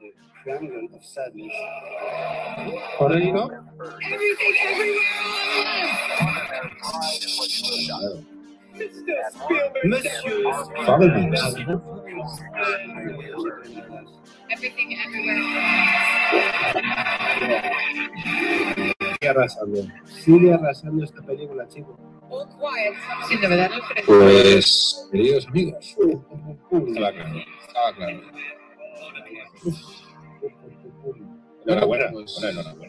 de Triangle of Sadness. ¿Correcto? Everything everywhere. Monsieur. Everything everywhere. Sigue arrasando. Sigue arrasando esta película, chicos. All quiet. Sin novedad. Pues, queridos amigos, estaba claro. Estaba claro. Enhorabuena, enhorabuena.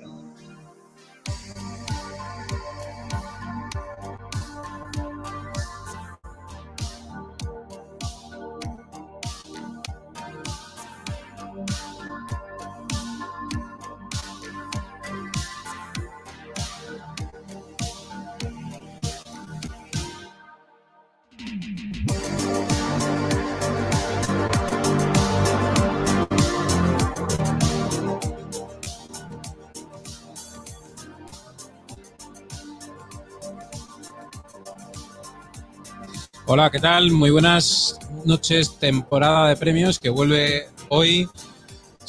Hola, ¿qué tal? Muy buenas noches, temporada de premios que vuelve hoy.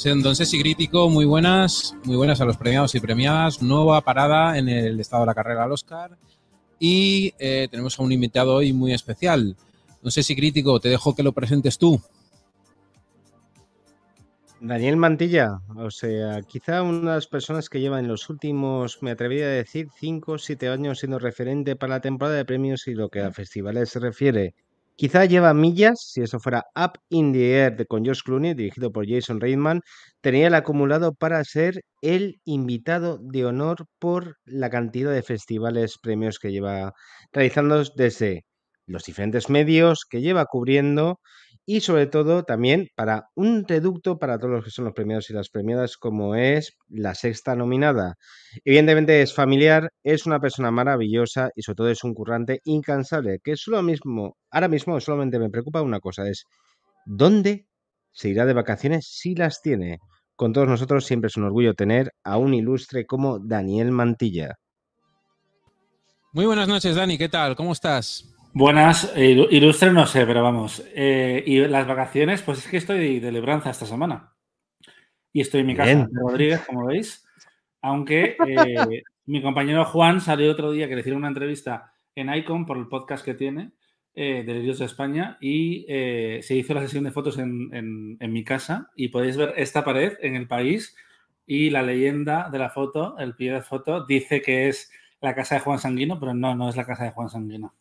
Don Ceci Crítico, muy buenas, muy buenas a los premiados y premiadas. Nueva parada en el estado de la carrera al Oscar. Y eh, tenemos a un invitado hoy muy especial. Don Ceci Crítico, te dejo que lo presentes tú. Daniel Mantilla, o sea, quizá una de las personas que llevan los últimos, me atrevería a decir, 5 o 7 años siendo referente para la temporada de premios y lo que a festivales se refiere. Quizá lleva millas, si eso fuera Up in the Air con George Clooney, dirigido por Jason Reitman, tenía el acumulado para ser el invitado de honor por la cantidad de festivales premios que lleva realizando desde los diferentes medios que lleva cubriendo y sobre todo también para un reducto para todos los que son los premiados y las premiadas como es la sexta nominada. Evidentemente es familiar, es una persona maravillosa y sobre todo es un currante incansable, que solo mismo, ahora mismo solamente me preocupa una cosa, es ¿dónde se irá de vacaciones si las tiene? Con todos nosotros siempre es un orgullo tener a un ilustre como Daniel Mantilla. Muy buenas noches, Dani, ¿qué tal? ¿Cómo estás? Buenas, ilu- ilustre no sé, pero vamos. Eh, y las vacaciones, pues es que estoy de libranza esta semana. Y estoy en mi casa Bien. de Rodríguez, como veis. Aunque eh, mi compañero Juan salió otro día que le hicieron una entrevista en Icon por el podcast que tiene, eh, Delirios de España, y eh, se hizo la sesión de fotos en, en- en mi casa. Y podéis ver esta pared en el país. Y la leyenda de la foto, el pie de foto, dice que es la casa de Juan Sanguino, pero no, no es la casa de Juan Sanguino.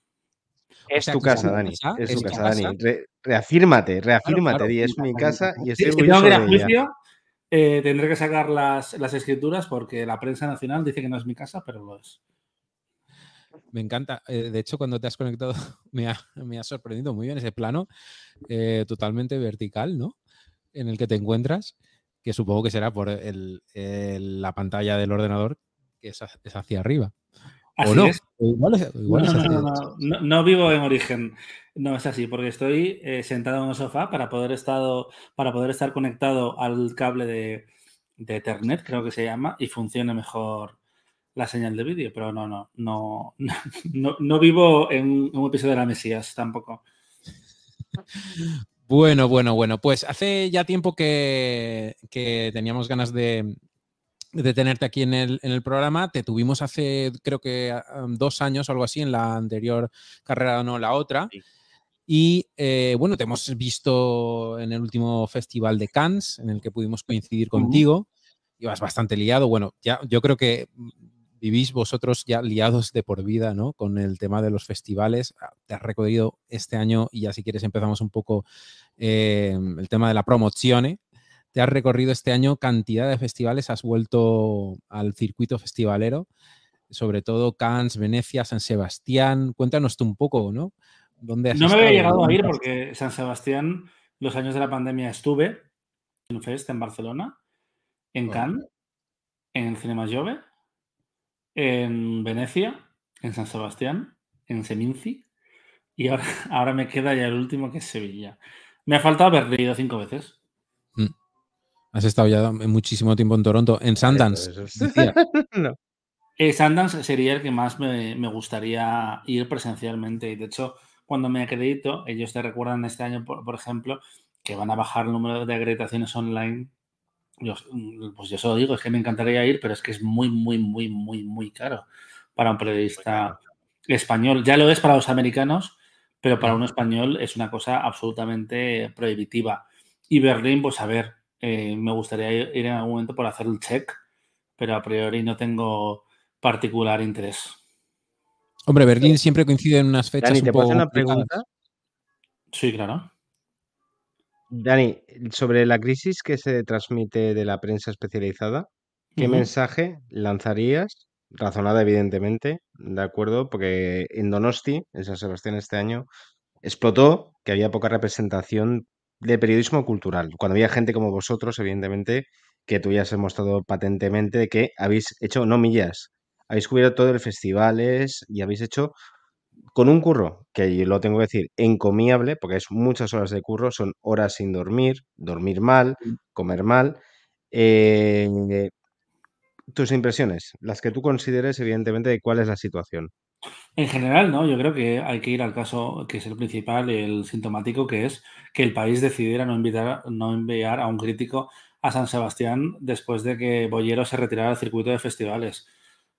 Es sea, tu casa, tu Dani. casa, Es es tu casa, casa. Dani. Re- reafírmate, reafírmate. claro. di, es mi casa y estoy si tengo que ir a juicio, eh, tendré que sacar las, las escrituras porque la prensa nacional dice que no es mi casa, pero lo es. Me encanta. Eh, de hecho, cuando te has conectado, me ha, me ha sorprendido muy bien ese plano eh, totalmente vertical, ¿no? En el que te encuentras, que supongo que será por el- el- la pantalla del ordenador, que es hacia arriba. Así o no. es. igual es, igual No, es vivo en origen. No es así, porque estoy eh, sentado en un sofá para poder, estado, para poder estar conectado al cable de, de Ethernet, creo que se llama, y funcione mejor la señal de vídeo. Pero no, no, no, no, no vivo en un episodio de la Mesías tampoco. Bueno, bueno, bueno. Pues hace ya tiempo que, que teníamos ganas de, de tenerte aquí en el, en el programa. Te tuvimos hace, creo que um, dos años o algo así, en la anterior carrera, no la otra. Sí. Y eh, bueno, te hemos visto en el último festival de Cannes, en el que pudimos coincidir contigo. Ibas bastante liado. Bueno, ya yo creo que vivís vosotros ya liados de por vida, ¿no? Con el tema de los festivales. Ah, Te has recorrido este año y ya si quieres empezamos un poco eh, el tema de la promoción. Te has recorrido este año cantidad de festivales, has vuelto al circuito festivalero, sobre todo Cannes, Venecia, San Sebastián. Cuéntanos tú un poco, ¿no? ¿Dónde has No me había llegado a ir ¿Dónde has- porque San Sebastián, los años de la pandemia estuve en un fest en Barcelona, en. Cannes, en Cinema Jove, en Venecia, en San Sebastián, en Seminci y ahora, ahora me queda ya el último que es Sevilla. Me ha faltado haber ido cinco veces. Has estado ya muchísimo tiempo en Toronto, en Sundance. Eso es- decía. no. Eh, Sundance sería el que más me, me gustaría ir presencialmente. Y de hecho, cuando me acredito, ellos te recuerdan este año, por, por ejemplo, que van a bajar el número de acreditaciones online, yo, pues yo solo digo, es que me encantaría ir, pero es que es muy, muy, muy, muy, muy caro para un periodista español. Ya lo es para los americanos, pero para un español es una cosa absolutamente prohibitiva. Y Berlín, pues a ver, eh, me gustaría ir en algún momento por hacer el check, pero a priori no tengo particular interés. Hombre, Berlín siempre coincide en unas fechas Dani, un ¿te puedo hacer una pregunta? Sí, claro. Dani, sobre la crisis que se transmite de la prensa especializada, ¿qué mensaje lanzarías? Razonada, evidentemente, ¿de acuerdo? Porque en Donosti, en San Sebastián este año, explotó que había poca representación de periodismo cultural. Cuando había gente como vosotros, evidentemente, que tú ya has demostrado patentemente que habéis hecho, no millas, habéis cubierto todo el festivales y habéis hecho con un curro, que yo lo tengo que decir, encomiable, porque es muchas horas de curro, son horas sin dormir, dormir mal, comer mal. Eh, tus impresiones, las que tú consideres, evidentemente, de cuál es la situación. En general, no, yo creo que hay que ir al caso que es el principal, el sintomático, que es que el país decidiera no, invitar, no enviar a un crítico a San Sebastián después de que Bollero se retirara del circuito de festivales.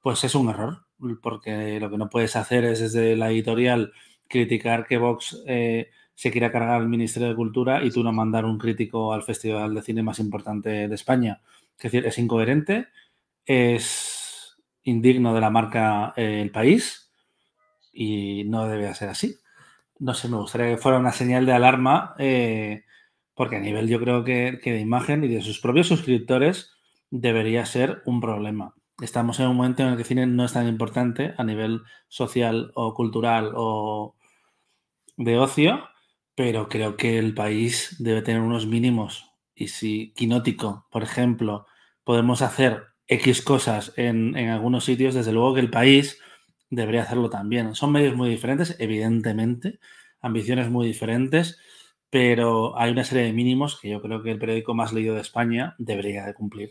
Pues es un error, porque lo que no puedes hacer es desde la editorial criticar que Vox eh, se quiera cargar al Ministerio de Cultura y tú no mandar un crítico al festival de cine más importante de España. Es decir, es incoherente, es indigno de la marca eh, El País y no debe ser así. No sé, me gustaría que fuera una señal de alarma, eh, porque a nivel yo creo que, que, de imagen y de sus propios suscriptores debería ser un problema. Estamos en un momento en el que el cine no es tan importante a nivel social o cultural o de ocio, pero creo que el país debe tener unos mínimos. Y si Quinótico, por ejemplo, podemos hacer X cosas en, en algunos sitios, desde luego que el país debería hacerlo también. Son medios muy diferentes, evidentemente, ambiciones muy diferentes, pero hay una serie de mínimos que yo creo que el periódico más leído de España debería de cumplir.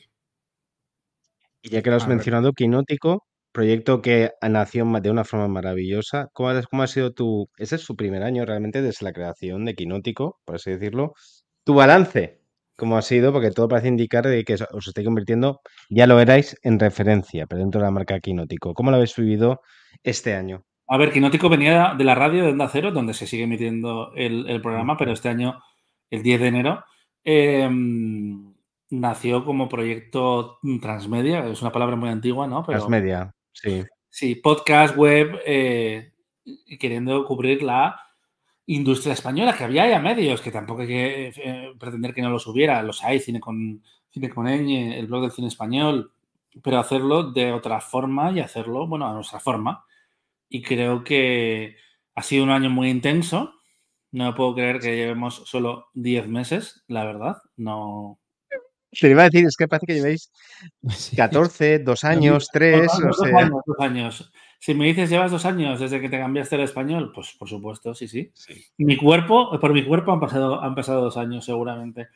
Y ya que lo has mencionado, Quinótico, proyecto que nació de una forma maravillosa. ¿Cómo, has- cómo ha sido tu... Ese es su primer año realmente desde la creación de Quinótico, por así decirlo. Tu balance, ¿cómo ha sido? Porque todo parece indicar de que os estáis convirtiendo, ya lo erais, en referencia, pero dentro de la marca Quinótico. ¿Cómo lo habéis vivido este año? A ver, Quinótico venía de la radio de Onda Cero, donde se sigue emitiendo el, el programa, pero este año, el 10 de enero, eh, nació como proyecto transmedia, es una palabra muy antigua, ¿no? Pero, Transmedia, sí. Sí, podcast, web, eh, queriendo cubrir la industria española, que había ya medios, que tampoco hay que eh, pretender que no los hubiera, los hay, Cine con, cine con ñ, el blog del cine español, pero hacerlo de otra forma y hacerlo, bueno, a nuestra forma. Y creo que ha sido un año muy intenso. No puedo creer que llevemos solo 10 meses, la verdad. No. Te iba a decir, es que parece que llevéis Sí. 14, dos años, tres, o Dos sea... años, dos años. Si me dices, llevas dos años desde que te cambiaste al español, pues por supuesto, sí, sí. Mi cuerpo, por mi cuerpo han pasado, han pasado dos años seguramente.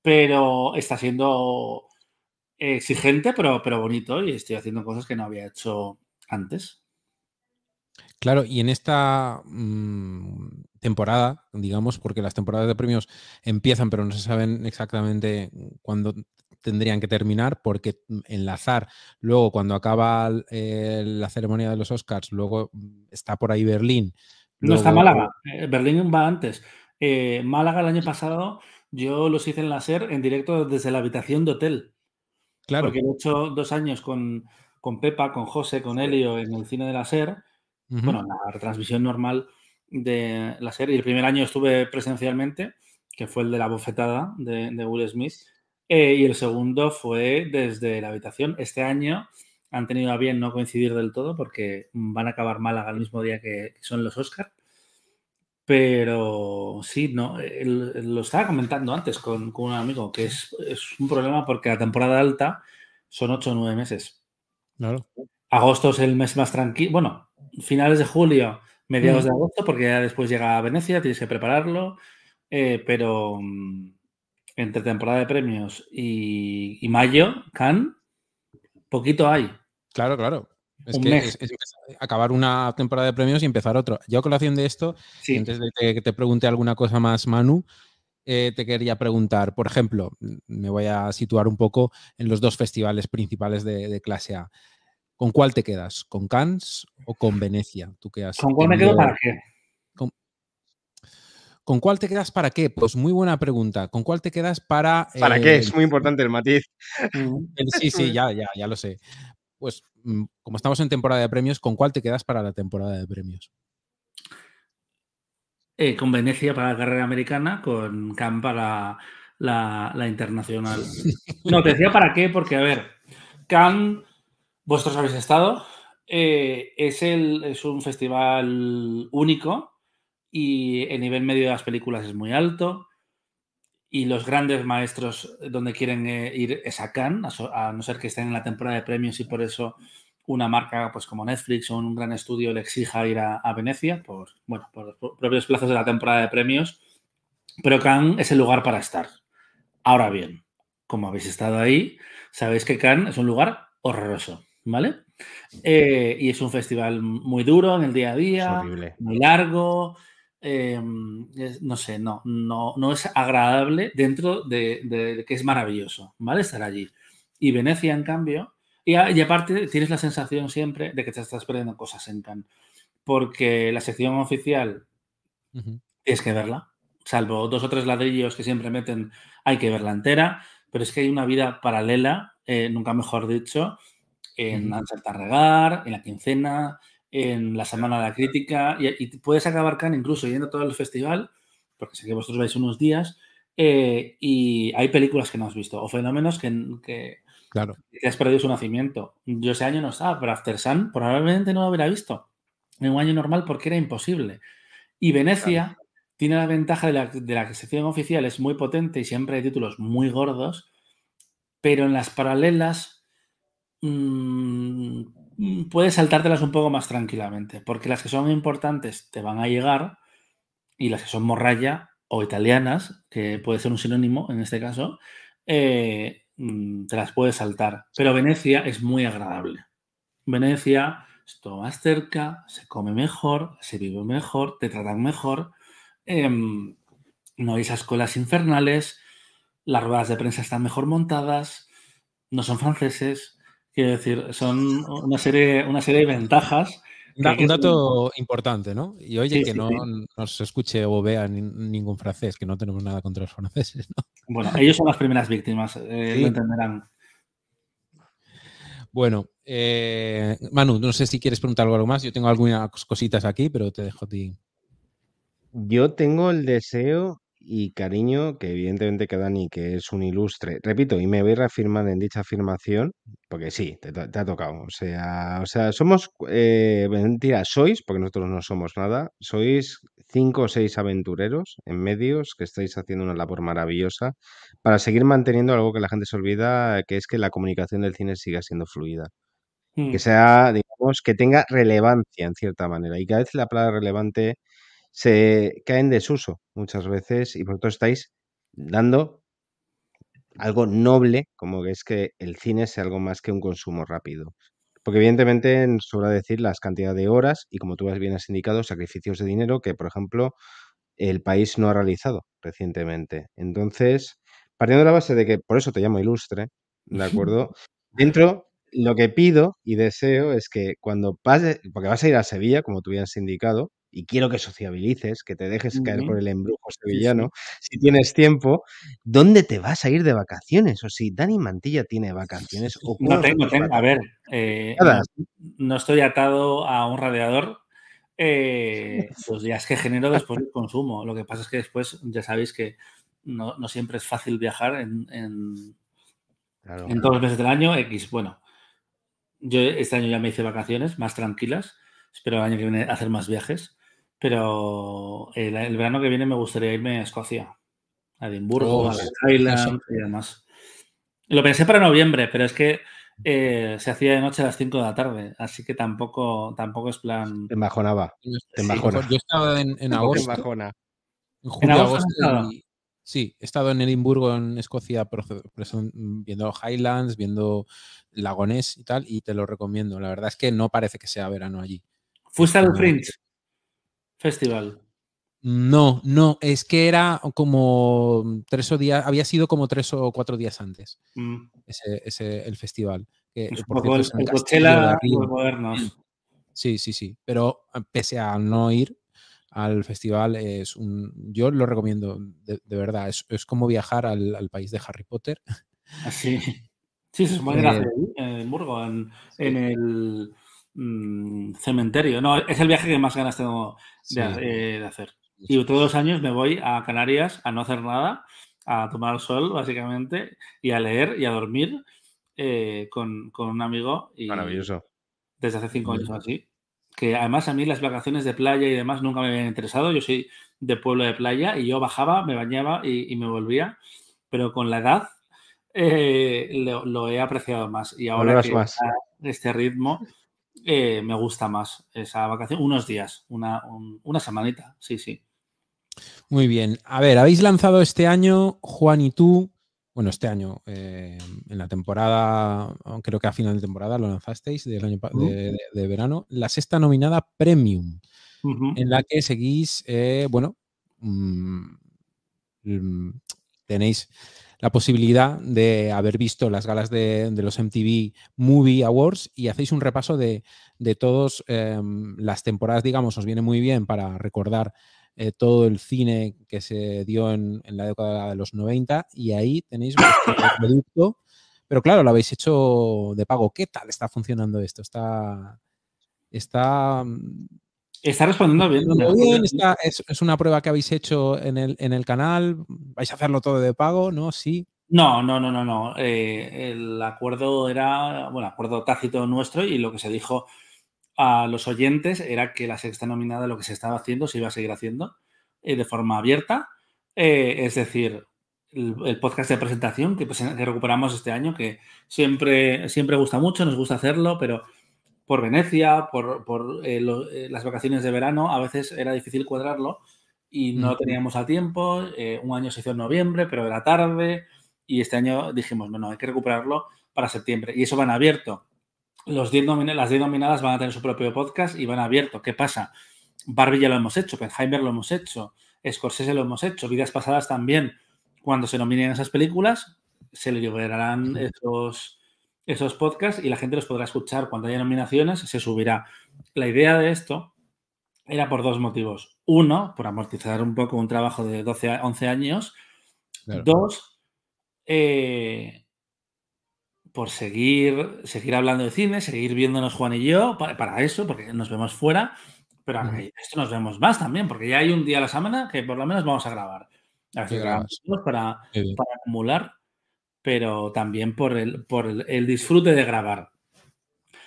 Pero está siendo exigente, pero, pero bonito y estoy haciendo cosas que no había hecho antes. Claro, y en esta mm, temporada, digamos, porque las temporadas de premios empiezan, pero no se saben exactamente cuándo tendrían que terminar, porque mm, enlazar luego cuando acaba eh, la ceremonia de los Oscars, luego mm, está por ahí Berlín. No está Málaga, eh, Berlín va antes. Eh, Málaga el año pasado yo los hice en la SER en directo desde la habitación de hotel. Claro, Porque lo he hecho dos años con, con Pepa, con José, con Helio en el cine de la SER. ujú, Bueno, la retransmisión normal de la SER. Y el primer año estuve presencialmente, que fue el de la bofetada de, de Will Smith. Eh, y el segundo fue desde la habitación. Este año han tenido a bien no coincidir del todo porque van a acabar Málaga el mismo día que, son los Oscars. Pero sí, no, lo estaba comentando antes con, con un amigo, que es, es un problema porque la temporada alta son 8 o 9 meses. claro. Agosto es el mes más tranquilo. Bueno, finales de julio, mediados Mm. de agosto, porque ya después llega a Venecia, tienes que prepararlo. eh, pero mm, entre temporada de premios y, y mayo, Cannes, poquito hay. Claro, claro. Es Un que mes. es, acabar una temporada de premios y empezar otro. Yo colación de esto, Sí, antes de que te pregunte alguna cosa más, Manu, eh, te quería preguntar, por ejemplo, me voy a situar un poco en los dos festivales principales de, de clase A. ¿Con cuál te quedas? ¿Con Cannes o con Venecia? ¿Tú qué has ¿Con cuál me quedo para qué? ¿Con cuál te quedas para qué? Pues muy buena pregunta. ¿Con cuál te quedas para... ¿Para eh, qué? Es muy importante el matiz. El- sí, sí, ya, ya, ya lo sé. Pues mm, como estamos en temporada de premios, ¿con cuál te quedas para la temporada de premios? Eh, con Venecia para la carrera americana, con Cannes para la, la internacional. No, te decía para qué, porque a ver, Cannes, vosotros habéis estado, eh, es, el, es un festival único y el nivel medio de las películas es muy alto y los grandes maestros donde quieren eh, ir es a Cannes, a, no ser que estén en la temporada de premios y por eso una marca pues como Netflix o un gran estudio le exija ir a, a Venecia por, bueno, por propios plazos de la temporada de premios, pero Cannes es el lugar para estar. Ahora bien, como habéis estado ahí, sabéis que Cannes es un lugar horroroso, ¿vale? Eh, y es un festival muy duro en el día a día, muy largo, eh, es- no sé, no, no, no es agradable dentro de, de- de que es maravilloso, ¿vale? Estar allí. Y Venecia, en cambio, y, a- y aparte tienes la sensación siempre de que te estás perdiendo cosas en Cannes, porque la sección oficial Ujú. tienes que verla, salvo dos o tres ladrillos que siempre meten, hay que verla entera, pero es que hay una vida paralela, eh, nunca mejor dicho, en. Ansel Tarregar, en la quincena, en la semana de la crítica, y, y puedes acabar Cannes incluso yendo todo el festival, porque sé que vosotros vais unos días, eh, y hay películas que no has visto, o fenómenos que, que, Claro. has perdido su nacimiento. Yo ese año no estaba, pero After Sun probablemente no lo hubiera visto en un año normal porque era imposible. Y Venecia tiene la ventaja de la, de la sección oficial, es muy potente y siempre hay títulos muy gordos, pero en las paralelas mm, puedes saltártelas un poco más tranquilamente, porque las que son importantes te van a llegar y las que son morralla o italianas, que puede ser un sinónimo en este caso, eh, mm, te las puedes saltar. Pero Venecia es muy agradable. Venecia es todo más cerca, se come mejor, se vive mejor, te tratan mejor, em, no hay esas colas infernales, las ruedas de prensa están mejor montadas, no son franceses, quiero decir, son una serie, una serie de ventajas. Un, da- que- un dato importante, ¿no? Y oye, Sí, que sí, no sí. nos escuche o vea ni- ningún francés, que no tenemos nada contra los franceses, ¿no? Bueno, ellos son las primeras víctimas, eh, Sí. lo entenderán. Bueno, eh, Manu, no sé si quieres preguntar algo más. Yo tengo algunas cositas aquí, pero te dejo a ti. Yo tengo el deseo y cariño que evidentemente que Dani, que es un ilustre, repito, y me voy a reafirmar en dicha afirmación, porque sí, te, ha tocado. O sea, o sea, somos, eh, mentira, sois, porque nosotros no somos nada, sois cinco o seis aventureros en medios que estáis haciendo una labor maravillosa para seguir manteniendo algo que la gente se olvida, que es que la comunicación del cine siga siendo fluida. Mm. que sea, digamos, que tenga relevancia en cierta manera. Y cada vez la palabra relevante se cae en desuso muchas veces y vosotros estáis dando algo noble, como que es que el cine sea algo más que un consumo rápido. Porque evidentemente sobra decir las cantidades de horas y como tú bien has indicado, sacrificios de dinero que, por ejemplo, el país no ha realizado recientemente. Entonces, partiendo de la base de que por eso te llamo ilustre, ¿de acuerdo? Dentro, lo que pido y deseo es que cuando pases, porque vas a ir a Sevilla, como tú bien has indicado, y quiero que sociabilices, que te dejes caer por el embrujo Sí, sevillano, si tienes tiempo, ¿dónde te vas a ir de vacaciones? O si Dani Mantilla tiene vacaciones, o No tengo, tengo. A ver, eh, no, no estoy atado a un radiador eh, los días que genero después del consumo. Lo que pasa es que después ya sabéis que no, no siempre es fácil viajar en, en- Claro. en todos los meses del año. X, bueno, yo este año ya me hice vacaciones más tranquilas. Espero el año que viene hacer más viajes. Pero el, el verano que viene me gustaría irme a Escocia, a Edimburgo, Oh, a Highlands y demás. Lo pensé para noviembre, pero es que eh, se hacía de noche a las 5 de la tarde, así que tampoco, tampoco es plan. Te embajonaba. Te Sí. embajona. Yo he estado en, en Te agosto, embajona. en julio, agosto has agosto, y- sí, he estado en Edimburgo, en Escocia, viendo Highlands, viendo Lagonés y tal, y te lo recomiendo. La verdad es que no parece que sea verano allí. ¿Fuiste al. Fringe Festival? No, no, es que era como tres o días, había sido como tres o cuatro días antes Mm. ese, ese- el festival. Que, Es un poco cierto, el, es el Coachella modernos. Sí, sí, sí. Pero eh, pese a no ir al festival, es un. Yo lo recomiendo, de, de verdad. Es, es como viajar al, al país de Harry Potter. Así. Sí, se supone que Eh, en Edimburgo, en, en el mm, cementerio. No, es el viaje que más ganas tengo de, Sí. eh, de hacer. Y todos los años me voy a Canarias a no hacer nada, a tomar el sol, básicamente, y a leer y a dormir eh, con, con un amigo. Y Maravilloso. Desde hace cinco años así. Que además a mí las vacaciones de playa y demás nunca me habían interesado. Yo soy de pueblo de playa y yo bajaba, me bañaba y, y me volvía. Pero con la edad eh, lo, lo he apreciado más. Y ahora que más. este ritmo, eh, me gusta más esa vacación. Unos días, una, un- una semanita, sí, sí. Muy bien. A ver, habéis lanzado este año, Juan y tú, bueno, este año, eh, en la temporada, creo que a final de temporada lo lanzasteis del año de, de- de verano, la sexta nominada Premium, en la que seguís, eh, bueno, mm, mm, tenéis la posibilidad de haber visto las galas de, de los MTV Movie Awards y hacéis un repaso de, de todas las temporadas, digamos, os viene muy bien para recordar eh, todo el cine que se dio en, en la década de los 90 y ahí tenéis vuestro producto, pero claro, lo habéis hecho de pago. ¿Qué tal está funcionando esto? Está... Está Está respondiendo bien. Está- es, es una prueba que habéis hecho en el, en el canal. ¿Vais a hacerlo todo de pago? ¿No? Sí. No, no, no, no, no. Eh, el acuerdo era, bueno, acuerdo tácito nuestro y lo que se dijo a los oyentes era que la sexta nominada lo que se estaba haciendo se iba a seguir haciendo eh, de forma abierta. Eh, es decir, el, el podcast de presentación que, presen- que recuperamos este año, que siempre, siempre gusta mucho, nos gusta hacerlo, pero por Venecia, por, por, eh, lo- eh, las vacaciones de verano, a veces era difícil cuadrarlo y no lo teníamos a tiempo. Eh, un año se hizo en noviembre, pero era tarde. Y este año dijimos, no, no, hay que recuperarlo para septiembre. Y eso van abierto. Los 10 nomina- las 10 nominadas van a tener su propio podcast y van abierto. ¿Qué pasa? Barbie ya lo hemos hecho, Penheimer lo hemos hecho, Scorsese lo hemos hecho, Vidas Pasadas también. Cuando se nominen esas películas, se liberarán esos, esos podcasts y la gente los podrá escuchar. Cuando haya nominaciones, se subirá. La idea de esto era por dos motivos. Uno, por amortizar un poco un trabajo de 12 a 11 años. Claro. Dos, eh, por seguir, seguir hablando de cine, seguir viéndonos Juan y yo, para, para eso, porque nos vemos fuera, pero a esto nos vemos más también, porque ya hay un día a la semana que por lo menos vamos a grabar. A Que grabamos para acumular, pero también por el, por el, el disfrute de grabar.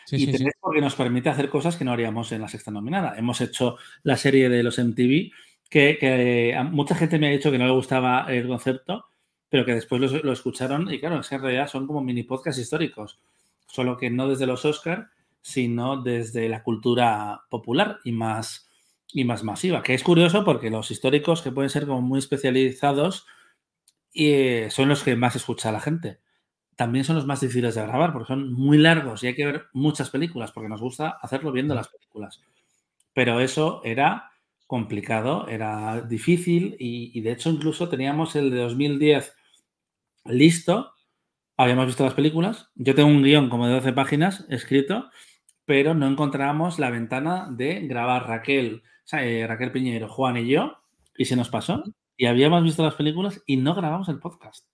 Sí, y sí, sí. porque nos permite hacer cosas que no haríamos en la sexta nominada. Hemos hecho la serie de los MTV, que, que a mucha gente me ha dicho que no le gustaba el concepto, pero que después lo, lo escucharon y claro, es que en realidad son como mini podcasts históricos, solo que no desde los Oscar, sino desde la cultura popular y más, y más masiva, que es curioso porque los históricos que pueden ser como muy especializados eh, son los que más escucha la gente. También son los más difíciles de grabar porque son muy largos y hay que ver muchas películas porque nos gusta hacerlo viendo las películas. Pero eso era complicado, era difícil y, y de hecho incluso teníamos el de 2010 listo, habíamos visto las películas, yo tengo un guion como de 12 páginas escrito, pero no encontrábamos la ventana de grabar Raquel, o sea, eh, Raquel Piñero, Juan y yo y se nos pasó y habíamos visto las películas y no grabamos el podcast.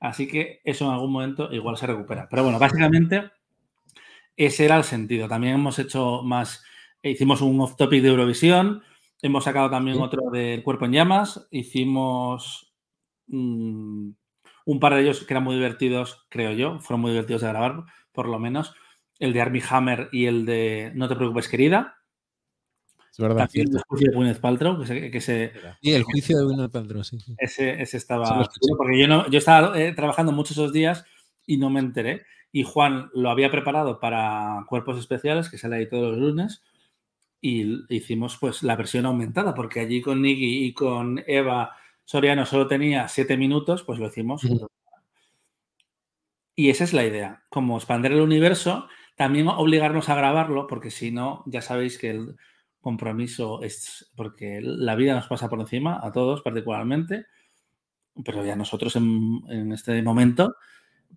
Así que eso en algún momento igual se recupera. Pero bueno, básicamente ese era el sentido. También hemos hecho más, hicimos un off-topic de Eurovisión, hemos sacado también otro del Cuerpo en Llamas, hicimos mm, un par de ellos que eran muy divertidos, creo yo, fueron muy divertidos de grabar, por lo menos. El de Armie Hammer y el de No te preocupes, querida. Es verdad, También cierto. el juicio de Gwyneth Paltrow, que se, que se, Y el juicio de Gwyneth Paltrow, sí. sí. ese, ese estaba Sí, porque yo no, yo estaba eh, trabajando muchos esos días y no me enteré. Y Juan lo había preparado para cuerpos especiales, que sale ahí todos los lunes, y hicimos pues la versión aumentada, porque allí con Nicky y con Eva Soriano solo tenía siete minutos, pues lo hicimos. Y esa es la idea, como expandir el universo, también obligarnos a grabarlo, porque si no, ya sabéis que el- compromiso, es porque la vida nos pasa por encima, a todos particularmente, pero ya nosotros en, en este momento,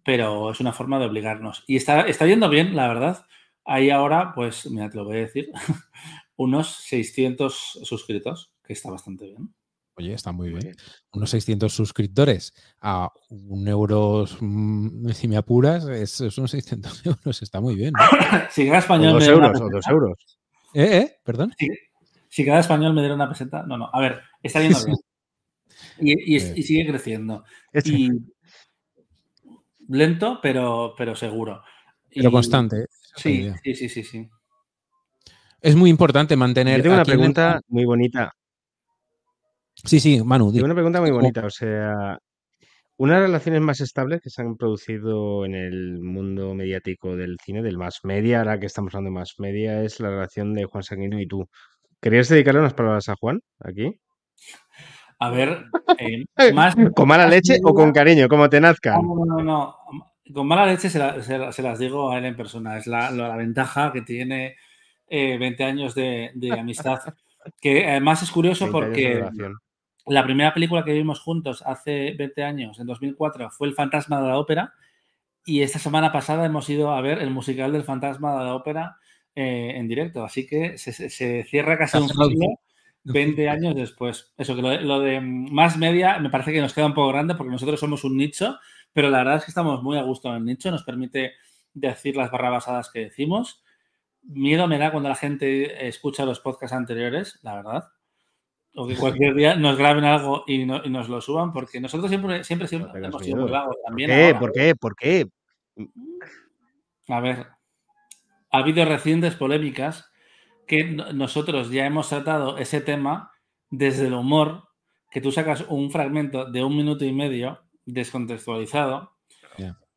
pero es una forma de obligarnos. Y está, está yendo bien, la verdad. Hay ahora, pues, mira, te lo voy a decir, unos 600 suscritos, que está bastante bien. Oye, está muy bien. Unos 600 suscriptores a un euro, mm, si me apuras, es, unos 600 euros. Está muy bien. ¿no? Si O español dos o euros. ¿Eh? ¿Eh? ¿Perdón? si, si cada español me diera una peseta, no, no. A ver, está yendo bien. Y, y sigue creciendo. Y lento, pero, pero seguro. Pero constante. ¿eh? Sí, sí, sí, sí, sí. Es muy importante mantener. Yo tengo una el- pregunta muy bonita. Sí, sí, Manu. Tengo una pregunta muy ¿Cómo? bonita. O sea, unas relaciones más estables que se han producido en el mundo mediático del cine, del más media, ahora que estamos hablando de más media, es la relación de Juan Sanguino y tú. ¿Querías dedicarle unas palabras a Juan aquí? A ver, eh, más. ¿Con mala leche o con cariño, como te nazcan? No, no, no, no. Con mala leche se, la- se la- se las digo a él en persona. Es la, la ventaja que tiene eh, 20 años de, de amistad. Que además es curioso 20 años de porque. La primera película que vimos juntos hace 20 años, en 2004, fue El fantasma de la ópera. Y esta semana pasada hemos ido a ver el musical del fantasma de la ópera eh, en directo. Así que se, se- se cierra casi un ciclo 20 años después. Eso, que lo de, lo de más media me parece que nos queda un poco grande porque nosotros somos un nicho, pero la verdad es que estamos muy a gusto en el nicho, nos permite decir las barrabasadas que decimos. Miedo me da cuando la gente escucha los podcasts anteriores, la verdad. O que cualquier día nos graben algo y, no- y nos lo suban, porque nosotros siempre, siempre, siempre hemos sido muy vagos ¿Por también. qué? ahora. ¿Por qué? ¿Por qué? A ver, ha habido recientes polémicas que no- nosotros ya hemos tratado ese tema desde el humor, que tú sacas un fragmento de un minuto y medio descontextualizado.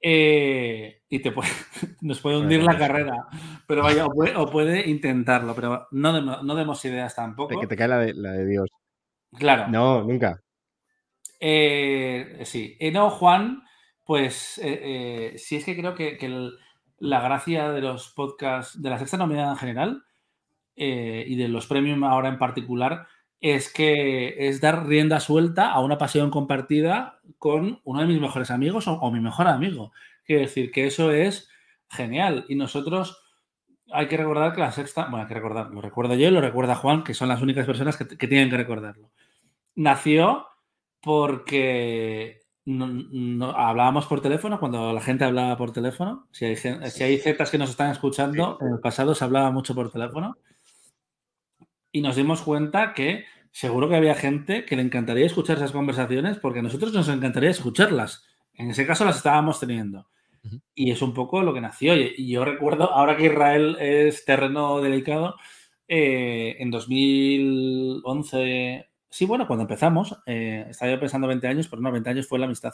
Eh, y te puede, nos puede hundir la carrera, pero vaya, o puede, o puede intentarlo, pero no, no demos ideas tampoco. Que te cae la de, la de Dios. Claro. No, nunca. Eh, sí. Eh, no, Juan, pues eh, eh, sí es que creo que, que el- la gracia de los podcasts, de la sexta nominada en general eh, y de los premium ahora en particular, es que es dar rienda suelta a una pasión compartida con uno de mis mejores amigos o, o mi mejor amigo. Quiero decir que eso es genial. Y nosotros hay que recordar que la sexta, bueno, hay que recordar, lo recuerdo yo y lo recuerda Juan, que son las únicas personas que, que tienen que recordarlo. Nació porque no- no- hablábamos por teléfono, cuando la gente hablaba por teléfono. Si hay, si hay zetas que nos están escuchando, en el pasado se hablaba mucho por teléfono. Y nos dimos cuenta que seguro que había gente que le encantaría escuchar esas conversaciones porque a nosotros nos encantaría escucharlas. En ese caso las estábamos teniendo. Y es un poco lo que nació. Y yo recuerdo, ahora que Israel es terreno delicado, eh, en 2011, sí, bueno, cuando empezamos, eh, estaba yo pensando 20 años, pero no, 20 años fue la amistad.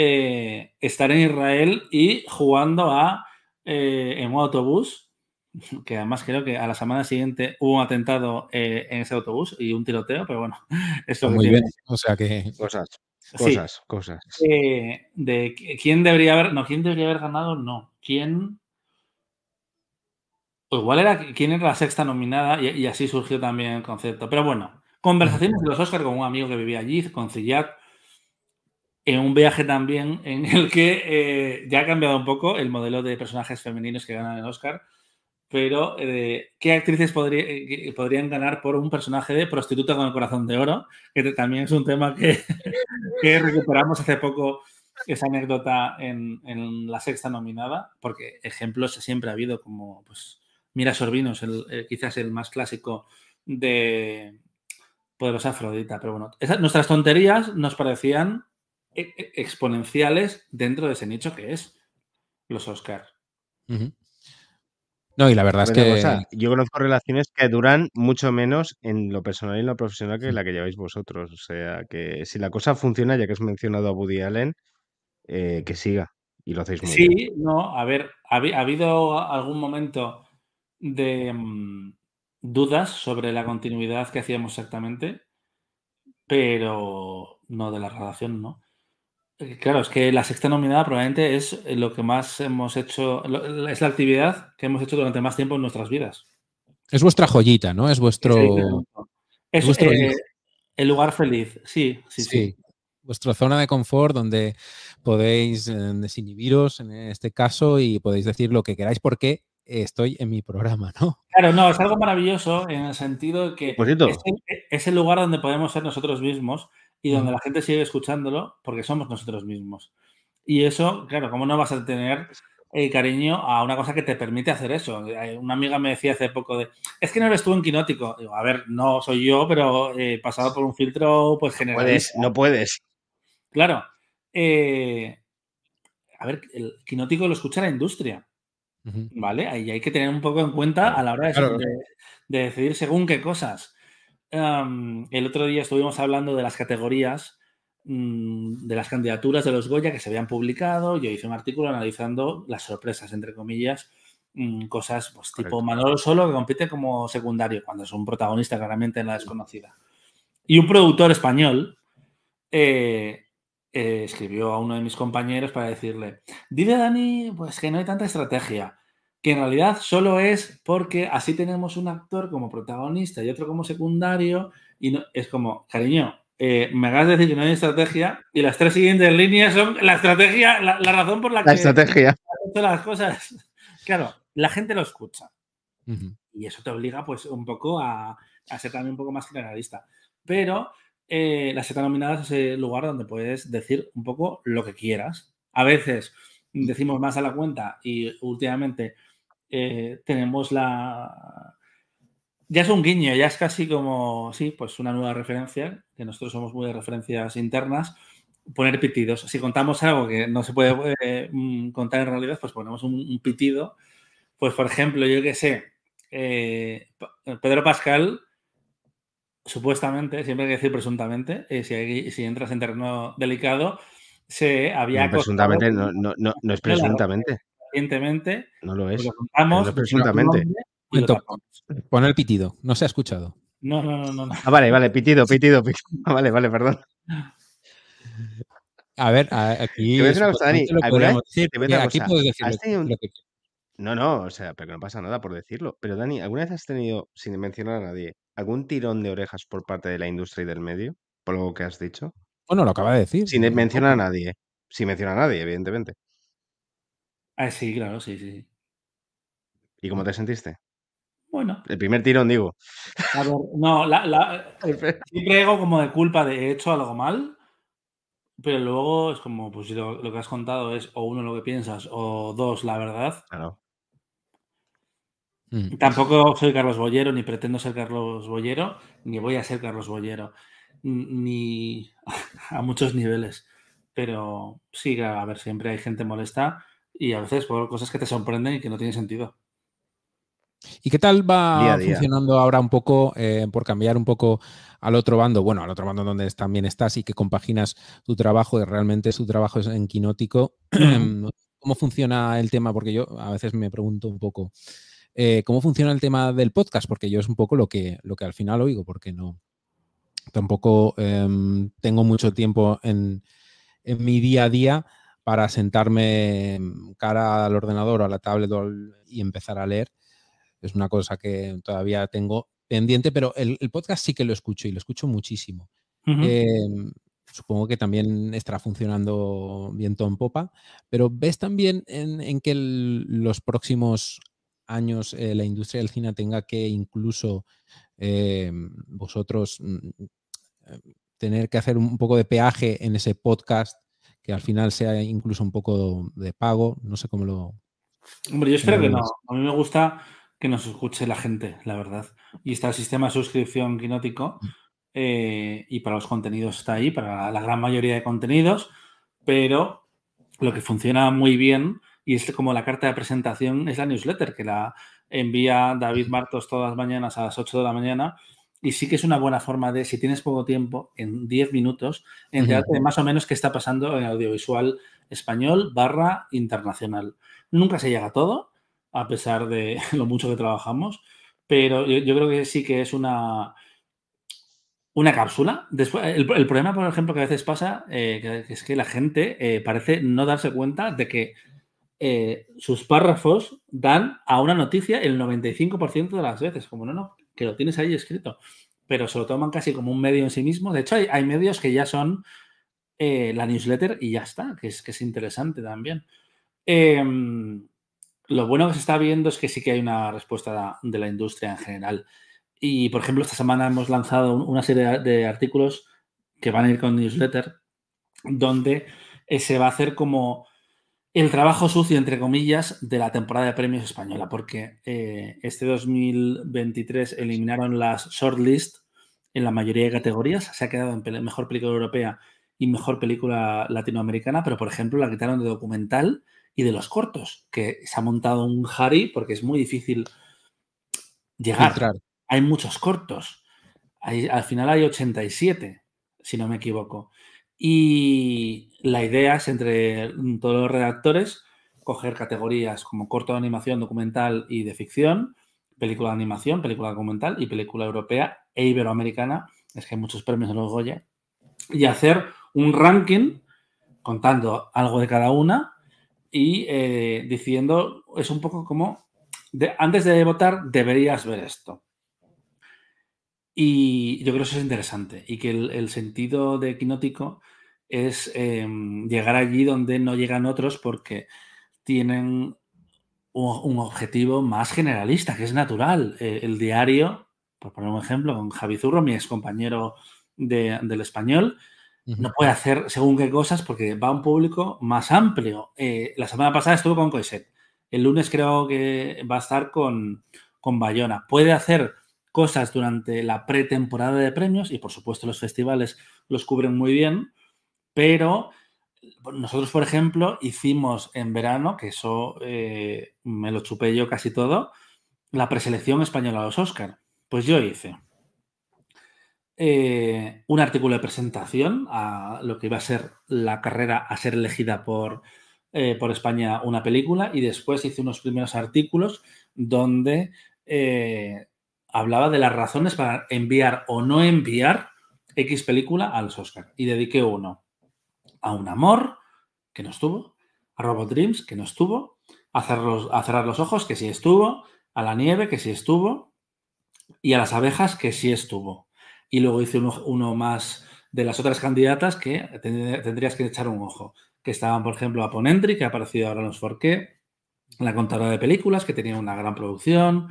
Eh, estar en Israel y jugando a eh, en un autobús, que además creo que a la semana siguiente hubo un atentado eh, en ese autobús y un tiroteo, pero bueno, esto Muy bien. O sea que. Cosas, Sí. cosas, cosas. Eh, de qui- quién debería haber, no, quién debería haber ganado, no. ¿Quién? O igual era quién era la sexta nominada y, y así surgió también el concepto. Pero bueno, conversaciones de los Oscars con un amigo que vivía allí, con Cillac, en un viaje también en el que eh, ya ha cambiado un poco el modelo de personajes femeninos que ganan el Oscar, pero eh, ¿qué actrices eh, podrían ganar por un personaje de prostituta con el corazón de oro? Que también es un tema que, recuperamos hace poco esa anécdota en, la sexta nominada, porque ejemplos siempre ha habido como pues Mira Sorbinos, el, el- quizás el más clásico de Poderosa Afrodita, pero bueno, nuestras tonterías nos parecían exponenciales dentro de ese nicho que es los Oscars. Ujú. No, y la verdad es ¿Sabes una que. cosa? Yo conozco relaciones que duran mucho menos en lo personal y en lo profesional que la que lleváis vosotros. O sea, que si la cosa funciona, ya que has mencionado a Woody Allen, eh, que siga. Y lo hacéis muy bien. Sí, no, a ver, ha habido algún momento de mm, dudas sobre la continuidad que hacíamos exactamente, pero no de la relación, ¿no? Eh, Claro, es que la sexta nominada probablemente es lo que más hemos hecho, es la actividad que hemos hecho durante más tiempo en nuestras vidas. Es vuestra joyita, ¿no? Es vuestro. Es vuestro eh, el lugar feliz, sí, sí, sí. Sí. Vuestra zona de confort donde podéis eh, desinhibiros en este caso y podéis decir lo que queráis porque estoy en mi programa, ¿no? Claro, no, es algo maravilloso en el sentido de que el, es el lugar donde podemos ser nosotros mismos y donde la gente sigue escuchándolo porque somos nosotros mismos. Y eso, claro, ¿cómo no vas a tener eh, cariño a una cosa que te permite hacer eso? Eh, Una amiga me decía hace poco de, es que no eres tú en quinótico. Digo, a ver, no soy yo, pero he pasado por un filtro pues Puedes, generalista. no puedes. Claro. eh, a ver, el quinótico lo escucha la industria. ¿Vale? Ahí hay que tener un poco en cuenta a la hora de, Claro. de- de decidir según qué cosas. El otro día estuvimos hablando de las categorías, mm, de las candidaturas de los Goya que se habían publicado. Yo hice un artículo analizando las sorpresas, entre comillas, mm, cosas pues, tipo Correcto. Manolo Solo que compite como secundario, cuando es un protagonista claramente en la desconocida. Y un productor español eh, eh, escribió a uno de mis compañeros para decirle, dile a Dani pues que no hay tanta estrategia, que en realidad solo es porque así tenemos un actor como protagonista y otro como secundario y no, es como, cariño, eh, me acabas de decir que no hay estrategia y las tres siguientes líneas son la estrategia, la, la razón por la, La que estrategia. las cosas. Claro, la gente lo escucha y eso te obliga pues un poco a, a ser también un poco más generalista. Pero eh, las nominadas es el lugar donde puedes decir un poco lo que quieras. A veces decimos más a la cuenta y últimamente eh, tenemos la... Ya es un guiño, ya es casi como, sí, pues una nueva referencia, que nosotros somos muy de referencias internas, poner pitidos. Si contamos algo que no se puede eh, mm, contar en realidad, pues ponemos un, un pitido. Pues, por ejemplo, yo que sé, eh, Pedro Pascal, supuestamente, siempre hay que decir presuntamente, si, hay- si entras en terreno delicado, se había No, presuntamente, no, no, no, no es presuntamente. Recientemente, No lo es. lo contamos, no es presuntamente. lo. Pon el pitido, no se ha escuchado. No, no, no, no. no. Ah, vale, vale, pitido, pitido, pitido. Ah, Vale, vale, perdón. A ver, aquí. Te voy a decir una cosa, Dani, supuestamente lo ¿alguna vez- podríamos decir, te voy a decir una aquí cosa, puedes decir ¿has lo, tenido un- lo que quieras. No, no, o sea, pero que no pasa nada por decirlo. Pero Dani, ¿alguna vez has tenido, sin mencionar a nadie, algún tirón de orejas por parte de la industria y del medio? Por lo que has dicho. Bueno, lo acaba de decir. Sin mencionar a nadie. Sin mencionar a nadie, evidentemente. Ah, sí, claro, sí, sí. ¿Y cómo te sentiste? Bueno, El primer tirón, digo. a ver, no, la, la- siempre hago como de culpa de he hecho algo mal, pero luego es como, pues si lo, lo que has contado es o uno lo que piensas o dos la verdad. Claro. Mm. Tampoco soy Carlos Bollero, ni pretendo ser Carlos Bollero, ni voy a ser Carlos Bollero, ni a muchos niveles. Pero sí, claro, a ver, siempre hay gente molesta y a veces por cosas que te sorprenden y que no tienen sentido. ¿Y qué tal va Día a día. funcionando ahora un poco, eh, por cambiar un poco al otro bando? Bueno, al otro bando donde también estás y que compaginas tu trabajo, y realmente su trabajo es en Quinótico. ¿Cómo funciona el tema? Porque yo a veces me pregunto un poco, eh, ¿cómo funciona el tema del podcast? Porque yo es un poco lo que, lo que al final oigo, porque no, tampoco em, tengo mucho tiempo en, en mi día a día para sentarme em, cara al ordenador o a la tablet y empezar a leer. Es una cosa que todavía tengo pendiente, pero el, el podcast sí que lo escucho y lo escucho muchísimo. Eh, supongo que también estará funcionando viento en popa, pero ¿ves también en, en que el- los próximos años eh, la industria del cine tenga que incluso eh, vosotros mm, eh, tener que hacer un poco de peaje en ese podcast que al final sea incluso un poco de pago? No sé cómo lo... Hombre, yo espero que no. A mí me gusta que nos escuche la gente, la verdad. Y está el sistema de suscripción quinótico eh, y para los contenidos está ahí, para la gran mayoría de contenidos, pero lo que funciona muy bien y es como la carta de presentación es la newsletter que la envía David Martos todas las mañanas a las 8 de la mañana. Y sí que es una buena forma de, si tienes poco tiempo, en 10 minutos, enterarte más o menos qué está pasando en audiovisual español barra internacional. Nunca se llega a todo, a pesar de lo mucho que trabajamos, pero yo, yo creo que sí que es una, una cápsula. Después, el, el problema, por ejemplo, que a veces pasa, eh, que, que es que la gente eh, parece no darse cuenta de que eh, sus párrafos dan a una noticia el 95% de las veces. Como no, no, que lo tienes ahí escrito. Pero se lo toman casi como un medio en sí mismo. De hecho, hay, hay medios que ya son eh, la newsletter y ya está, que es, que es interesante también. Em, lo bueno que se está viendo es que sí que hay una respuesta de la industria en general. Y, por ejemplo, esta semana hemos lanzado una serie de artículos que van a ir con newsletter, donde eh, se va a hacer como el trabajo sucio, entre comillas, de la temporada de premios española, porque eh, este 2023 eliminaron las shortlist en la mayoría de categorías, se ha quedado en mejor película europea y mejor película latinoamericana, pero por ejemplo la quitaron de documental y de los cortos, que se ha montado un jari porque es muy difícil llegar. Hay muchos cortos, hay, al final hay 87, si no me equivoco. Y la idea es entre todos los redactores coger categorías como corto de animación, documental y de ficción, película de animación, película documental y película europea e iberoamericana. Es que hay muchos premios en los Goya. Y hacer un ranking contando algo de cada una y eh, diciendo, es un poco como, antes de votar deberías ver esto. Y yo creo que eso es interesante y que el, el sentido de quinótico es eh, llegar allí donde no llegan otros porque tienen un, un objetivo más generalista, que es natural. Eh, el diario, por poner un ejemplo, con Javi Zurro, mi ex compañero de, del español, uh -huh. no puede hacer según qué cosas porque va a un público más amplio. Eh, la semana pasada estuvo con Coiset. El lunes creo que va a estar con, con Bayona. Puede hacer cosas durante la pretemporada de premios y por supuesto los festivales los cubren muy bien, pero nosotros, por ejemplo, hicimos en verano, que eso eh, me lo chupé yo casi todo, la preselección española a los Oscar. Pues yo hice eh, un artículo de presentación a lo que iba a ser la carrera a ser elegida por, eh, por España una película y después hice unos primeros artículos donde hablaba de las razones para enviar o no enviar X película a los Oscar. Y dediqué uno a Un Amor, que no estuvo, a Robot Dreams, que no estuvo, a, cerros, a Cerrar los Ojos, que sí estuvo, a La Nieve, que sí estuvo, y a Las Abejas, que sí estuvo. Y luego hice uno, más de las otras candidatas que tendrías que echar un ojo, que estaban, por ejemplo, a Ponentry, que ha aparecido ahora en los 4K, La Contadora de Películas, que tenía una gran producción,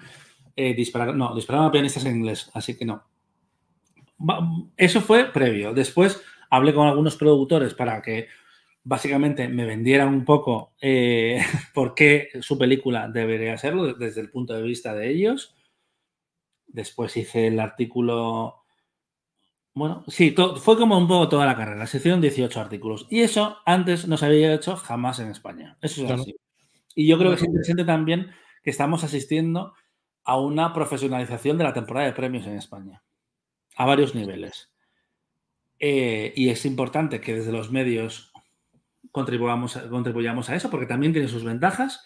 eh, disparar, no, dispararon a pianistas en inglés, así que no. Eso fue previo. Después hablé con algunos productores para que básicamente me vendieran un poco eh, por qué su película debería serlo desde el punto de vista de ellos. Después hice el artículo. Bueno, sí, todo, fue como un poco toda la carrera. Se hicieron 18 artículos. Y eso antes no se había hecho jamás en España. Eso es claro. así. Y yo creo que es interesante también que estamos asistiendo a una profesionalización de la temporada de premios en España. A varios niveles. Eh, y es importante que desde los medios contribuyamos, contribuyamos a eso, porque también tiene sus ventajas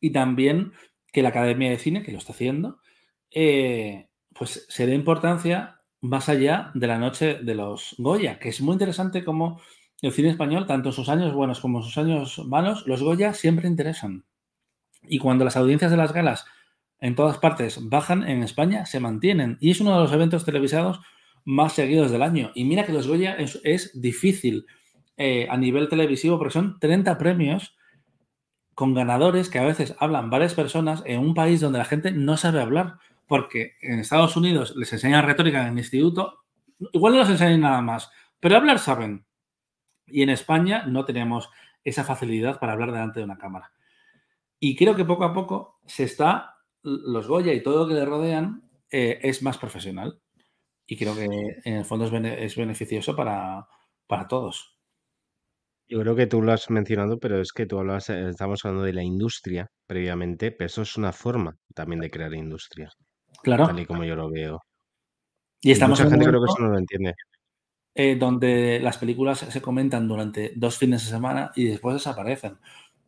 y también que la Academia de Cine, que lo está haciendo, eh, pues se dé importancia más allá de la noche de los Goya, que es muy interesante como el cine español, tanto en sus años buenos como en sus años malos, los Goya siempre interesan. Y cuando las audiencias de las galas en todas partes bajan, en España se mantienen. Y es uno de los eventos televisados más seguidos del año. Y mira que los Goya es, difícil eh, a nivel televisivo porque son 30 premios con ganadores que a veces hablan varias personas en un país donde la gente no sabe hablar. Porque en Estados Unidos les enseñan retórica en el instituto, igual no les enseñan nada más, pero hablar saben. Y en España no tenemos esa facilidad para hablar delante de una cámara. Y creo que poco a poco se está, los Goya y todo lo que le rodean eh, es más profesional. Y creo que en el fondo es, bene es beneficioso para, para, todos. Yo creo que tú lo has mencionado, pero es que tú hablabas, estamos hablando de la industria previamente, pero eso es una forma también de crear industria. Claro. Tal y como yo lo veo. Y estamos y mucha gente creo que eso no lo entiende. Eh, donde las películas se comentan durante dos fines de semana y después desaparecen.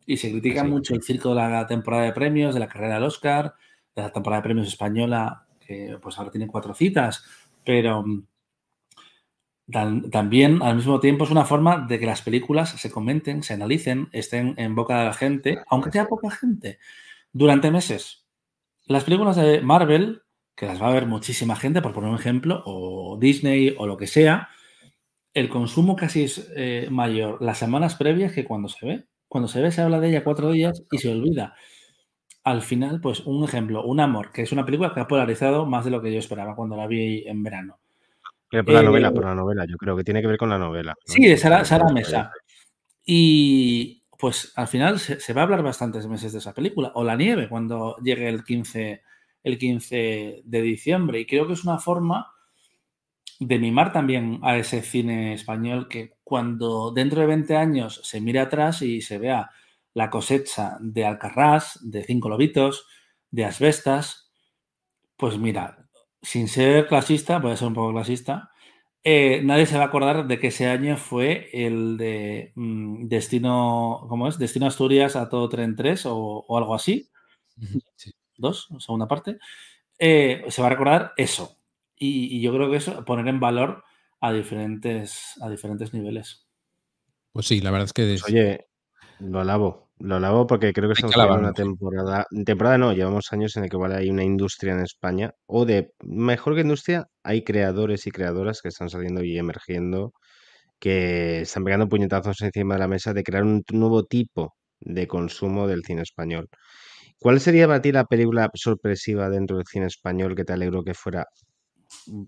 Y se critica sí. mucho el circo de la temporada de premios, de la carrera del Oscar, de la temporada de premios española, que pues ahora tiene cuatro citas, pero Tam- También, al mismo tiempo, es una forma de que las películas se comenten, se analicen, estén en boca de la gente, aunque sea poca gente, durante meses. Las películas de Marvel, que las va a ver muchísima gente, por poner un ejemplo, o Disney o lo que sea, el consumo casi es eh, mayor las semanas previas que cuando se ve. Cuando se ve se habla de ella cuatro días y se olvida. Al final, pues un ejemplo, Un Amor, que es una película que ha polarizado más de lo que yo esperaba cuando la vi en verano. Pero por la Eh, novela, por la novela, yo creo que tiene que ver con la novela. ¿no? Sí, de Sara, Sara Mesa. Y pues al final se, se va a hablar bastantes meses de esa película. O La Nieve, cuando llegue el 15, el 15 de diciembre. Y creo que es una forma de mimar también a ese cine español que cuando dentro de 20 años se mire atrás y se vea la cosecha de Alcarrás, de Cinco Lobitos, de Asbestas, pues mira, sin ser clasista, voy a ser un poco clasista, eh, nadie se va a acordar de que ese año fue el de mm, Destino, ¿cómo es? Destino Asturias a todo tren 3 o, o algo así, Sí. dos, segunda parte, eh, se va a recordar eso. Y, y yo creo que eso, poner en valor a diferentes, a diferentes niveles. Pues sí, la verdad es que Pues es- oye, lo alabo, lo alabo porque creo que estamos viviendo una temporada, temporada no, llevamos años en el que igual hay una industria en España, o de, mejor que industria, hay creadores y creadoras que están saliendo y emergiendo, que están pegando puñetazos encima de la mesa de crear un nuevo tipo de consumo del cine español. ¿Cuál sería para ti la película sorpresiva dentro del cine español que te alegro que fuera,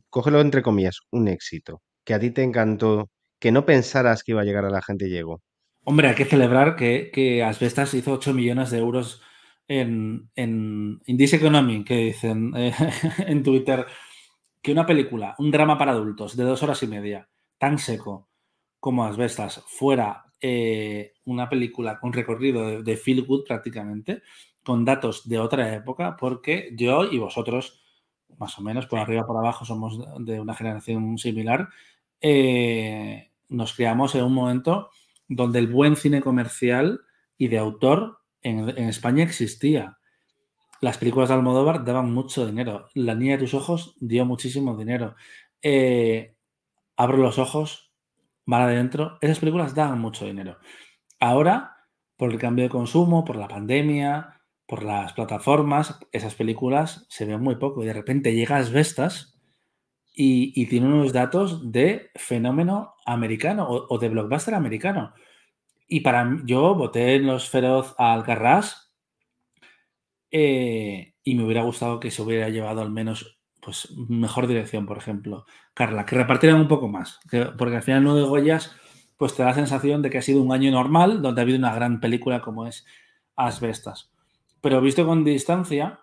cógelo entre comillas, un éxito? Que a ti te encantó, que no pensaras que iba a llegar a la gente y llegó. Hombre, hay que celebrar que, que Asbestas hizo 8 millones de euros en, en Indies Economy, que dicen eh, en Twitter, que una película, un drama para adultos de dos horas y media, tan seco como Asbestas, fuera eh, una película con recorrido de, de feel good prácticamente, con datos de otra época, porque yo y vosotros, más o menos, por arriba por abajo, somos de una generación similar, eh, nos criamos en un momento donde el buen cine comercial y de autor en, en, España existía. Las películas de Almodóvar daban mucho dinero. La niña de tus ojos dio muchísimo dinero. Eh, Abro los ojos, mar adentro. Esas películas daban mucho dinero. Ahora, por el cambio de consumo, por la pandemia, por las plataformas, esas películas se ven muy poco. Y de repente llegas Vestas y, tiene unos datos de fenómeno americano o, de blockbuster americano. Y para yo voté en los feroz a Alcarrás eh, y me hubiera gustado que se hubiera llevado al menos pues mejor dirección, por ejemplo. Carla, que repartieran un poco más, que, porque al final no de Goyas, pues te da la sensación de que ha sido un año normal donde ha habido una gran película como es Asbestas. Pero visto con distancia,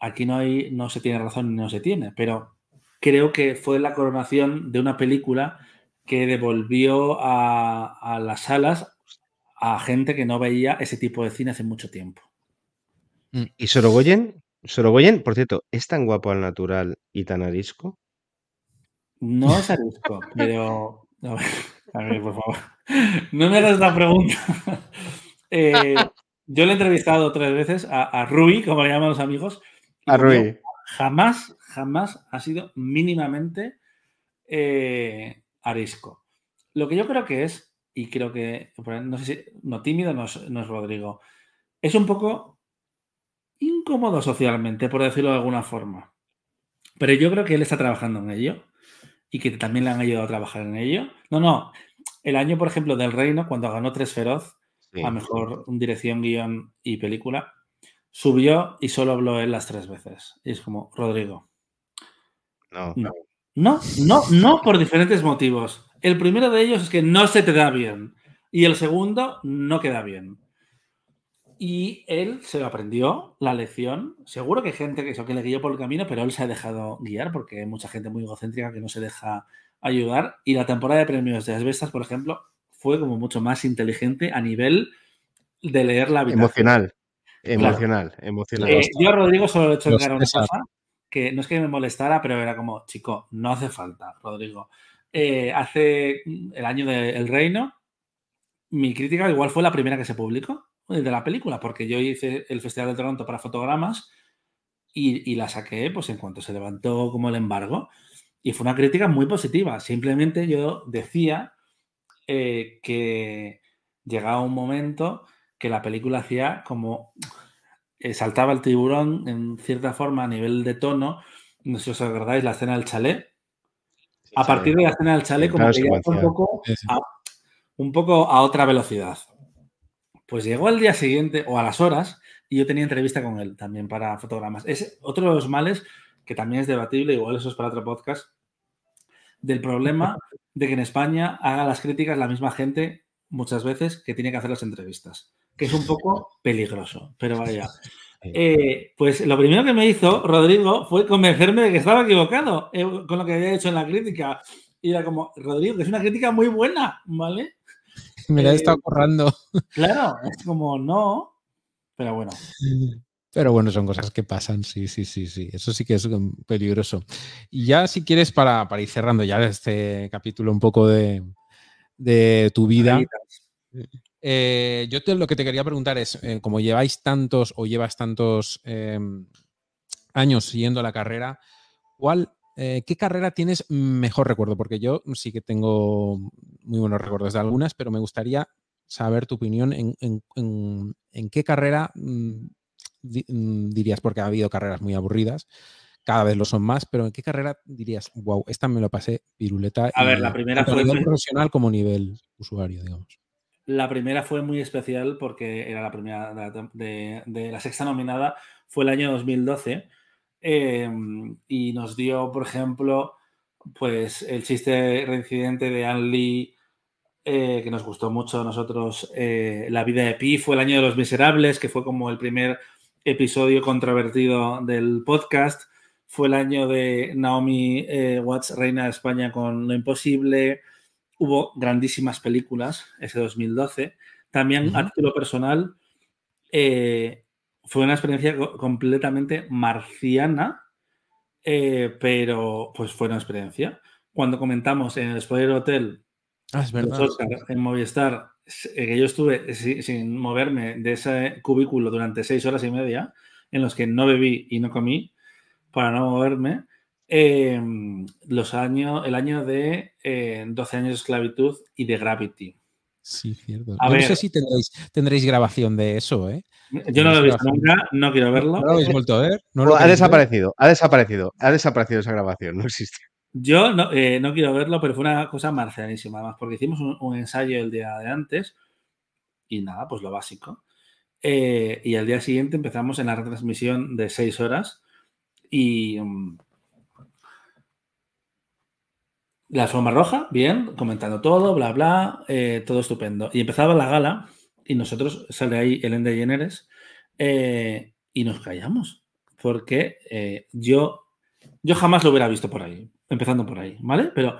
aquí no hay, no se tiene razón ni no se tiene, pero creo que fue la coronación de una película que devolvió a, a las salas a gente que no veía ese tipo de cine hace mucho tiempo. ¿Y Sorogoyen? Sorogoyen, por cierto, ¿es tan guapo al natural y tan arisco? No es arisco, pero. A ver, a ver, por favor. No me hagas la pregunta. Eh, yo le he entrevistado tres veces a, a Rui, como le llaman los amigos. A Rui. Jamás, jamás ha sido mínimamente eh, arisco. Lo que yo creo que es, y creo que, no sé si, no tímido no es, no es Rodrigo, es un poco incómodo socialmente, por decirlo de alguna forma. Pero yo creo que él está trabajando en ello y que también le han ayudado a trabajar en ello. No, no. El año, por ejemplo, del Reino, cuando ganó Tres Feroz, sí. a mejor dirección, guion y película, subió y solo habló él las tres veces. Y es como, Rodrigo. No. No, no, no, no por diferentes motivos. El primero de ellos es que no se te da bien. Y el segundo, no queda bien. Y él se aprendió la lección. Seguro que hay gente que, eso, que le guió por el camino, pero él se ha dejado guiar porque hay mucha gente muy egocéntrica que no se deja ayudar. Y la temporada de premios de Asbestas, por ejemplo, fue como mucho más inteligente a nivel de leer la vida. Emocional. Emocional, claro. emocional. Eh, yo a Rodrigo solo le he hecho claro una cosa, que no es que me molestara, pero era como, chico, no hace falta, Rodrigo. Eh, hace el año del de Reino, mi crítica igual fue la primera que se publicó de la película, porque yo hice el Festival de Toronto para fotogramas y, y, la saqué pues en cuanto se levantó como el embargo. Y fue una crítica muy positiva. Simplemente yo decía eh, que llegaba un momento que la película hacía como eh, saltaba el tiburón en cierta forma a nivel de tono. No sé si os acordáis la escena del chalet. A partir de la escena del chalet, como Claro, que un poco, a, un poco a otra velocidad. Pues llegó al día siguiente o a las horas y yo tenía entrevista con él también para fotogramas. Es otro de los males que también es debatible, igual eso es para otro podcast, del problema de que en España haga las críticas la misma gente muchas veces que tiene que hacer las entrevistas, que es un poco peligroso, pero vaya. Eh, pues lo primero que me hizo Rodrigo fue convencerme de que estaba equivocado eh, con lo que había hecho en la crítica. Y era como, Rodrigo, que es una crítica muy buena, ¿vale? Me la he Eh, estado currando. Claro, es como no, pero bueno. Pero bueno, son cosas que pasan, sí, sí, sí, sí. Eso sí que es um, peligroso. Y ya si quieres, para, para ir cerrando ya este capítulo un poco de, de tu vida, eh, yo te- lo que te quería preguntar es, eh, como lleváis tantos o llevas tantos eh, años siguiendo la carrera, ¿cuál, eh, ¿qué carrera tienes mejor recuerdo? Porque yo sí que tengo muy buenos recuerdos de algunas, pero me gustaría saber tu opinión en, en- en- en qué carrera mm, dirías, porque ha habido carreras muy aburridas, cada vez lo son más, pero ¿en qué carrera dirías, wow, esta me lo pasé piruleta? A ver, la primera fue nivel profesional como nivel usuario, digamos. La primera fue muy especial porque era la primera de la, tem- de- de la sexta nominada, fue el año 2012 eh, y nos dio, por ejemplo, pues el chiste reincidente de Anne Lee eh, que nos gustó mucho a nosotros. eh, la vida de Pi fue el año de los miserables, que fue como el primer episodio controvertido del podcast. Fue el año de Naomi eh, Watts, reina de España, con Lo Imposible. Hubo grandísimas películas ese 2012. También a título personal, eh, fue una experiencia co- completamente marciana, eh, pero pues fue una experiencia. Cuando comentamos en el Spoiler Hotel Ah, es los verdad. Oscar en Movistar, que yo estuve si- sin moverme de ese cubículo durante seis horas y media, en los que no bebí y no comí para no moverme, eh, los años, el año de eh, 12 años de esclavitud y de Gravity. Sí, cierto. A Yo no ver. sé si tendréis, tendréis grabación de eso, ¿eh? Yo no lo he visto Grabación. nunca, no quiero verlo. ¿No lo habéis vuelto a ver? ¿No lo ha ver? desaparecido, ha desaparecido, ha desaparecido esa grabación, no existe. Yo no, eh, no quiero verlo, pero fue una cosa marcianísima, además, porque hicimos un, ensayo el día de antes y nada, pues lo básico. Eh, y al día siguiente empezamos en la retransmisión de seis horas y mm, la alfombra roja, bien, comentando todo, bla, bla, eh, todo estupendo. Y empezaba la gala y nosotros, sale ahí Ellen DeGeneres eh, y nos callamos, porque yo, yo jamás lo hubiera visto por ahí, empezando por ahí, ¿vale? Pero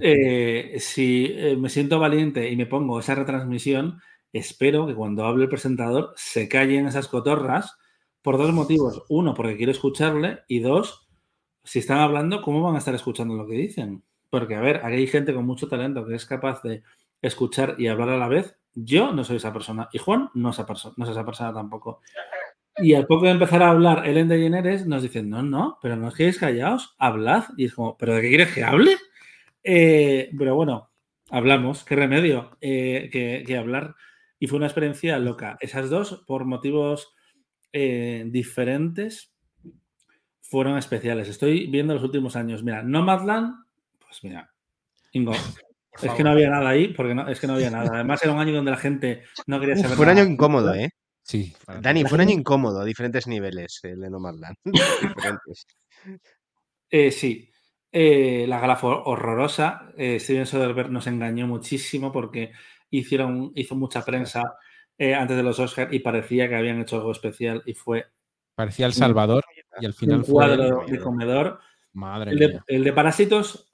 eh, si eh, me siento valiente y me pongo esa retransmisión, espero que cuando hable el presentador se callen esas cotorras por dos motivos. Uno, porque quiero escucharle y dos, si están hablando, ¿cómo van a estar escuchando lo que dicen? Porque, a ver, aquí hay gente con mucho talento que es capaz de escuchar y hablar a la vez. Yo no soy esa persona y Juan no es esa, perso- no es esa persona tampoco. Y al poco de empezar a hablar Ellen DeGeneres nos dicen, no, no, pero no os quedéis callados, hablad. Y es como, ¿pero de qué quieres que hable? Eh, pero bueno, hablamos, qué remedio eh, que, que hablar. Y fue una experiencia loca. Esas dos, por motivos eh, diferentes, fueron especiales. Estoy viendo los últimos años. Mira, Nomadland, pues mira, Ingo, es que no había nada ahí, porque no, es que no había nada. Además, era un año donde la gente no quería Uf, saber fue un nada. año incómodo, ¿eh? Sí. para Dani, La fue un año incómodo a diferentes niveles el de Nomadland. diferentes. Eh, sí. Eh, la gala fue horrorosa. Eh, Steven Soderbergh nos engañó muchísimo porque hicieron, hizo mucha prensa eh, antes de los Oscars y parecía que habían hecho algo especial y fue Parecía El Salvador y al final un fue. cuadro de comedor. Madre El de, mía. el de Parásitos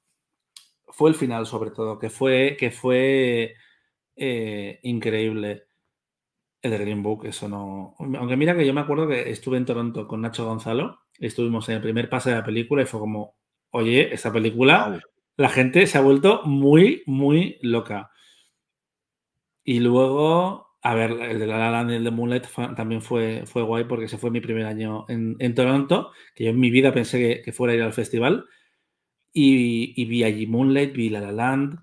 fue el final, sobre todo, que fue, que fue eh, increíble. El de Green Book, eso no. Aunque mira que yo me acuerdo que estuve en Toronto con Nacho Gonzalo, estuvimos en el primer pase de la película y fue como, oye, esta película, la gente se ha vuelto muy, muy loca. Y luego, a ver, el de La La Land y el de Moonlight también fue, fue guay porque ese fue mi primer año en, en Toronto, que yo en mi vida pensé que, que fuera a ir al festival. Y, y vi allí Moonlight, vi La La Land,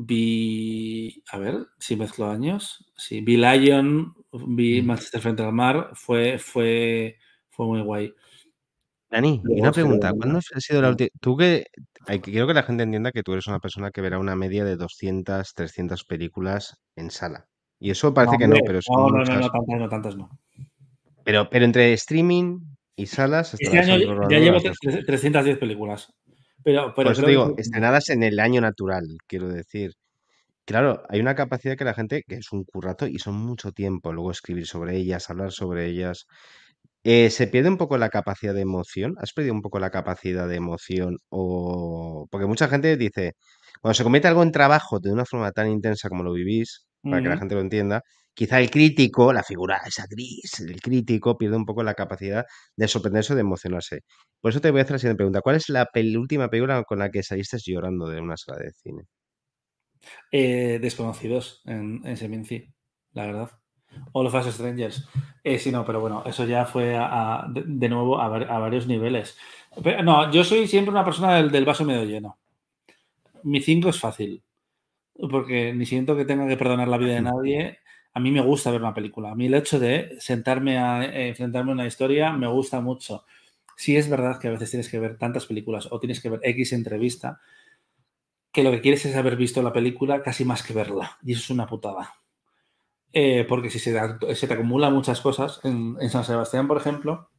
vi, a ver, si mezclo años, sí, vi Lion, vi Mm. Manchester frente al mar, fue, fue, fue muy guay. Dani, Luego una pregunta, ¿cuándo ha sido la última? Tú que, hay quiero que la gente entienda que tú eres una persona que verá una media de 200, 300 películas en sala. Y eso parece No, que no, pero son no, no, no, muchas. no, tantas no, tantas no. Pero, pero entre streaming y salas Este año ya llevo las dos. tre- 310 películas. Pero, pero Por eso creo te que- digo, estrenadas en el año natural, quiero decir. Claro, hay una capacidad que la gente, que es un currato y son mucho tiempo, luego escribir sobre ellas, hablar sobre ellas. Eh, ¿se pierde un poco la capacidad de emoción? ¿Has perdido un poco la capacidad de emoción? O... Porque mucha gente dice, cuando se convierte algo en trabajo de una forma tan intensa como lo vivís, para que la gente lo entienda, quizá el crítico, la figura esa gris, el crítico pierde un poco la capacidad de sorprenderse o de emocionarse. Por eso te voy a hacer la siguiente pregunta. ¿Cuál es la última película con la que saliste llorando de una sala de cine? eh, desconocidos en, en Seminci, la verdad. All of Us Strangers. Eh, sí, no, pero bueno, eso ya fue a- a- de, de nuevo a, var- a varios niveles. Pero, no, yo soy siempre una persona del, del vaso medio lleno. Mi 5 es fácil, porque ni siento que tenga que perdonar la vida de nadie. A mí me gusta ver una película. A mí el hecho de sentarme a eh, enfrentarme a una historia me gusta mucho. Sí es verdad que a veces tienes que ver tantas películas o tienes que ver X entrevista que lo que quieres es haber visto la película casi más que verla. Y eso es una putada. Eh, porque si se te, se te acumulan muchas cosas, en, en, San Sebastián, por ejemplo,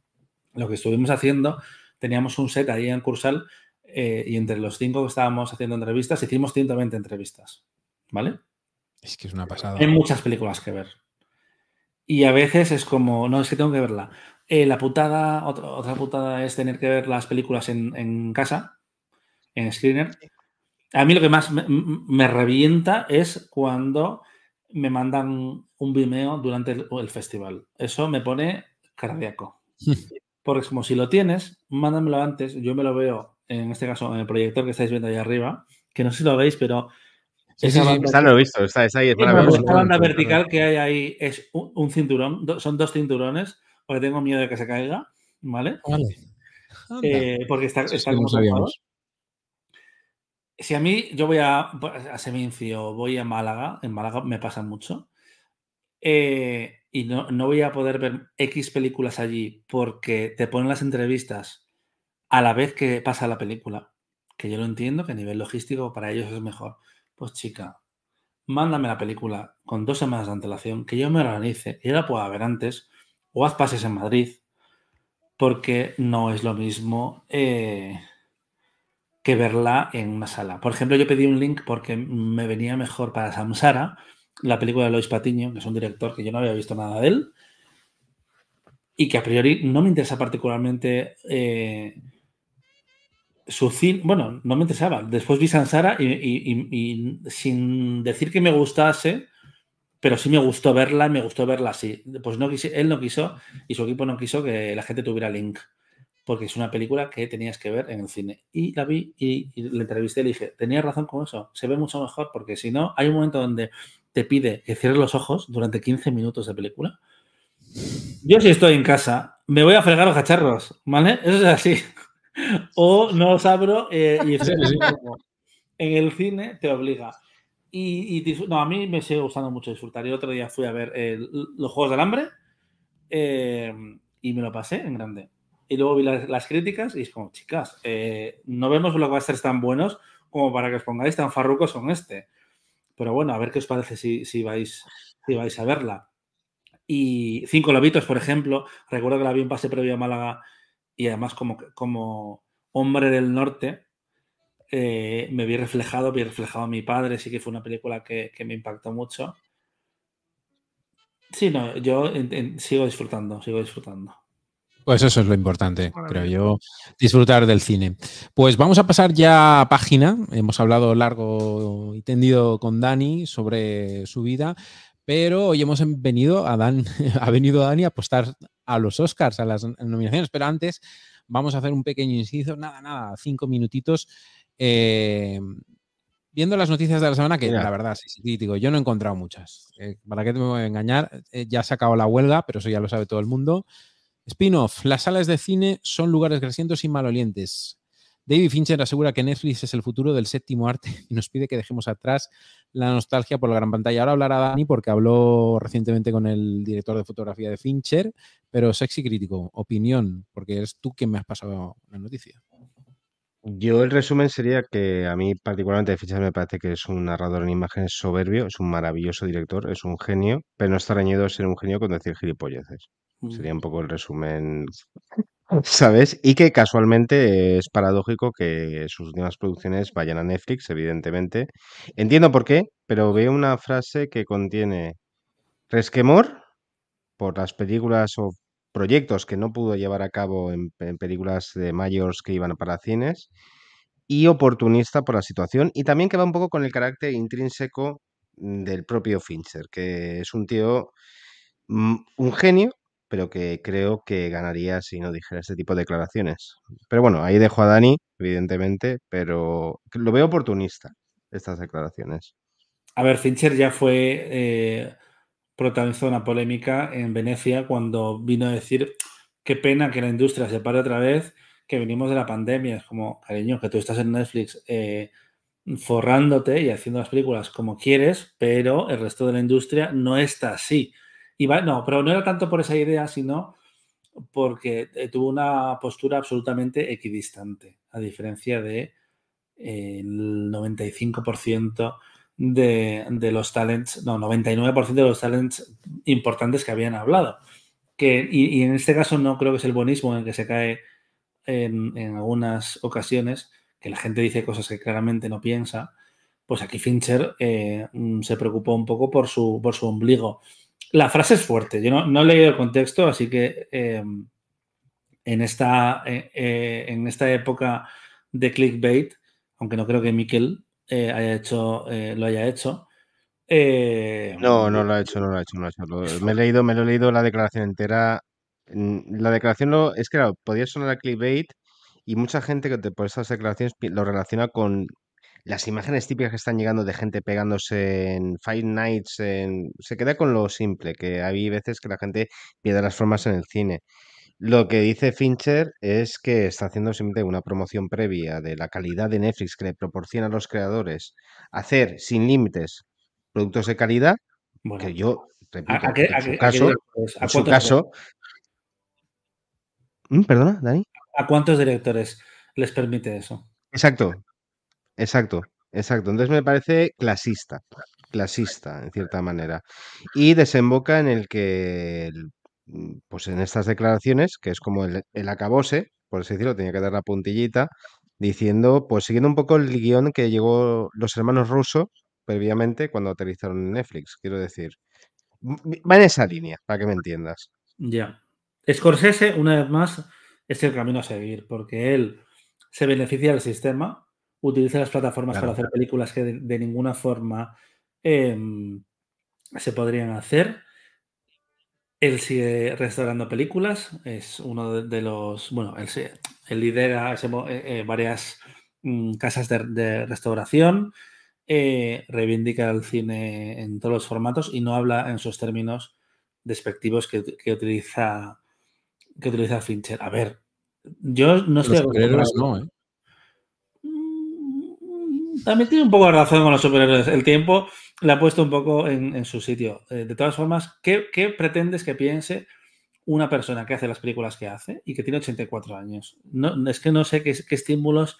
lo que estuvimos haciendo, teníamos un set ahí en Cursal eh, y entre los cinco que estábamos haciendo entrevistas, hicimos 120 entrevistas. ¿Vale? Es que es una pasada. Hay muchas películas que ver. Y a veces es como, no, es que tengo que verla. Eh, la putada, otra, otra, putada es tener que ver las películas en, en casa, en screener. A mí lo que más me, me, revienta es cuando me mandan un Vimeo durante el, el festival. Eso me pone cardíaco. Porque es como si lo tienes, mándamelo antes, yo me lo veo, en este caso, en el proyector que estáis viendo ahí arriba, que no sé si lo veis, pero Sí, está, lo he visto, está, está ahí. Es esa banda vertical que hay ahí es un, un cinturón, do, son dos cinturones, porque tengo miedo de que se caiga, ¿vale? Vale. Eh, porque está, no sabíamos. Si a mí, yo voy a, a Semincio, voy a Málaga, en Málaga me pasa mucho, eh, y no, no voy a poder ver X películas allí porque te ponen las entrevistas a la vez que pasa la película, que yo lo entiendo, que a nivel logístico para ellos es mejor. Pues chica, mándame la película con dos semanas de antelación, que yo me organice y la pueda ver antes, o haz pases en Madrid, porque no es lo mismo eh, que verla en una sala. Por ejemplo, yo pedí un link porque me venía mejor para Samsara, la película de Lois Patiño, que es un director que yo no había visto nada de él, y que a priori no me interesa particularmente eh, su cine, bueno, no me interesaba. Después vi Sansara y, y, y, sin decir que me gustase, pero sí me gustó verla y me gustó verla así. Pues no quise, él no quiso y su equipo no quiso que la gente tuviera link, porque es una película que tenías que ver en el cine. Y la vi y, y le entrevisté y le dije, tenías razón con eso, se ve mucho mejor, porque si no, hay un momento donde te pide que cierres los ojos durante 15 minutos de película. Yo si estoy en casa, me voy a fregar los cacharros, ¿vale? Eso es así o no os abro eh, y en el cine te obliga. Y, no, a mí me sigue gustando mucho disfrutar. Y el otro día fui a ver los Juegos del Hambre eh, y me lo pasé en grande. Y luego vi las, las críticas y es como, chicas, eh, no vemos blockbusters tan buenos como para que os pongáis tan farrucos con este. Pero bueno, a ver qué os parece si, si, vais, si vais a verla. Y Cinco Lobitos, por ejemplo, recuerdo que la vi en pase previo a Málaga y además como, como hombre del norte eh, me vi reflejado, vi reflejado a mi padre, sí que fue una película que, que me impactó mucho. Sí, no, yo en, en, sigo disfrutando, sigo disfrutando. Pues eso es lo importante, creo yo, disfrutar del cine. Pues vamos a pasar ya a página. Hemos hablado largo y tendido con Dani sobre su vida, pero hoy hemos venido a Dan, ha venido Dani a apostar a los Oscars, a las nominaciones, pero antes vamos a hacer un pequeño inciso, nada, nada, cinco minutitos. Eh, viendo las noticias de la semana, que Mira. la verdad, sí, sí, digo, yo no he encontrado muchas. Eh, ¿Para qué te me voy a engañar? Eh, ya se ha acabado la huelga, pero eso ya lo sabe todo el mundo. Spin-off, las salas de cine son lugares grasientos y malolientes. David Fincher asegura que Netflix es el futuro del séptimo arte y nos pide que dejemos atrás la nostalgia por la gran pantalla. Ahora hablará Dani porque habló recientemente con el director de fotografía de Fincher, pero sexy crítico, opinión, porque eres tú quien me has pasado la noticia. Yo el resumen sería que a mí particularmente de Fincher me parece que es un narrador en imágenes soberbio, es un maravilloso director, es un genio, pero no está reñido ser un genio con decir gilipolleces. Sería un poco el resumen, ¿sabes? Y que casualmente es paradójico que sus últimas producciones vayan a Netflix, evidentemente. Entiendo por qué, pero veo una frase que contiene resquemor por las películas o proyectos que no pudo llevar a cabo en, en películas de mayores que iban para cines y oportunista por la situación y también que va un poco con el carácter intrínseco mm, del propio Fincher, que es un tío, mm, un genio, pero que creo que ganaría si no dijera este tipo de declaraciones. Pero bueno, ahí dejo a Dani, evidentemente, pero lo veo oportunista, estas declaraciones. A ver, Fincher ya fue eh, protagonizó una polémica en Venecia cuando vino a decir qué pena que la industria se pare otra vez, que venimos de la pandemia. Es como, cariño, que tú estás en Netflix eh, forrándote y haciendo las películas como quieres, pero el resto de la industria no está así. Y va, no, pero no era tanto por esa idea, sino porque eh, tuvo una postura absolutamente equidistante, a diferencia de eh, el 95% de, los talents, no, 99% de los talents importantes que habían hablado. Que, y, en este caso no creo que es el buenismo en el que se cae en, algunas ocasiones, que la gente dice cosas que claramente no piensa, pues aquí Fincher eh, se preocupó un poco por su, por su ombligo. La frase es fuerte, yo no, he leído el contexto, así que eh, en, esta, eh, en esta época de clickbait, aunque no creo que Miquel eh, haya hecho, eh, lo haya hecho. Eh, no, no lo ha hecho, no lo ha hecho, no lo ha hecho. Me he leído, me lo he leído la declaración entera. Mm, la declaración es que claro, podía sonar a clickbait y mucha gente que por estas declaraciones lo relaciona con las imágenes típicas que están llegando de gente pegándose en Fight Nights, en... se queda con lo simple, que hay veces que la gente pierde las formas en el cine. Lo que dice Fincher es que está haciendo simplemente una promoción previa de la calidad de Netflix que le proporciona a los creadores hacer sin límites productos de calidad, bueno, que yo, repito, ¿a, a qué, en su a caso, en su caso ¿Mm? ¿Perdona, Dani? ¿A cuántos directores les permite eso? Exacto, exacto, exacto. Entonces me parece clasista, clasista, en cierta manera. Y desemboca en el que el pues en estas declaraciones, que es como el, el acabose, por así decirlo, tenía que dar la puntillita, diciendo, pues siguiendo un poco el guion que llegó los hermanos rusos previamente cuando aterrizaron en Netflix, quiero decir. Va en esa línea, para que me entiendas. Ya. Scorsese, una vez más, es el camino a seguir, porque él se beneficia del sistema, utiliza las plataformas claro. para hacer películas que de, de ninguna forma eh, se podrían hacer él sigue restaurando películas, es uno de, los, bueno, él, él lidera ese, eh, varias mm, casas de, de restauración, eh, reivindica el cine en todos los formatos y no habla en sus términos despectivos que, que, utiliza, que utiliza Fincher. A ver, yo no estoy acostumbrado. No, ¿eh? También tiene un poco de razón con los superhéroes. El tiempo le ha puesto un poco en, en su sitio. Eh, de todas formas, ¿qué, ¿qué, pretendes que piense una persona que hace las películas que hace y que tiene 84 años? No, es que no sé qué, qué estímulos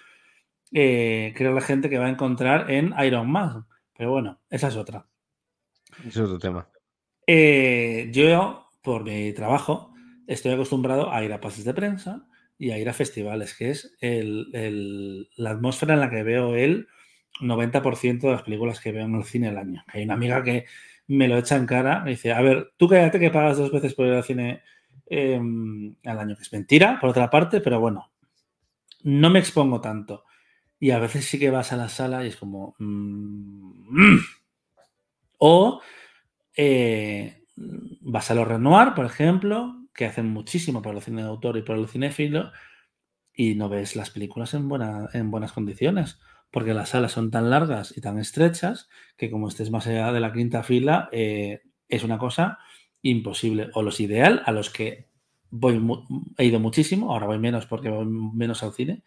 eh, cree la gente que va a encontrar en Iron Man. Pero bueno, esa es otra. Es otro tema. Eh, yo, por mi trabajo, estoy acostumbrado a ir a pases de prensa y a ir a festivales, que es el, el, la atmósfera en la que veo él 90% de las películas que veo en el cine al año. Hay una amiga que me lo echa en cara, me dice, a ver, tú cállate que pagas dos veces por ir al cine eh, al año, que es mentira, por otra parte, pero bueno, no me expongo tanto. Y a veces sí que vas a la sala y es como... Mmm, o eh, vas a los Renoir, por ejemplo, que hacen muchísimo para el cine de autor y para el cinéfilo, y no ves las películas en, buena, en buenas condiciones porque las salas son tan largas y tan estrechas que como estés más allá de la quinta fila eh, es una cosa imposible. O los ideal a los que voy he ido muchísimo, ahora voy menos porque voy menos al cine,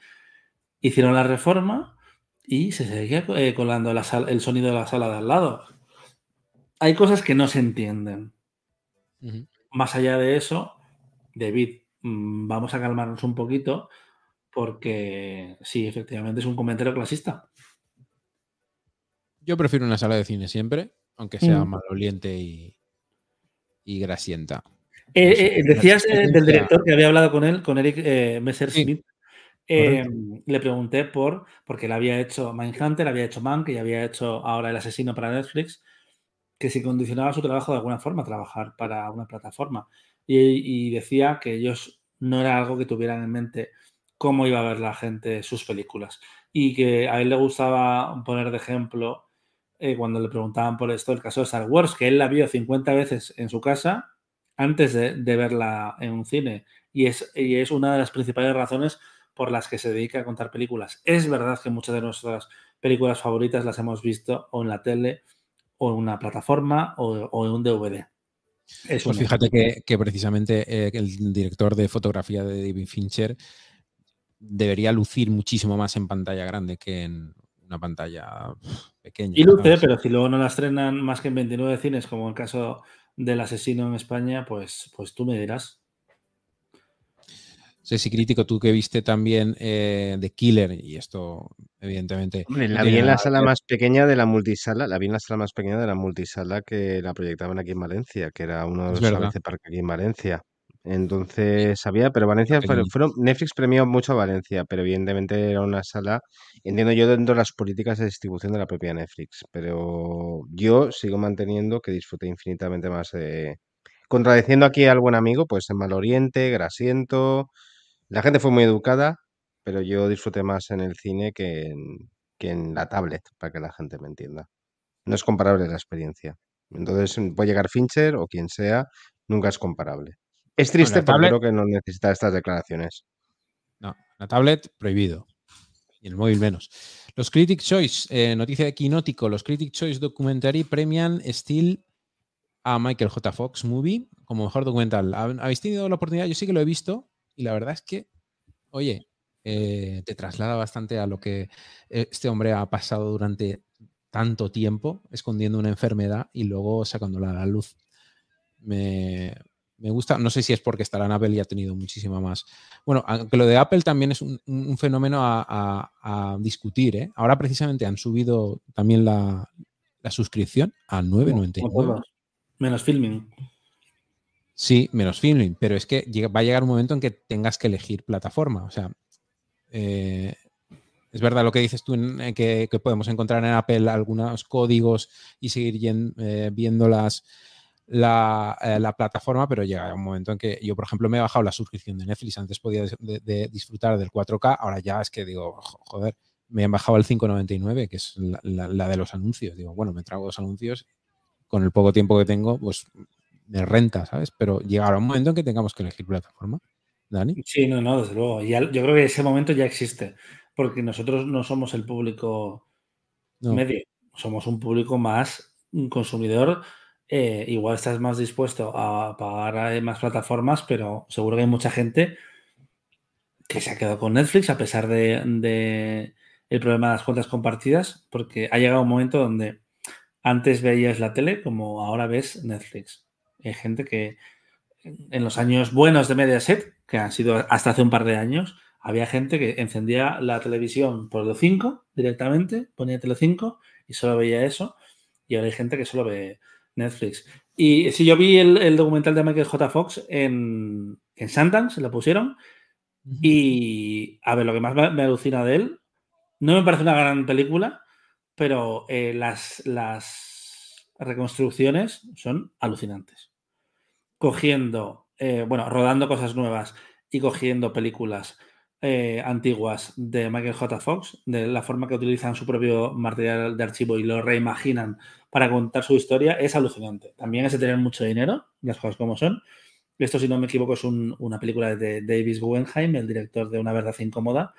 hicieron la reforma y se seguía eh, colando la sal- el sonido de la sala de al lado. Hay cosas que no se entienden. Más allá de eso, David, mm, vamos a calmarnos un poquito porque sí, efectivamente es un comentario clasista. Yo prefiero una sala de cine siempre, aunque sea Mm. maloliente y, y grasienta. Eh, No sé, eh, decías eh, del director que había hablado con él, con Eric eh. Eh, correcto. le pregunté por, porque él había hecho Mindhunter, había hecho Mank y había hecho ahora El Asesino para Netflix, que si condicionaba su trabajo de alguna forma trabajar para una plataforma. Y, y decía que ellos no era algo que tuvieran en mente cómo iba a ver la gente sus películas. Y que a él le gustaba poner de ejemplo eh, cuando le preguntaban por esto el caso de Star Wars, que él la vio 50 veces en su casa antes de, de verla en un cine. Y es, y es una de las principales razones por las que se dedica a contar películas. Es verdad que muchas de nuestras películas favoritas las hemos visto o en la tele o en una plataforma o, o en un DVD. Es Pues fíjate que, que precisamente eh, el director de fotografía de David Fincher debería lucir muchísimo más en pantalla grande que en una pantalla pequeña. Y luce, pero si luego no la estrenan más que en 29 cines, como el caso del asesino en España, pues, pues tú me dirás. Sí, sí, crítico, tú que viste también eh, The Killer, y esto, evidentemente. Hombre, no la vi en la que sala más pequeña de la multisala, la vi en la sala más pequeña de la multisala que la proyectaban aquí en Valencia, que era uno de los Park aquí en Valencia. Entonces sabía, pero Valencia Está fueron, Netflix premió mucho a Valencia, pero evidentemente era una sala, entiendo yo dentro de las políticas de distribución de la propia Netflix, pero yo sigo manteniendo que disfruté infinitamente más de, contradiciendo aquí al buen amigo, pues en Mal Oriente, Grasiento, la gente fue muy educada, pero yo disfruté más en el cine que en, que en la tablet, para que la gente me entienda. No es comparable la experiencia. Entonces, puede llegar Fincher o quien sea, nunca es comparable. Es triste porque tablet- creo que no necesita estas declaraciones. No, la tablet prohibido. Y el móvil menos. Los Critic Choice, eh, noticia de Quinótico, los Critic Choice Documentary premian Still a Michael J. Fox Movie como mejor documental. ¿Hab- ¿Habéis tenido la oportunidad? Yo sí que lo he visto y la verdad es que, oye, eh, te traslada bastante a lo que eh, este hombre ha pasado durante tanto tiempo escondiendo una enfermedad y luego sacándola a la luz. Me, me gusta, no sé si es porque estará en Apple y ha tenido muchísima más. Bueno, aunque lo de Apple también es un, un fenómeno a, a- a discutir. ¿eh? Ahora precisamente han subido también la, la suscripción a Como 9,99. todos. Menos filming. Sí, menos filming, pero es que va a llegar un momento en que tengas que elegir plataforma. O sea, eh, es verdad lo que dices tú, en- en que, que podemos encontrar en Apple algunos códigos y seguir yen- eh, viendo las, la, eh, la plataforma, pero llega un momento en que yo, por ejemplo, me he bajado la suscripción de Netflix. Antes podía de- de- de disfrutar del 4K, ahora ya es que digo, jo- joder, me han bajado el 5,99, que es la, la- la de los anuncios. Digo, bueno, me trago los anuncios, con el poco tiempo que tengo, pues me renta, ¿sabes? Pero llegará un momento en que tengamos que elegir plataforma. Dani. Sí, no, no, desde luego. Ya- yo creo que ese momento ya existe, porque nosotros no somos el público No. medio, somos un público más un consumidor. Eh, igual estás más dispuesto a pagar eh, más plataformas, pero seguro que hay mucha gente que se ha quedado con Netflix a pesar de, el problema de las cuentas compartidas, porque ha llegado un momento donde antes veías la tele como ahora ves Netflix. Hay gente que en los años buenos de Mediaset, que han sido hasta hace un par de años, había gente que encendía la televisión por el 5 directamente, ponía Tele5 y solo veía eso. Y ahora hay gente que solo ve Netflix. Y si yo vi el, el documental de Michael J. Fox en, en Sundance, lo pusieron. Y a ver, lo que más me, me alucina de él, no me parece una gran película, pero eh, las, las reconstrucciones son alucinantes. Cogiendo, eh, bueno, rodando cosas nuevas y cogiendo películas eh, antiguas de Michael J. Fox, de la forma que utilizan su propio material de archivo y lo reimaginan para contar su historia, es alucinante. También es de tener mucho dinero, las cosas como son. Esto, si no me equivoco, es un- una película de Davis Guggenheim, el director de Una verdad incómoda.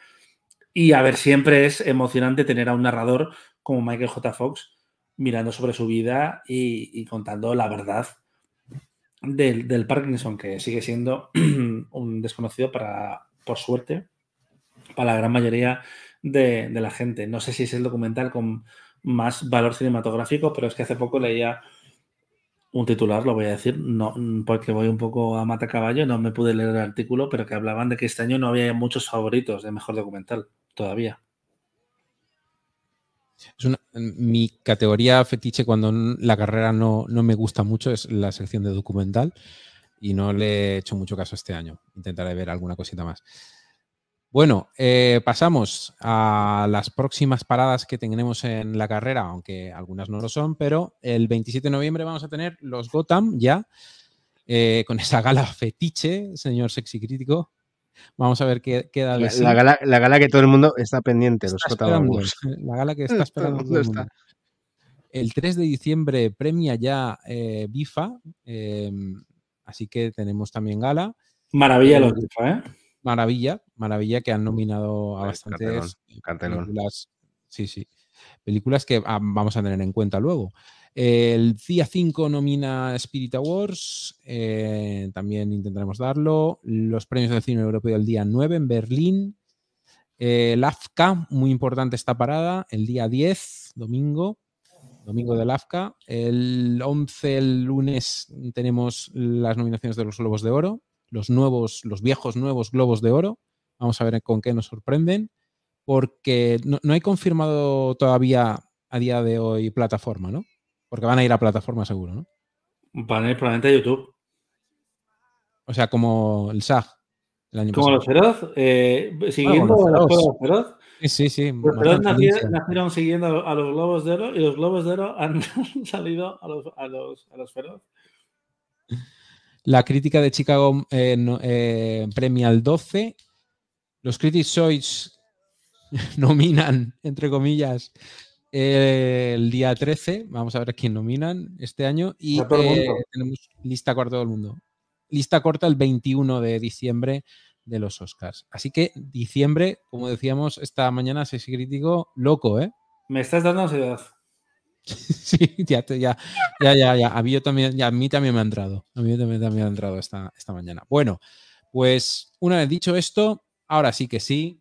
Y a ver, siempre es emocionante tener a un narrador como Michael J. Fox mirando sobre su vida y, y contando la verdad del, del Parkinson, que sigue siendo un desconocido para, por suerte, para la gran mayoría de, la gente. No sé si es el documental con más valor cinematográfico, pero es que hace poco leía un titular, lo voy a decir, porque voy un poco a mata caballo, no me pude leer el artículo, pero que hablaban de que este año no había muchos favoritos de mejor documental, todavía. Mi categoría fetiche cuando la carrera no, no me gusta mucho es la sección de documental y no le he hecho mucho caso este año. Intentaré ver alguna cosita más. Bueno, eh, pasamos a las próximas paradas que tendremos en la carrera, aunque algunas no lo son, pero el 27 de noviembre vamos a tener los Gotham ya, eh, con esa gala fetiche, señor sexy crítico. Vamos a ver qué queda de La, la gala, la gala que todo el mundo está pendiente, los Está esperando. La gala que está Todo esperando el todo el mundo mundo. El 3 de diciembre premia ya eh, BIFA, eh, así que tenemos también gala. Maravilla Eh, los FIFA, ¿eh? Maravilla, maravilla que han nominado a Joder, bastantes películas. Sí, sí. Películas que ah, vamos a tener en cuenta luego. El día 5 nomina Spirit Awards, eh, también intentaremos darlo. Los premios del cine europeo el día 9 en Berlín. Eh, el AFCA, muy importante esta parada, el día 10, domingo, domingo del AFCA. El 11, el lunes, tenemos las nominaciones de los Globos de Oro, los nuevos, los viejos nuevos Globos de Oro. Vamos a ver con qué nos sorprenden, porque no, no hay confirmado todavía a día de hoy plataforma, ¿no? Porque van a ir a plataforma seguro, ¿no? Van a ir probablemente a YouTube. O sea, como el SAG el año Como los. Feroz, eh, siguiendo como los los Feroz. Sí, sí, sí. Los Feroz nacieron siguiendo a los Globos de Oro y los Globos de Oro han salido a los, a los, a los Feroz. La crítica de Chicago eh, no- eh, premia al 12. Los Critics' Choice nominan, entre comillas, el día 13. Vamos a ver a quién nominan este año. Y eh, tenemos lista corta todo el mundo. Lista corta el 21 de diciembre de los Oscars. Así que diciembre, como decíamos esta mañana, Sexy Crítico, loco, ¿eh? Me estás dando ansiedad. Sí, ya, te- ya, ya, ya, ya. A mí, yo también, ya, a mí también me ha entrado. A mí también, también me ha entrado esta, esta mañana. Bueno, pues una vez dicho esto, ahora sí que sí.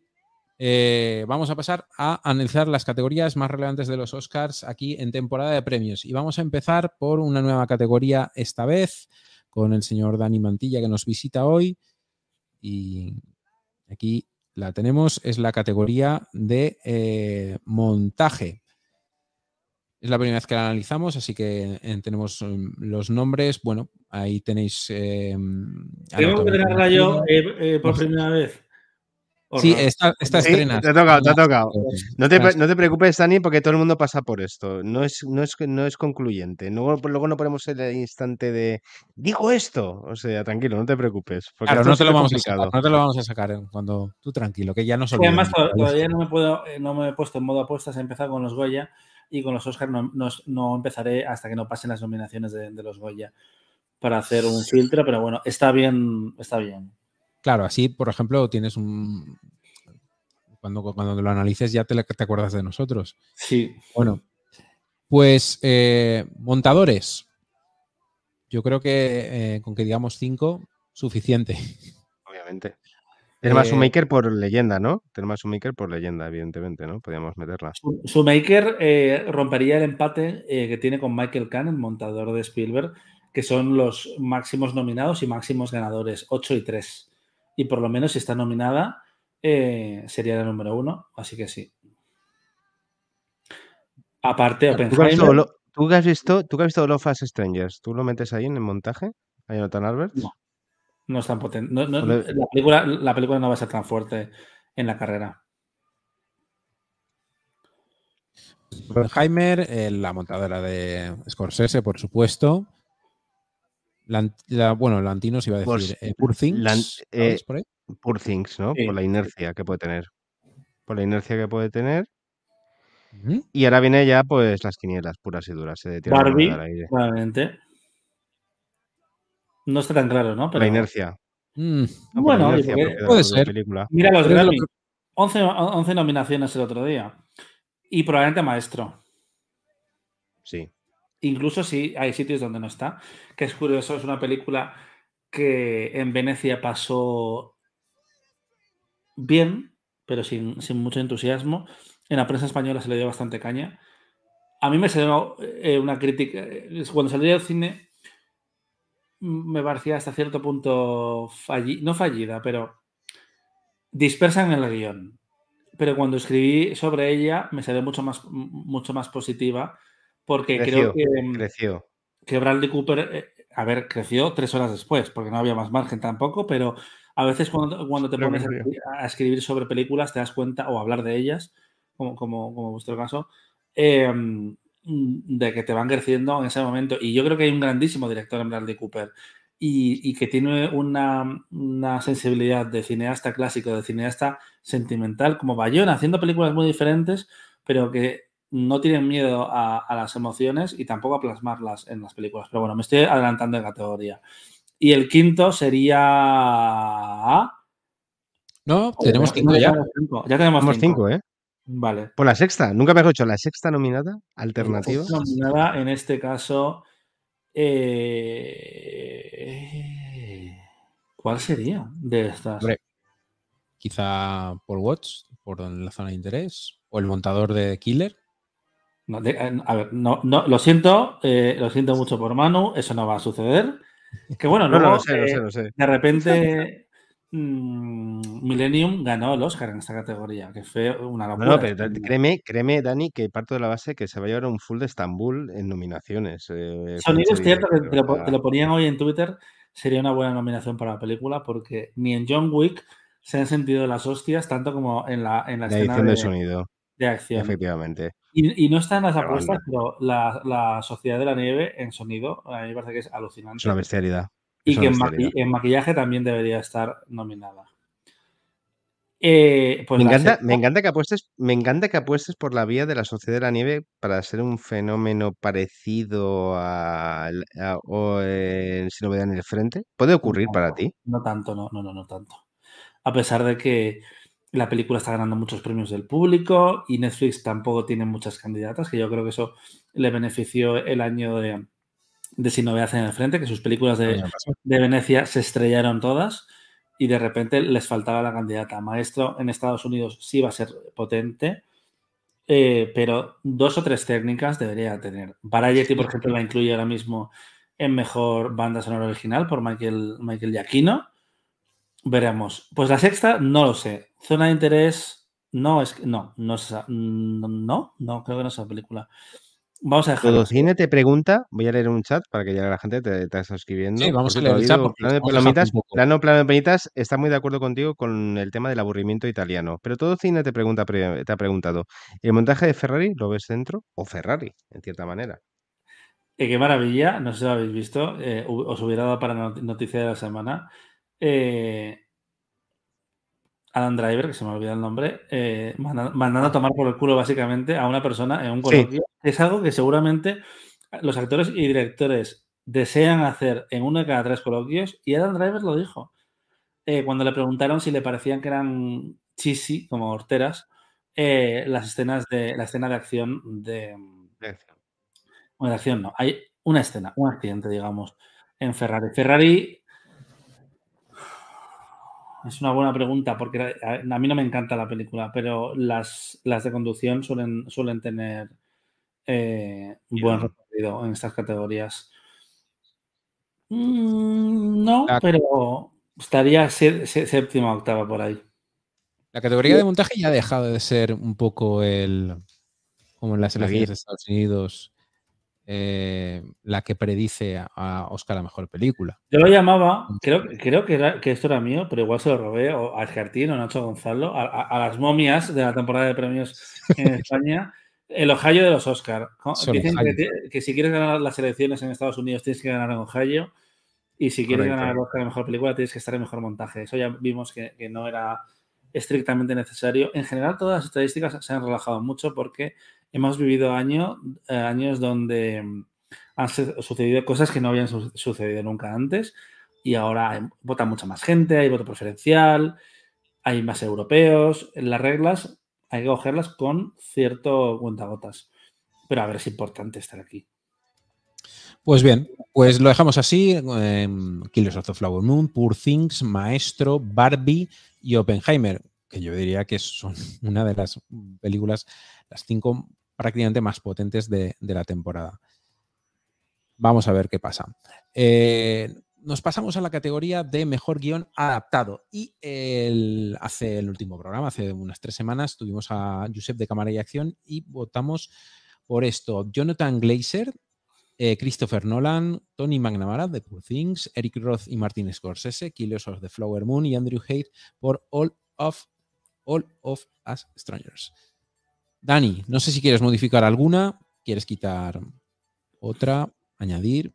eh, vamos a pasar a analizar las categorías más relevantes de los Oscars aquí en temporada de premios. Y vamos a empezar por una nueva categoría esta vez, con el señor Dani Mantilla que nos visita hoy. Y aquí la tenemos, es la categoría de eh, montaje. Es la primera vez que la analizamos, así que eh, tenemos um, los nombres. Bueno, ahí tenéis. eh, Tengo que tenerla yo eh, por primera vez. Sí, Horror. esta, esta Sí, estrena. te ha tocado, te ha tocado. No te, no te preocupes, Dani, porque todo el mundo pasa por esto. No es, no es, no es concluyente. Luego, luego no ponemos el instante de digo esto. O sea, tranquilo, no te preocupes. Claro, no te lo vamos a sacar. No te lo vamos a sacar eh, cuando tú tranquilo, que ya no Sí, además, todavía no me, puedo, eh, no me he puesto en modo apuestas. He empezado con los Goya y con los Oscars no, no- no empezaré hasta que no pasen las nominaciones de, de los Goya para hacer un filtro. Pero bueno, está bien. Está bien. Claro, así, por ejemplo, tienes un. Cuando, cuando lo analices ya te, te acuerdas de nosotros. Sí. Bueno, pues eh, montadores. Yo creo que eh, con que digamos cinco, suficiente. Obviamente. Tenemos un Eh, maker por leyenda, ¿no? Tenemos un maker por leyenda, evidentemente, ¿no? Podríamos meterla. Su- eh, rompería el empate eh, que tiene con Michael Kahn, el montador de Spielberg, que son los máximos nominados y máximos ganadores, 8 y 3. Y por lo menos si está nominada, eh, sería la número uno, así que sí. Aparte, ¿Tú que has visto, Oppenheimer. Olo- tú que has visto, tú que has visto Love as Strangers, ¿tú lo metes ahí en el montaje? ¿A Jonathan Albert? No. No es tan potente. No- no- Joder. la, película, la película no va a ser tan fuerte en la carrera. Oppenheimer, eh, la montadora de Scorsese, por supuesto. Lant- la- bueno, Lantinos iba a Pues, decir. eh, Poor Things, Lan- ¿sabes eh, por ahí? Poor Things, ¿no? Sí. Por la inercia que puede tener. Por la inercia que puede tener. Y ahora viene ya, pues, las quinielas puras y duras. Se la Barbie, aire. probablemente. No está tan claro, ¿no? Por Pero la inercia. Mm, No, la Bueno, inercia, porque- puede la ser. película. mira los Grammy. 11, 11 nominaciones el otro día. Y probablemente maestro. Sí. Incluso si hay sitios donde no está. Que es curioso, es una película que en Venecia pasó bien, pero sin, sin mucho entusiasmo. En la prensa española se le dio bastante caña. A mí me salió eh, una crítica. Cuando salí del cine, me parecía hasta cierto punto falli- no fallida, pero dispersa en el guion. Pero cuando escribí sobre ella, me salió mucho más, mucho más positiva, porque Creció, creo que, mm, creció. que Bradley Cooper, eh, a ver, creció tres horas después, porque no había más margen tampoco, pero a veces cuando, cuando te pones a, escribir sobre películas te das cuenta, o hablar de ellas, como, como, como vuestro caso, eh, mm, de que te van creciendo en ese momento. Y yo creo que hay un grandísimo director en Bradley Cooper y, y que tiene una, una sensibilidad de cineasta clásico, de cineasta sentimental, como Bayona, haciendo películas muy diferentes, pero que no tienen miedo a, a las emociones y tampoco a plasmarlas en las películas. Pero bueno, me estoy adelantando de categoría. Y el quinto sería. No, tenemos No, cinco ya. tenemos cinco. Ya tenemos Tenemos cinco. cinco, ¿eh? Vale. Por la sexta, nunca me he dicho la sexta nominada, alternativa. Nominada en este caso. eh, ¿Cuál sería de estas? Hombre, Quizá por Watch, por la zona de interés, o el montador de Killer. No, de- eh, a ver, no, no, lo siento, eh, lo siento mucho por Manu, eso no va a suceder. Que bueno, No, luego, no, lo sé, lo eh, sé, lo sé. de repente mm, Millennium ganó el Oscar en esta categoría, que fue una locura. no, pero da- créeme, créeme, Dani, que parto de la base que se va a llevar un full de Estambul en nominaciones. eh, Sonido es cierto que te lo, te ponían hoy en Twitter, sería una buena nominación para la película, porque ni en John Wick se han sentido las hostias tanto como en la, en la La escena edición de, de sonido, de acción. efectivamente. Y, y no está en las Pero apuestas, pero la, la Sociedad de la Nieve en sonido, a mí me parece que es Es alucinante. una bestialidad. y es que en, maqui- bestialidad. en maquillaje también debería estar nominada. Eh, pues me, encanta, me encanta que apuestes, me encanta que apuestes por la vía de la Sociedad de la Nieve para ser un fenómeno parecido a, a- o en Sin novedad en el frente. ¿Puede ocurrir para ti? No tanto, no, no, no, no tanto. A pesar de que la película está ganando muchos premios del público y Netflix tampoco tiene muchas candidatas, que yo creo que eso le benefició el año de, de Sin Novedad en el Frente, que sus películas de, de Venecia se estrellaron todas y de repente les faltaba la candidata. Maestro en Estados Unidos sí va a ser potente, eh, pero dos o tres técnicas debería tener. Variety, por ejemplo, la incluye ahora mismo en mejor banda sonora original por Michael, Michael Giacchino. Veremos. Pues la sexta, no lo sé. Zona de interés, no, es que- no, no, es esa- no, no, no, creo que no es esa película. Vamos a dejarlo. Cine te pregunta, voy a leer un chat para que ya la gente te, te está escribiendo. Sí, vamos a leer el chat Plano de Palomitas. Plano Plano de Palomitas está muy de acuerdo contigo con el tema del aburrimiento italiano. Pero todo cine te pregunta, pre- te ha preguntado, ¿el montaje de Ferrari lo ves dentro? O Ferrari, en cierta manera. Eh, qué maravilla, no sé si lo habéis visto, eh, os hubiera dado para not- noticia de la semana. Eh, Adam Driver, que se me olvida el nombre, eh, manda- mandando a tomar por el culo básicamente a una persona en un Sí. coloquio. Es algo que seguramente los actores y directores desean hacer en uno de cada tres coloquios y Adam Driver lo dijo. Eh, cuando le preguntaron si le parecían que eran cheesy, como horteras, eh, las escenas de la escena de acción de, bueno, de acción no. Hay una escena, un accidente, digamos, en Ferrari. Ferrari es una buena pregunta porque a a mí no me encanta la película, pero las, las de conducción suelen, suelen tener eh, buen recorrido en estas categorías. Mm, no, La- pero estaría sé- sé- séptima octava por ahí. La categoría de montaje ya ha dejado de ser un poco el, como en las La elecciones de Estados Unidos, eh, la que predice a- a Oscar la mejor película. Yo lo llamaba, creo, creo que, era- que esto era mío, pero igual se lo robé o a Escartín o Nacho Gonzalo, a, las momias de la temporada de premios en España, el Ohio de los Oscar. Dicen que, que si quieres ganar las elecciones en Estados Unidos tienes que ganar en Ohio y si quieres Correcto. ganar el Oscar de mejor película tienes que estar en mejor montaje. Eso ya vimos que, que no era estrictamente necesario. En general todas las estadísticas se han relajado mucho porque hemos vivido año- eh, años donde mm, han su- sucedido cosas que no habían su- sucedido nunca antes y ahora vota mucha más gente, hay voto preferencial, hay más europeos. Las reglas hay que cogerlas con cierto cuentagotas. Pero a ver, es importante estar aquí. Pues bien, pues lo dejamos así. em, Killers of the Flower Moon, Poor Things, Maestro, Barbie y Oppenheimer. que yo diría que son una de las películas, las cinco prácticamente más potentes de, de la temporada. Vamos a ver qué pasa. Eh, nos pasamos a la categoría de mejor guion adaptado. Y el, hace el último programa, hace unas tres semanas, tuvimos a Josep de Cámara y Acción y votamos por esto. Jonathan Glazer, eh, Christopher Nolan, Tony McNamara de Poor Things, Eric Roth y Martin Scorsese, Killers of the Flower Moon y Andrew Haidt por All of, All of Us Strangers. Dani, no sé si quieres modificar alguna, quieres quitar otra, añadir.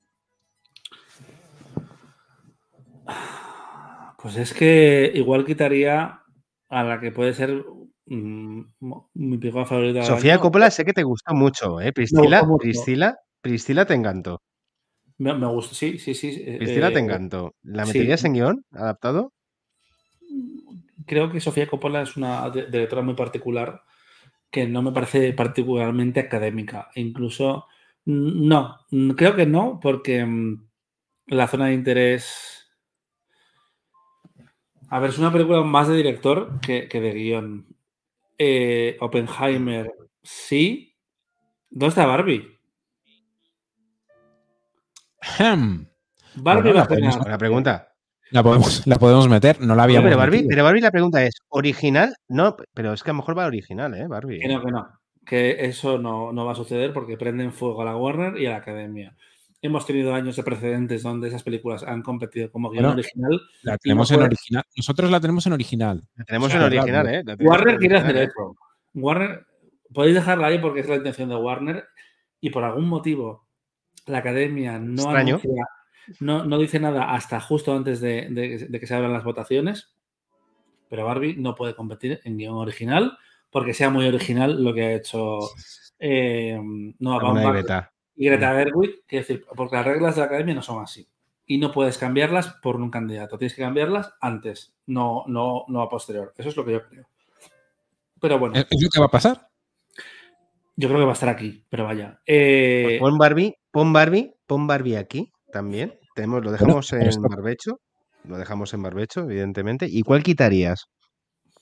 Pues es que igual quitaría a la que puede ser mm, mi película favorita. Sofía año. Coppola sé que te gustó mucho, ¿eh? Priscila. Priscila, Priscila te encantó. Me, me gusta, sí, sí, sí. eh, Priscila te eh, encantó. ¿La sí. meterías en guion adaptado? Creo que Sofía Coppola es una directora muy particular que no me parece particularmente académica. Incluso, mm, no, mm, creo que no, porque mm, la zona de interés. A ver, es una película más de director que, que de guion. Eh, Oppenheimer, sí. ¿Dónde está Barbie? Barbie Bueno, va la a podemos- Buena pregunta. La podemos, la podemos meter, no la No, habíamos pero, Barbie, metido. pero Barbie la pregunta es, ¿original? No, pero es que a lo mejor va original, ¿eh? Barbie. Que no, que no. Que eso no, no va a suceder porque prenden fuego a la Warner y a la Academia. Hemos tenido años de precedentes donde esas películas han competido como guion Bueno, original. La tenemos en original. Nosotros la tenemos en original. La tenemos o sea, en original, ¿eh? La tenemos Warner quiere original, hacer ¿eh? eso. Warner, podéis dejarla ahí porque es la intención de Warner y por algún motivo la Academia no, anuncia- no, no dice nada hasta justo antes de, de- de que se abran las votaciones. Pero Barbie no puede competir en guion original porque sea muy original lo que ha hecho eh, Noah Alguna Baumbach Greta. y Greta Gerwig, quiero decir, porque las reglas de la academia no son así. Y no puedes cambiarlas por un candidato. Tienes que cambiarlas antes, no, no, no a posterior. Eso es lo que yo creo. Pero bueno, ¿Es es lo que va a pasar? Yo creo que va a estar aquí, pero vaya. Eh, Pues pon Barbie, pon Barbie, pon Barbie aquí también. Tenemos, lo dejamos en esto- barbecho. Lo dejamos en barbecho, evidentemente. ¿Y cuál quitarías?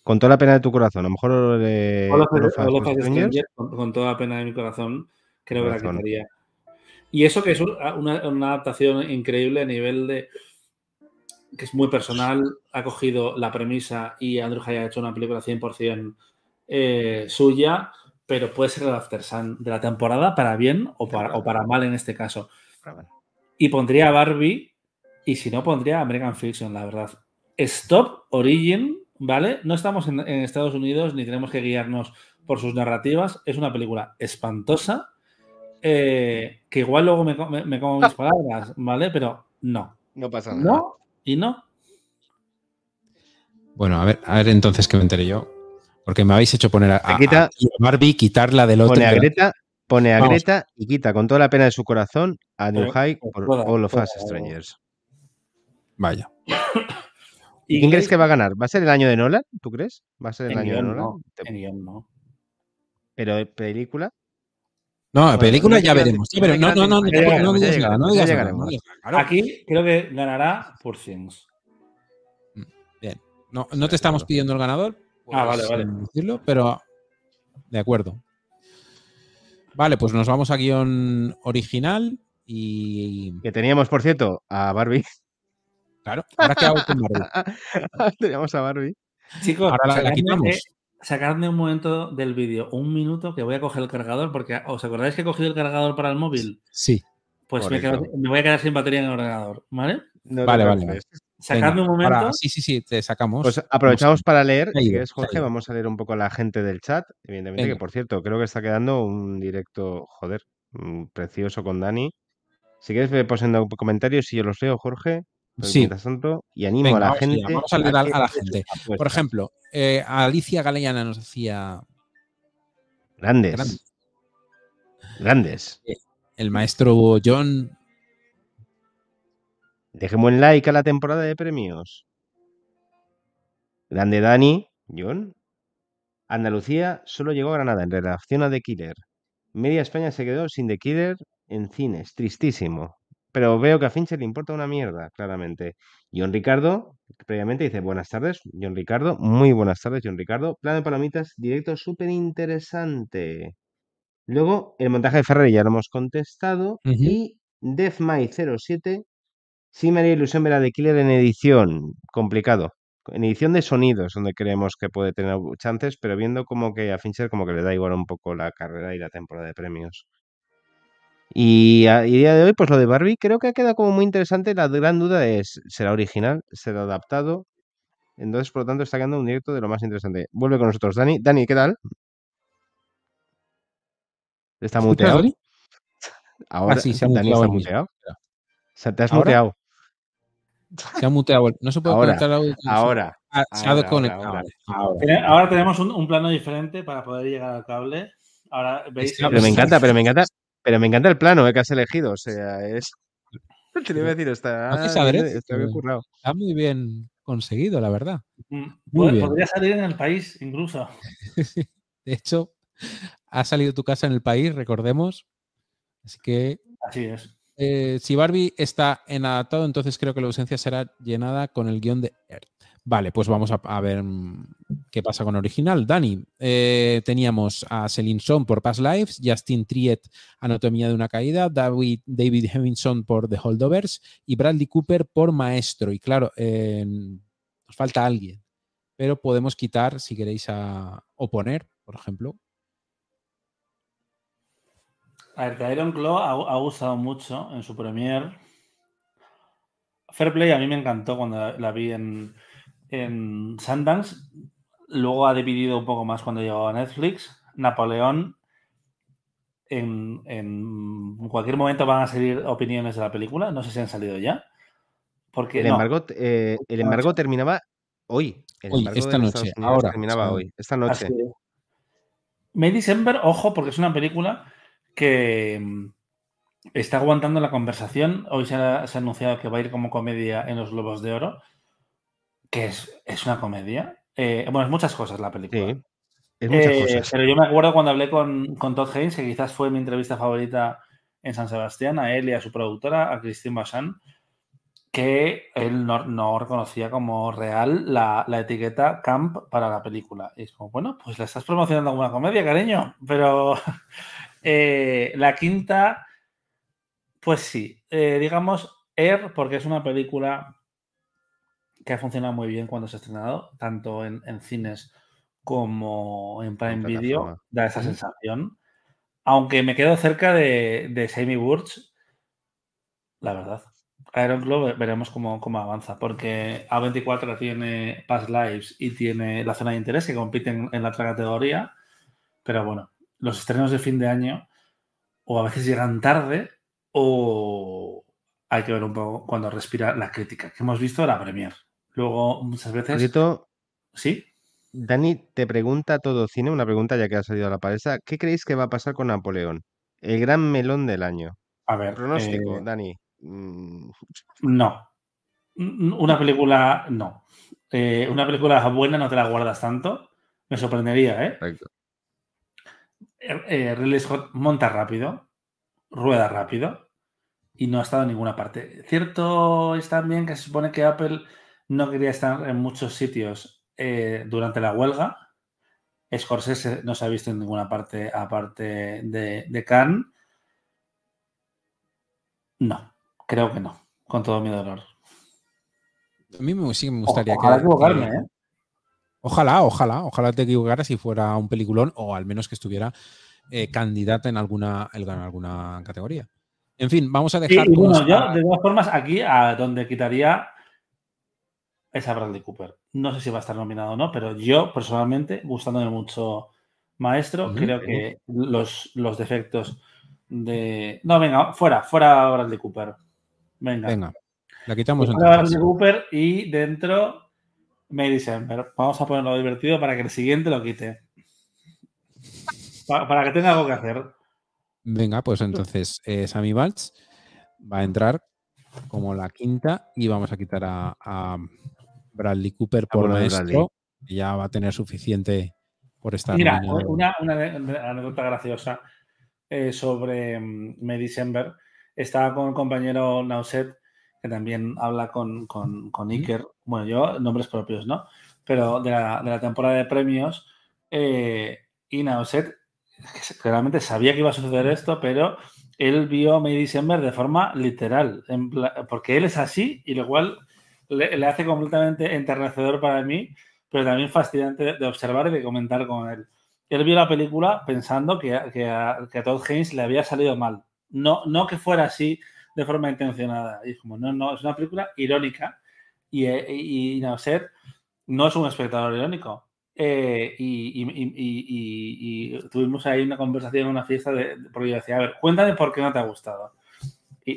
Con toda la pena de tu corazón. A lo mejor de All All of of con, con toda la pena de mi corazón, creo que la quitaría. Y eso que es una, una adaptación increíble a nivel de que es muy personal, ha cogido la premisa y Andrew Hay ha hecho una película 100% eh, suya, pero puede ser el After Sun de la temporada para bien o para, o para mal en este caso. Y pondría a Barbie y si no pondría a American Fiction, la verdad. Stop Origin, ¿vale? No estamos en, en Estados Unidos ni tenemos que guiarnos por sus narrativas. Es una película espantosa eh, que igual luego me- me como mis palabras, ¿vale? Pero no. No pasa nada. No y no. Bueno, a ver, a ver entonces que me enteré yo. Porque me habéis hecho poner a, a- quita- a Barbie, quitarla del otro. Pone a Greta, pone a Vamos. Greta y quita con toda la pena de su corazón a New Pero- High por All of. Us Strangers. Vaya. ¿Y quién crees que va a ganar? ¿Va a ser el año de Nolan? ¿Tú crees? ¿Va a ser el En año de Nolan? no. Te- En guion no. Pero ¿eh, película. No, Bueno, película no ya veremos. no veremos. No, no, no, no, digas nada, no digas nada. Aquí creo que ganará Poor Things. Bien. No, no te estamos pidiendo el ganador. Ah, vale, vale. decirlo, pero de acuerdo. Vale, pues nos vamos a guion original y Que teníamos, por cierto, a Barbie. claro, ahora qué hago con Barbie. teníamos a Barbie. Chicos, Ahora la- quitamos. eh, sacadme un momento del vídeo, un minuto que voy a coger el cargador, porque ¿os acordáis que he cogido el cargador para el móvil? Sí. Pues me, Correcto. quedo- me voy a quedar sin batería en el ordenador, ¿vale? No Vale, vale. Sacadme un momento. sí, sí, sí, te sacamos. Pues aprovechamos para leer, si quieres, Jorge, vamos a leer un poco a la gente del chat, evidentemente, que por cierto, creo que está quedando un directo, joder, mm, precioso con Dani. Si quieres, ve poniendo comentarios y yo los leo, Jorge, Sí. mientras tanto, y animo Venga, a la vamos gente. vamos a leer a- la gente. Por ejemplo, eh, Alicia Galeana nos decía Grandes. Grande. Grandes. el maestro John. Dejemos un like a la temporada de premios. Grande Dani, John. Andalucía solo llegó a Granada en relación a The Killer. Media España se quedó sin The Killer en cines. Tristísimo. pero veo que a Fincher le importa una mierda, claramente. John Ricardo, previamente dice, buenas tardes, John Ricardo, muy buenas tardes, John Ricardo. Plan de palomitas, directo súper interesante. Luego, el montaje de Ferrari ya lo hemos contestado. Ujú. Y DeathMay 07, sí me haría ilusión ver a The Killer en edición, complicado. En edición de sonidos, donde creemos que puede tener chances, pero viendo como que a Fincher como que le da igual un poco la carrera y la temporada de premios. Y a y día de hoy, pues lo de Barbie creo que ha quedado como muy interesante. La gran duda es, ¿será original? ¿Será adaptado? Entonces, por lo tanto, está quedando un directo de lo más interesante. Vuelve con nosotros, Dani. Dani, ¿qué tal? Está ¿Escuchas, muteado. Ahora, sí, se ha Dani muteado está muteado. Espera. Se te has ¿Ahora? muteado. Se ha muteado. No se puede Ahora, conectar audio. Ahora. Ah, se ha ahora, desconectado. ahora, tenemos un, un plano diferente para poder llegar al cable. Ahora veis Pero me encanta, pero me encanta, pero me encanta el plano eh, que has elegido. O sea, es. Te lo iba a decir, está, adrede, está bien currado. Está muy bien conseguido, la verdad. Mm, Muy pod- bien. Podría salir en el país, incluso. De hecho, ha salido tu casa en el país, recordemos. Así que Así es. Eh, si Barbie está en adaptado, entonces creo que la ausencia será llenada con el guion de Earth. Vale, pues vamos a, ver mm, qué pasa con original. Dani, eh, teníamos a Celine Song por Past Lives, Justin Triet, Anatomía de una caída, David, David Hemmingson por The Holdovers y Bradley Cooper por Maestro. Y claro, eh, nos falta alguien, pero podemos quitar, si queréis, a, o poner, por ejemplo. A ver, que Iron Claw ha, ha gustado mucho en su premier. Fair Play a mí me encantó cuando la, la vi en, en Sundance. Luego ha dividido un poco más cuando llegó a Netflix. Napoleón. En, en cualquier momento van a salir opiniones de la película. No sé si han salido ya. Porque El no, embargo, eh, el embargo terminaba hoy. El Hoy, embargo esta noche, ahora, terminaba sí. hoy, esta noche. May December, ojo, porque es una película que mm, está aguantando la conversación. Hoy se ha, se ha anunciado que va a ir como comedia en los Globos de Oro, que es, es una comedia. Eh, bueno, es muchas cosas la película. Sí, es muchas Eh, cosas. Pero yo me acuerdo cuando hablé con, con Todd Haynes, que quizás fue mi entrevista favorita en San Sebastián, a él y a su productora, a Christine Bassan, que él no, no reconocía como real la, la etiqueta camp para la película. Y es como, bueno, pues la estás promocionando como una comedia, cariño. Pero eh, la quinta, pues sí, eh, digamos Air, porque es una película que ha funcionado muy bien cuando se ha estrenado, tanto en, en cines como en Prime Video, da esa sensación. Aunque me quedo cerca de, de Sammy Burch, la verdad. Iron Claw ve- veremos cómo, cómo avanza, porque A24 tiene Past Lives y tiene la zona de interés que compiten en la otra categoría, pero bueno, los estrenos de fin de año o a veces llegan tarde o hay que ver un poco cuando respira la crítica, que hemos visto la premier. Luego, muchas Por veces... cierto, Sí, Dani te pregunta todo cine, una pregunta ya que ha salido a la palestra. ¿Qué creéis que va a pasar con Napoleón? El gran melón del año. a ver. Pronóstico, eh, Dani. Mm, No. N- Una película, no. Eh, una película buena no te la guardas tanto. Me sorprendería, ¿eh? correcto. Eh, eh, Ridley Scott monta rápido, rueda rápido y no ha estado en ninguna parte. Cierto es también que se supone que Apple no quería estar en muchos sitios eh, durante la huelga. Scorsese no se ha visto en ninguna parte aparte de, de Cannes. No, creo que no, con todo mi dolor. A mí me, sí me gustaría Ojalá que- equivocarme, ¿eh? Ojalá, ojalá, ojalá te equivocaras y fuera un peliculón o al menos que estuviera eh, candidata en alguna, en alguna categoría. En fin, vamos a dejar. y bueno, todos yo a- de todas formas aquí a donde quitaría es a Bradley Cooper. No sé si va a estar nominado o no, pero yo personalmente, gustándome mucho Maestro, creo que los, los defectos de... No, venga, fuera, fuera Bradley Cooper. Venga. Venga, la quitamos Fuera entonces. Bradley Cooper y dentro May December. Vamos a ponerlo divertido para que el siguiente lo quite. Pa- para que tenga algo que hacer. Venga, pues entonces eh, Sammy Balch va a entrar como la quinta y vamos a quitar a, a Bradley Cooper por maestro. Ya va a tener suficiente por estar Mira, una, anécdota graciosa eh, sobre mm, May December estaba con un compañero Nauset, que también habla con, con, con Iker, bueno, yo, nombres propios, ¿no? Pero de la, de la temporada de premios, eh, y Nauset claramente sabía que iba a suceder esto, pero él vio May December de forma literal, en porque él es así y lo cual le, le hace completamente enternecedor para mí, pero también fascinante de observar y de comentar con él. Él vio la película pensando que, a- que a, que a Todd Haynes le había salido mal. No, no que fuera así de forma intencionada. Y es como, no, no, es una película irónica y, eh, y, y Nauset no es un espectador irónico. Eh, y, y- tuvimos ahí una conversación en una fiesta de, porque yo decía, a ver, cuéntame por qué no te ha gustado. Y,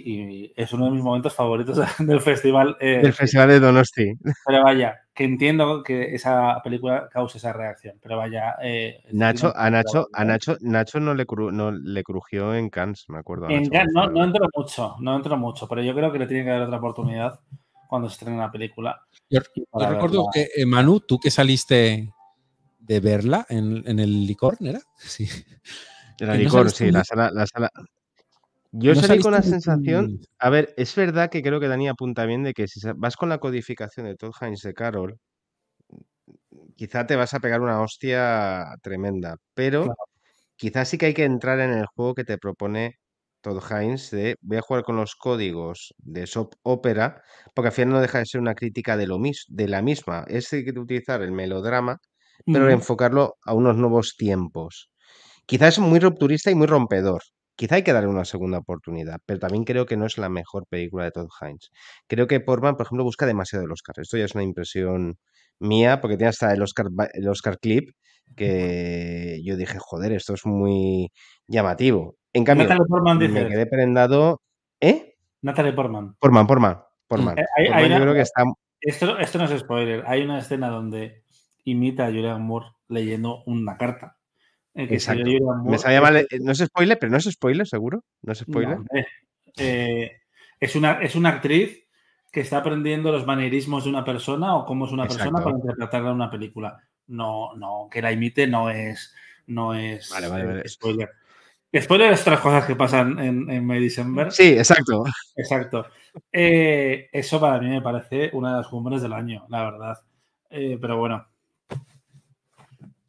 y es uno de mis momentos favoritos del festival. eh, Del Festival de Donosti. pero vaya, que entiendo que esa película cause esa reacción. Pero vaya. eh, Nacho, a Nacho, a en, Nacho, Nacho no le, cru- no le crujió en Cannes, me acuerdo. a Nacho Cannes no, no entró mucho, no entró mucho, pero yo creo que le tiene que dar otra oportunidad cuando se estrene la película. Yo, recuerdo verla- que, eh, Manu, tú que saliste de verla en, en el licor, ¿no ¿era? Sí. De la que no licor, sí, la sala, la sala. Yo No salí con la sensación, a ver, es verdad que creo que Dani apunta bien de que si vas con la codificación de Todd Haynes de Carol, quizá te vas a pegar una hostia tremenda, pero Claro. quizás sí que hay que entrar en el juego que te propone Todd Haynes de voy a jugar con los códigos de soap opera, porque al final no deja de ser una crítica de lo mis- de la misma, es utilizar el melodrama, pero enfocarlo a unos nuevos tiempos. Quizás es muy rupturista y muy rompedor. Quizá hay que darle una segunda oportunidad, pero también creo que no es la mejor película de Todd Haynes. Creo que Portman, por ejemplo, busca demasiado el Oscar. Esto ya es una impresión mía, porque tiene hasta el Oscar, el Oscar clip, que yo dije, joder, esto es muy llamativo. En cambio, Portman me quedé prendado. ¿Eh? Natalie Portman. Portman, Portman, Portman. Eh, hay- yo una- creo que está. Esto, esto no es spoiler. Hay una escena donde imita a Julian Moore leyendo una carta. Exacto. Me sabía mal. eh, No es spoiler, pero no es spoiler, seguro. No es spoiler. Eh, es, una, es una actriz que está aprendiendo los manierismos de una persona o cómo es una persona para interpretarla en una película. No, no, que la imite no es, no es Vale, vale, eh, vale. spoiler. Spoiler es otras cosas que pasan en, en May December. Sí, exacto. Exacto. Eh, eso para mí me parece una de las cumbres del año, la verdad. Eh, pero bueno.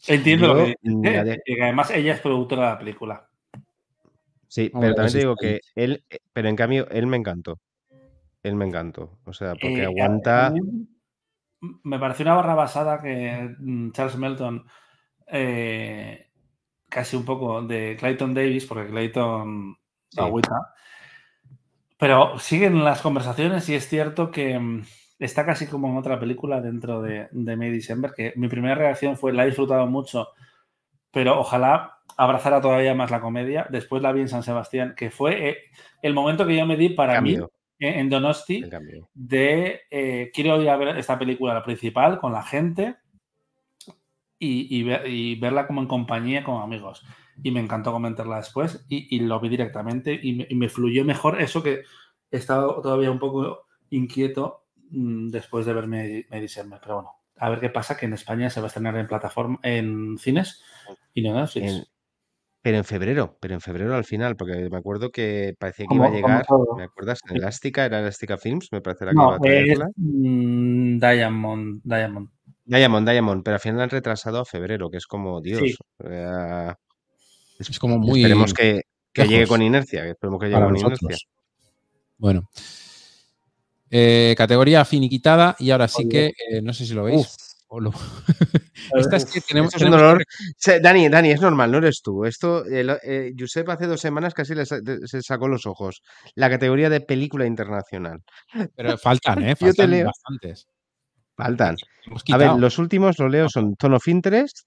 Entiendo Yo, lo que además ella es productora de la película. Sí, Hombre, pero también te digo que él, eh, pero en cambio, él me encantó. Él me encantó. O sea, porque Eh, aguanta. Me pareció una barra basada que mm, Charles Melton, eh, casi un poco de Clayton Davis, porque Clayton Sí. agüita. Pero siguen las conversaciones y es cierto que mm, está casi como en otra película dentro de, de May December, que mi primera reacción fue la he disfrutado mucho, pero ojalá abrazara todavía más la comedia. Después la vi en San Sebastián, que fue eh, el momento que yo me di para mí en Donosti de eh, quiero ir a ver esta película la principal con la gente y, y ver- y verla como en compañía con amigos. Y me encantó comentarla después y, y lo vi directamente y me, me fluyó mejor eso que he estado todavía un poco inquieto después de verme May December. Pero bueno, a ver qué pasa, que en España se va a estrenar en plataforma, en cines y no en Netflix. En- pero en febrero, pero en febrero al final, porque me acuerdo que parecía que iba a llegar. ¿Me acuerdas? En Elástica, era Elástica Films, me parece la que No, iba a es traerla. mm, Diamond, Diamond. Diamond, Diamond, pero al final la han retrasado a febrero, que es como, Dios. Sí. eh, Es como muy. esperemos que, que llegue con inercia, que esperemos que llegue para con nosotros. inercia. Bueno. Eh, categoría finiquitada y ahora sí que, eh, no sé si lo veis. Lo- Esta es que tenemos, es un dolor. que- Dani, Dani, es normal, no eres tú. Esto, el- eh, Josep hace dos semanas casi le sa- de- se sacó los ojos. La categoría de película internacional. Pero faltan, ¿eh? Yo te Faltan leo. bastantes. Faltan. A ver, los últimos lo leo son Ton of Interest,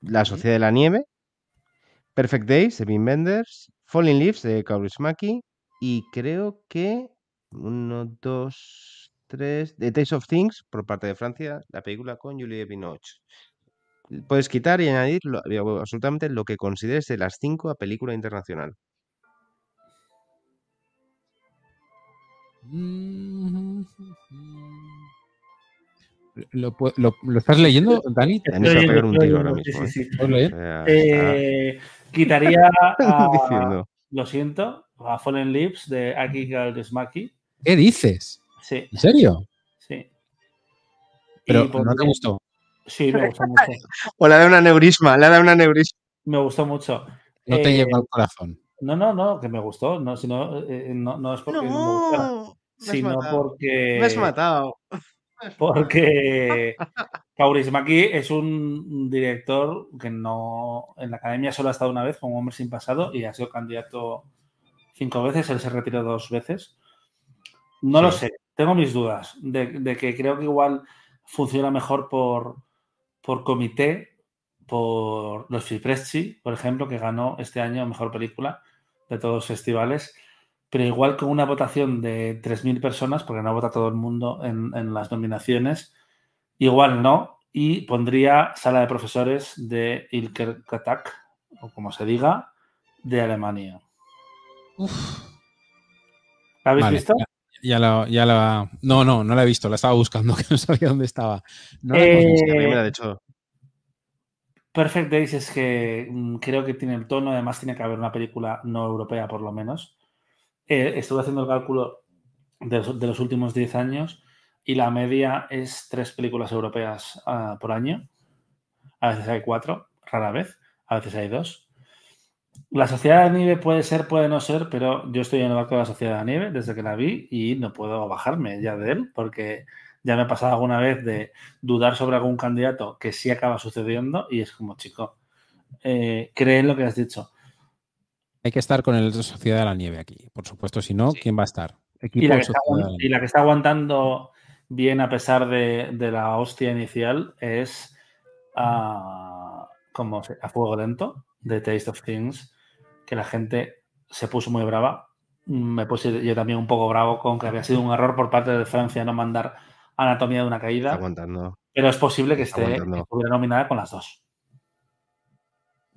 La Sociedad de la Nieve, Perfect Days de Wim Wenders, Falling Leaves de Kaurismäki y creo que uno, dos, tres, The Taste of Things por parte de Francia, la película con Julie Binoche. Puedes quitar y añadir lo- lo- absolutamente lo que consideres de las cinco a película internacional. ¿Lo, lo- lo estás leyendo, Dani? Dani se va a pegar un tiro ahora mismo. sí, ¿eh? sí, sí. Eh, quitaría está a- diciendo. Lo siento, a Fallen Lips de Aki Kaurismäki. ¿Qué dices? Sí, ¿En serio? sí. Pero no te gustó. Sí, me gustó mucho. O le da un aneurisma, le da un aneurisma. Me gustó mucho. No te Eh, lleva al corazón. No, no, no, que me gustó. No, sino, eh, no, no es porque no, me gustara, No, me has sino matado. porque. Me has matado. Porque Kaurismäki es un director que no. En la academia solo ha estado una vez como hombre sin pasado y ha sido candidato cinco veces. Él se retiró dos veces. No lo sé. Tengo mis dudas de, de que creo que igual funciona mejor por, por comité, por los Fipresci, por ejemplo, que ganó este año mejor película de todos los festivales. Pero igual con una votación de 3.000 personas, porque no vota todo el mundo en, en las nominaciones, igual no. Y pondría sala de profesores de Ilker Katak, o como se diga, de Alemania. ¿La habéis Vale, visto? Ya, la, ya la- No, no, no la he visto. La estaba buscando, que no sabía dónde estaba. No la Eh, visto. La primera, de hecho. Perfect Days es que mm, creo que tiene el tono, además tiene que haber una película no europea por lo menos. Eh, estuve haciendo el cálculo de los, de los últimos 10 años y la media es tres películas europeas ah, por año. A veces hay cuatro, rara vez, a veces hay dos. La Sociedad de la Nieve puede ser, puede no ser, pero yo estoy en el barco de la Sociedad de la Nieve desde que la vi y no puedo bajarme ya de él porque ya me ha pasado alguna vez de dudar sobre algún candidato que sí acaba sucediendo y es como, chico, eh, cree en lo que has dicho. Hay que estar con el Sociedad de la Nieve aquí. Por supuesto, si no, Sí. ¿quién va a estar? Equipo Y la, está, y la que está aguantando bien a pesar de, de la hostia inicial es ah, como se- a fuego lento de Taste of Things, que la gente se puso muy brava. Me puse yo también un poco bravo con que había sido un error por parte de Francia no mandar Anatomía de una Está caída, aguantando. pero es posible que esté estuviera nominada con las dos.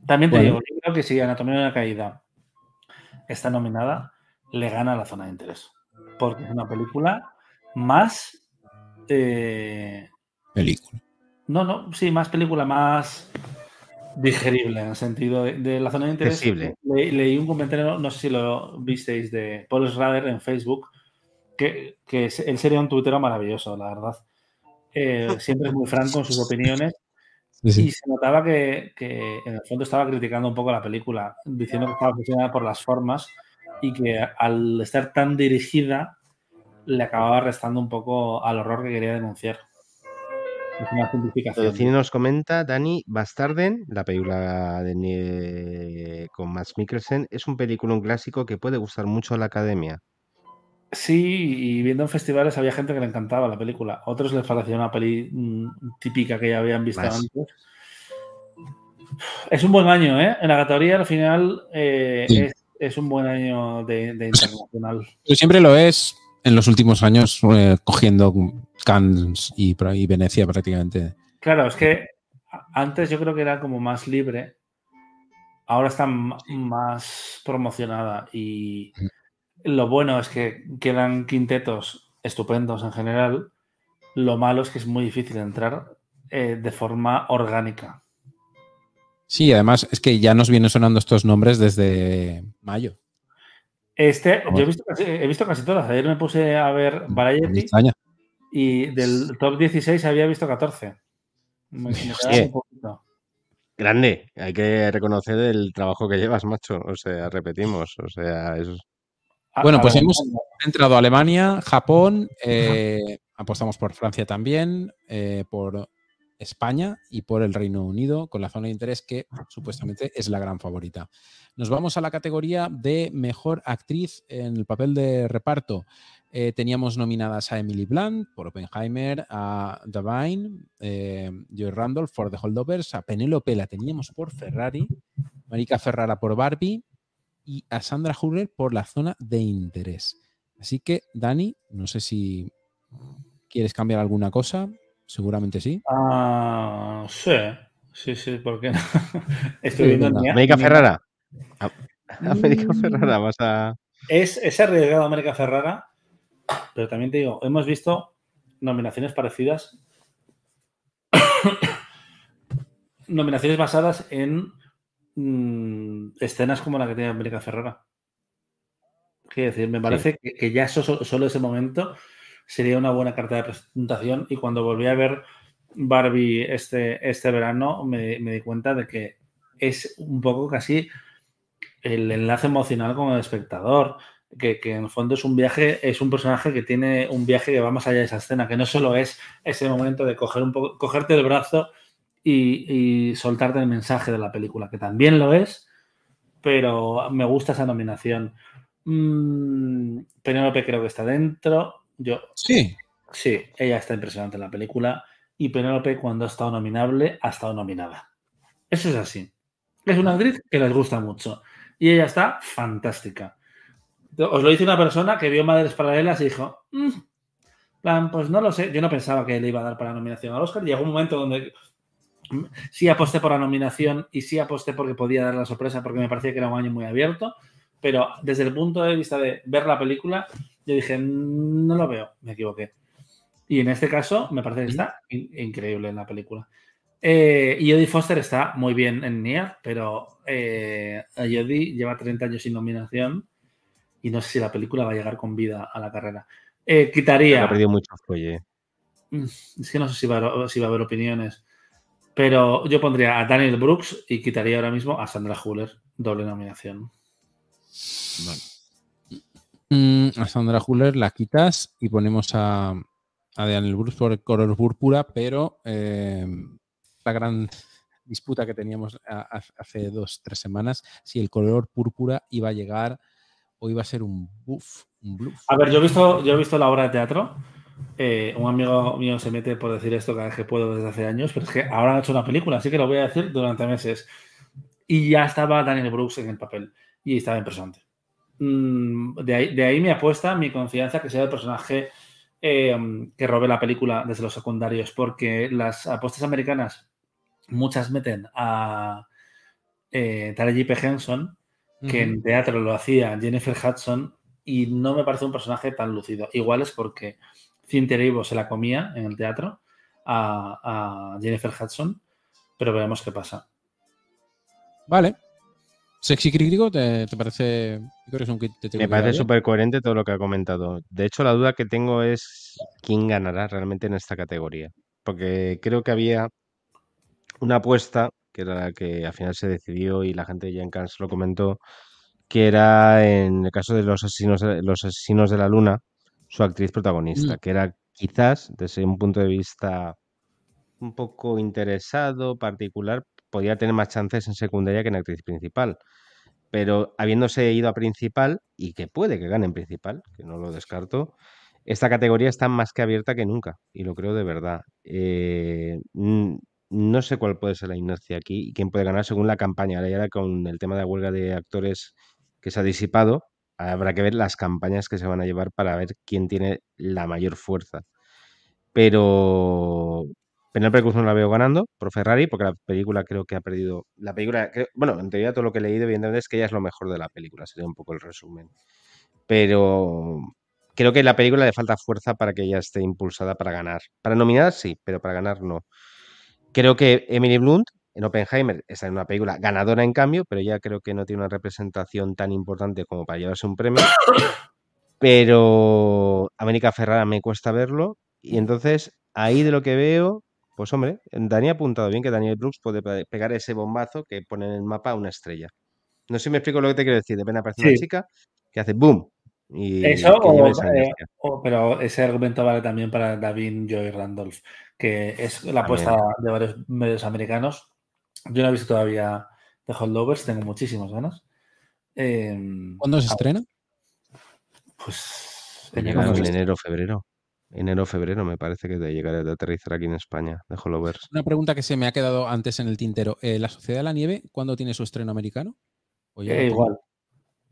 También te Bueno. digo, yo creo que si Anatomía de una caída está nominada, le gana a la zona de interés. Porque es una película más. eh, Película. no, no, sí, más película, más digerible en el sentido de, de la zona de interés. Le- leí un comentario, no sé si lo visteis, de Paul Schrader en Facebook, que, que es- él sería un tuitero maravilloso, la verdad. Eh, siempre es muy franco en sus opiniones Sí, sí. y se notaba que, que en el fondo estaba criticando un poco la película, diciendo que estaba obsesionada por las formas y que al estar tan dirigida le acababa restando un poco al horror que quería denunciar. Es una simplificación. El cine nos comenta, Dani, Bastarden, la película de con Max Mikkelsen, es un película, un clásico que puede gustar mucho a la academia. Sí, y viendo en festivales había gente que le encantaba la película. Otros les parecía una peli mm, típica que ya habían visto Más. antes. Es un buen año, ¿eh? En la categoría al final eh, Sí. es, es un buen año de, de internacional. Pero siempre lo es en los últimos años, eh, cogiendo Cannes y, y Venecia prácticamente. Claro, es que antes yo creo que era como más libre, ahora está más promocionada y lo bueno es que quedan quintetos estupendos en general, lo malo es que es muy difícil entrar eh, de forma orgánica. Sí, además es que ya nos vienen sonando estos nombres desde mayo. Este, yo he visto, casi, he visto casi todas. Ayer me puse a ver Me Variety. Y del top 16 había visto 14. Me, me un poquito. Grande, hay que reconocer el trabajo que llevas, macho. O sea, repetimos. O sea, es Bueno, pues hemos entrado a Alemania, Japón, eh, apostamos por Francia también, eh, por España y por el Reino Unido, con la zona de interés que supuestamente es la gran favorita. Nos vamos a la categoría de mejor actriz en el papel de reparto. Eh, teníamos nominadas a Emily Blunt por Oppenheimer, a Divine, eh, Joy Randolph por The Holdovers, a Penélope la teníamos por Ferrari, Marika Ferrara por Barbie y a Sandra Hurler por la zona de interés. Así que, Dani, no sé si quieres cambiar alguna cosa. Seguramente sí. Ah, sí, sí, sí, ¿por qué no? Estoy viendo ni- América Ferrara. A- América. Ferrara, vas a. Es, es arriesgado América Ferrara, pero también te digo, hemos visto nominaciones parecidas. nominaciones basadas en mm, escenas como la que tiene América Ferrara. Quiero decir, me parece que, que, ya eso, solo ese momento sería una buena carta de presentación. Y cuando volví a ver Barbie este, este verano, me, me di cuenta de que es un poco casi el enlace emocional con el espectador. Que, que, en el fondo es un viaje, es un personaje que tiene un viaje que va más allá de esa escena, que no solo es ese momento de coger un poco, cogerte el brazo y, y soltarte el mensaje de la película, que también lo es, pero me gusta esa nominación. Mm, Penélope creo que está dentro. Yo, sí. Sí, ella está impresionante en la película. Y Penélope, cuando ha estado nominable, ha estado nominada. Eso es así. Es una actriz que les gusta mucho. Y ella está fantástica. Os lo dice una persona que vio Madres Paralelas y dijo, plan, pues no lo sé. Yo no pensaba que le iba a dar para la nominación al Oscar. Llegó un momento donde sí aposté por la nominación y sí aposté porque podía dar la sorpresa porque me parecía que era un año muy abierto. Pero desde el punto de vista de ver la película, yo dije, no lo veo, me equivoqué. Y en este caso, me parece que está in increíble en la película. Eh, y Jodie Foster está muy bien en Nia, pero eh, Jodie lleva 30 años sin nominación y no sé si la película va a llegar con vida a la carrera. Eh, quitaría. Ha perdido mucho folle. Es que no sé si va, a, si va, a haber opiniones. Pero yo pondría a Daniel Brooks y quitaría ahora mismo a Sandra Huller, doble nominación. Vale. Mm, a Sandra Huller la quitas y ponemos a, a Daniel Brooks por el color púrpura, pero eh, la gran disputa que teníamos hace dos, tres semanas, si el color púrpura iba a llegar o iba a ser un buff, un bluff. A ver, yo he visto, yo he visto la obra de teatro. Eh, un amigo mío se mete por decir esto cada vez que puedo desde hace años, pero es que ahora han hecho una película, así que lo voy a decir durante meses. Y ya estaba Daniel Brooks en el papel y estaba impresionante. Mm, de, ahí, de ahí mi apuesta, mi confianza que sea el personaje eh, que robe la película desde los secundarios, porque las apuestas americanas muchas meten a eh, Tara J.P. Henson, que uh -huh. en teatro lo hacía Jennifer Hudson, y no me parece un personaje tan lucido. Igual es porque Cynthia Erivo se la comía en el teatro a, a Jennifer Hudson, pero veremos qué pasa. Vale. Sexy crítico, ¿te, te parece? Que te Me parece súper coherente todo lo que ha comentado. De hecho, la duda que tengo es quién ganará realmente en esta categoría. Porque creo que había una apuesta, que era la que al final se decidió y la gente ya en Cannes lo comentó, que era en el caso de los asesinos de, los asesinos de la luna, su actriz protagonista, mm. que era quizás desde un punto de vista un poco interesado, particular, podía tener más chances en secundaria que en actriz principal. Pero habiéndose ido a principal, y que puede que gane en principal, que no lo descarto, esta categoría está más que abierta que nunca, y lo creo de verdad. Eh, no sé cuál puede ser la inercia aquí y quién puede ganar según la campaña. Ahora ya con el tema de la huelga de actores que se ha disipado, habrá que ver las campañas que se van a llevar para ver quién tiene la mayor fuerza. Pero Penélope Cruz no la veo ganando por Ferrari, porque la película creo que ha perdido. La película, bueno, en teoría todo lo que he leído, evidentemente, es que ella es lo mejor de la película, sería un poco el resumen. Pero creo que la película le falta fuerza para que ella esté impulsada para ganar. Para nominar, sí, pero para ganar no. Creo que Emily Blunt en Oppenheimer está en una película ganadora en cambio, pero ya creo que no tiene una representación tan importante como para llevarse un premio. Pero América Ferrara me cuesta verlo. Y entonces, ahí de lo que veo, pues hombre, Dani ha apuntado bien que Daniel Brooks puede pegar ese bombazo que pone en el mapa una estrella. No sé si me explico lo que te quiero decir. Depende aparece sí. una chica que hace boom. Y Eso, o, eh, o, pero ese argumento vale también para David Joy Randolph, que es la apuesta de varios medios americanos. Yo no he visto todavía The Holdovers, tengo muchísimas ganas. Eh, ¿Cuándo se estrena? Pues en enero, febrero. Enero, febrero, me parece que de llegar a aterrizar aquí en España, de Holovers. Una pregunta que se me ha quedado antes en el tintero. Eh, ¿La Sociedad de la Nieve cuándo tiene su estreno americano? Eh, igual,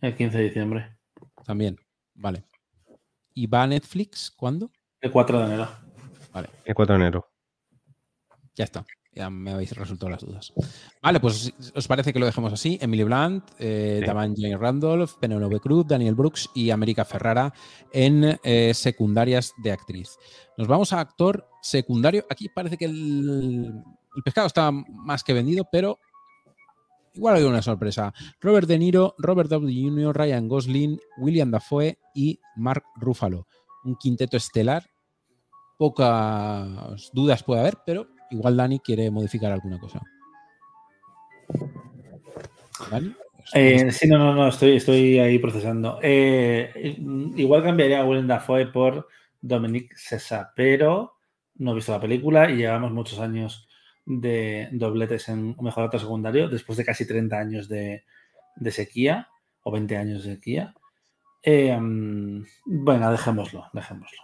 el 15 de diciembre. También, vale. ¿Y va a Netflix cuándo? El 4 de enero. Vale. El 4 de enero. Ya está. Ya me habéis resuelto las dudas. Vale, pues os parece que lo dejemos así. Emily Blunt, eh, sí. Davan Jane Randolph, Penelope Cruz, Daniel Brooks y América Ferrara en eh, secundarias de actriz. Nos vamos a actor secundario. Aquí parece que el, el, pescado está más que vendido, pero igual hay una sorpresa. Robert De Niro, Robert Downey Jr., Ryan Gosling, William Dafoe y Mark Ruffalo. Un quinteto estelar. Pocas dudas puede haber, pero igual Dani quiere modificar alguna cosa. ¿Dani? Eh, sí, no, no, no, estoy, estoy ahí procesando. Eh, igual cambiaría a Willem Dafoe por Dominique César, pero no he visto la película y llevamos muchos años de dobletes en mejor actor secundario, después de casi 30 años de, de sequía, o 20 años de sequía. Eh, bueno, dejémoslo, dejémoslo.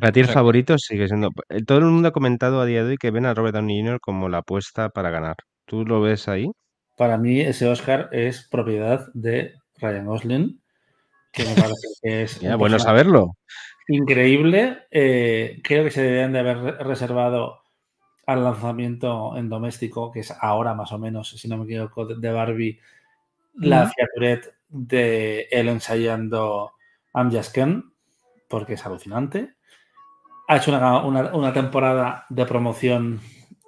Para ti el favorito sigue siendo... Todo el mundo ha comentado a día de hoy que ven a Robert Downey Jr. como la apuesta para ganar. ¿Tú lo ves ahí? Para mí ese Oscar es propiedad de Ryan Gosling, que me parece que es... Ya, bueno saberlo. Increíble. Eh, creo que se deberían de haber reservado al lanzamiento en doméstico, que es ahora más o menos, si no me equivoco, de Barbie, la fiaturet de él ensayando I'm Just Ken, porque es alucinante. Ha hecho una, una- una temporada de promoción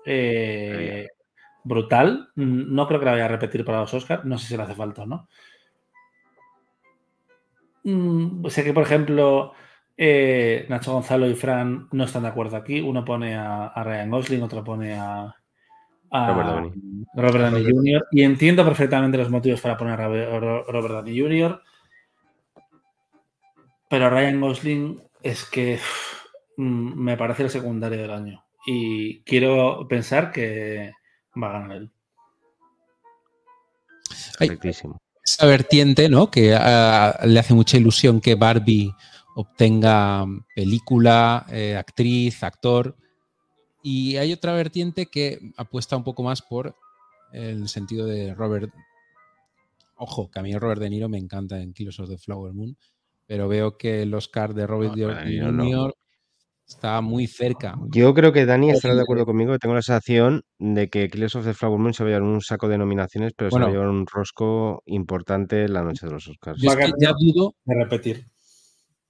eh, brutal. No creo que la vaya a repetir para los Oscars. No sé si le hace falta o no. Mm, sé que, por ejemplo, eh, Nacho Gonzalo y Fran no están de acuerdo aquí. Uno pone a, a Ryan Gosling, otro pone a, a Robert Downey. Robert Downey Jr. Y entiendo perfectamente los motivos para poner a Ro- Ro- Robert Downey Jr. Pero Ryan Gosling es que uff, mm, me parece el secundario del año. Y quiero pensar que va a ganar él. Ay. Perfectísimo. esa vertiente, ¿no? Que ah, le hace mucha ilusión que Barbie obtenga película, eh, actriz, actor. Y hay otra vertiente que apuesta un poco más por el sentido de Robert. Ojo, que a mí Robert De Niro me encanta en Kilos of the Flower Moon, pero veo que el Oscar de Robert No, De Niro no. Está muy cerca. Yo creo que Dani estará de acuerdo conmigo. que Tengo la sensación de que Killers of the Flower Moon se va a llevar un saco de nominaciones, pero se va a llevar un rosco importante en la noche de los Oscars. Yo es que ya dudo, De repetir.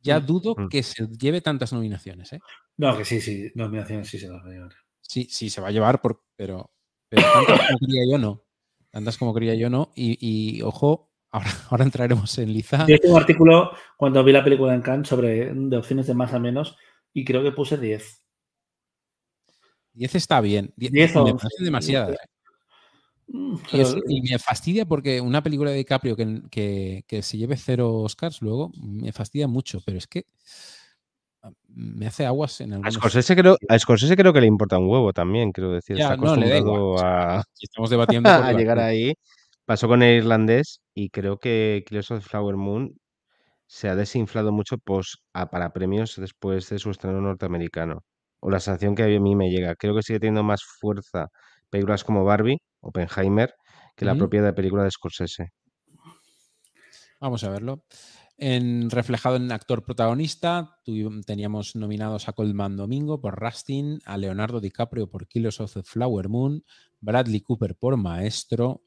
Ya mm, dudo mm. que se lleve tantas nominaciones. ¿eh? No, que sí, sí, nominaciones sí se las va a llevar. Sí, sí, se va a llevar, por, pero, tantas como quería yo no. Tantas como quería yo no. Y, ojo, ahora, ahora, entraremos en liza. Yo hice un artículo cuando vi la película en Cannes sobre mm, opciones de más a menos y creo que puse 10. 10 está bien. 10, demasiadas. ¿eh? Y, es- y me fastidia porque una película de DiCaprio que, que- que se lleve cero Oscars luego me fastidia mucho, pero es que ah, me hace aguas en A algunos. Scorsese, creo, a Scorsese creo que le importa un huevo también, quiero decir. Ya, Está no, le da igual. a, si estamos debatiendo. por a llegar ahí. Pasó con el irlandés y creo que Killers of the Flower Moon se ha desinflado mucho pos- a- para premios después de su estreno norteamericano. O la sensación que a mí me llega. Creo que sigue teniendo más fuerza películas como Barbie, Oppenheimer, que la Ujú. propia de película de Scorsese. Vamos a verlo. En, reflejado en actor protagonista, teníamos nominados a Coleman Domingo por Rustin, a Leonardo DiCaprio por Killers of the Flower Moon, Bradley Cooper por Maestro,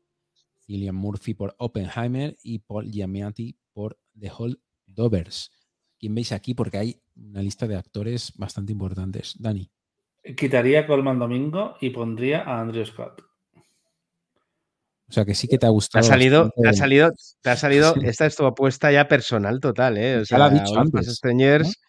Cillian Murphy por Oppenheimer y Paul Giamatti por The Holdovers. ¿Quién veis aquí? Porque hay una lista de actores bastante importantes. Dani. Quitaría a Colman Domingo y pondría a Andrew Scott. O sea que sí que te ha Te ha gustado. salido, te ha salido, te ha salido, Sí. esta es tu apuesta ya personal total, ¿eh? O Ya la ha sea, dicho antes, Strangers,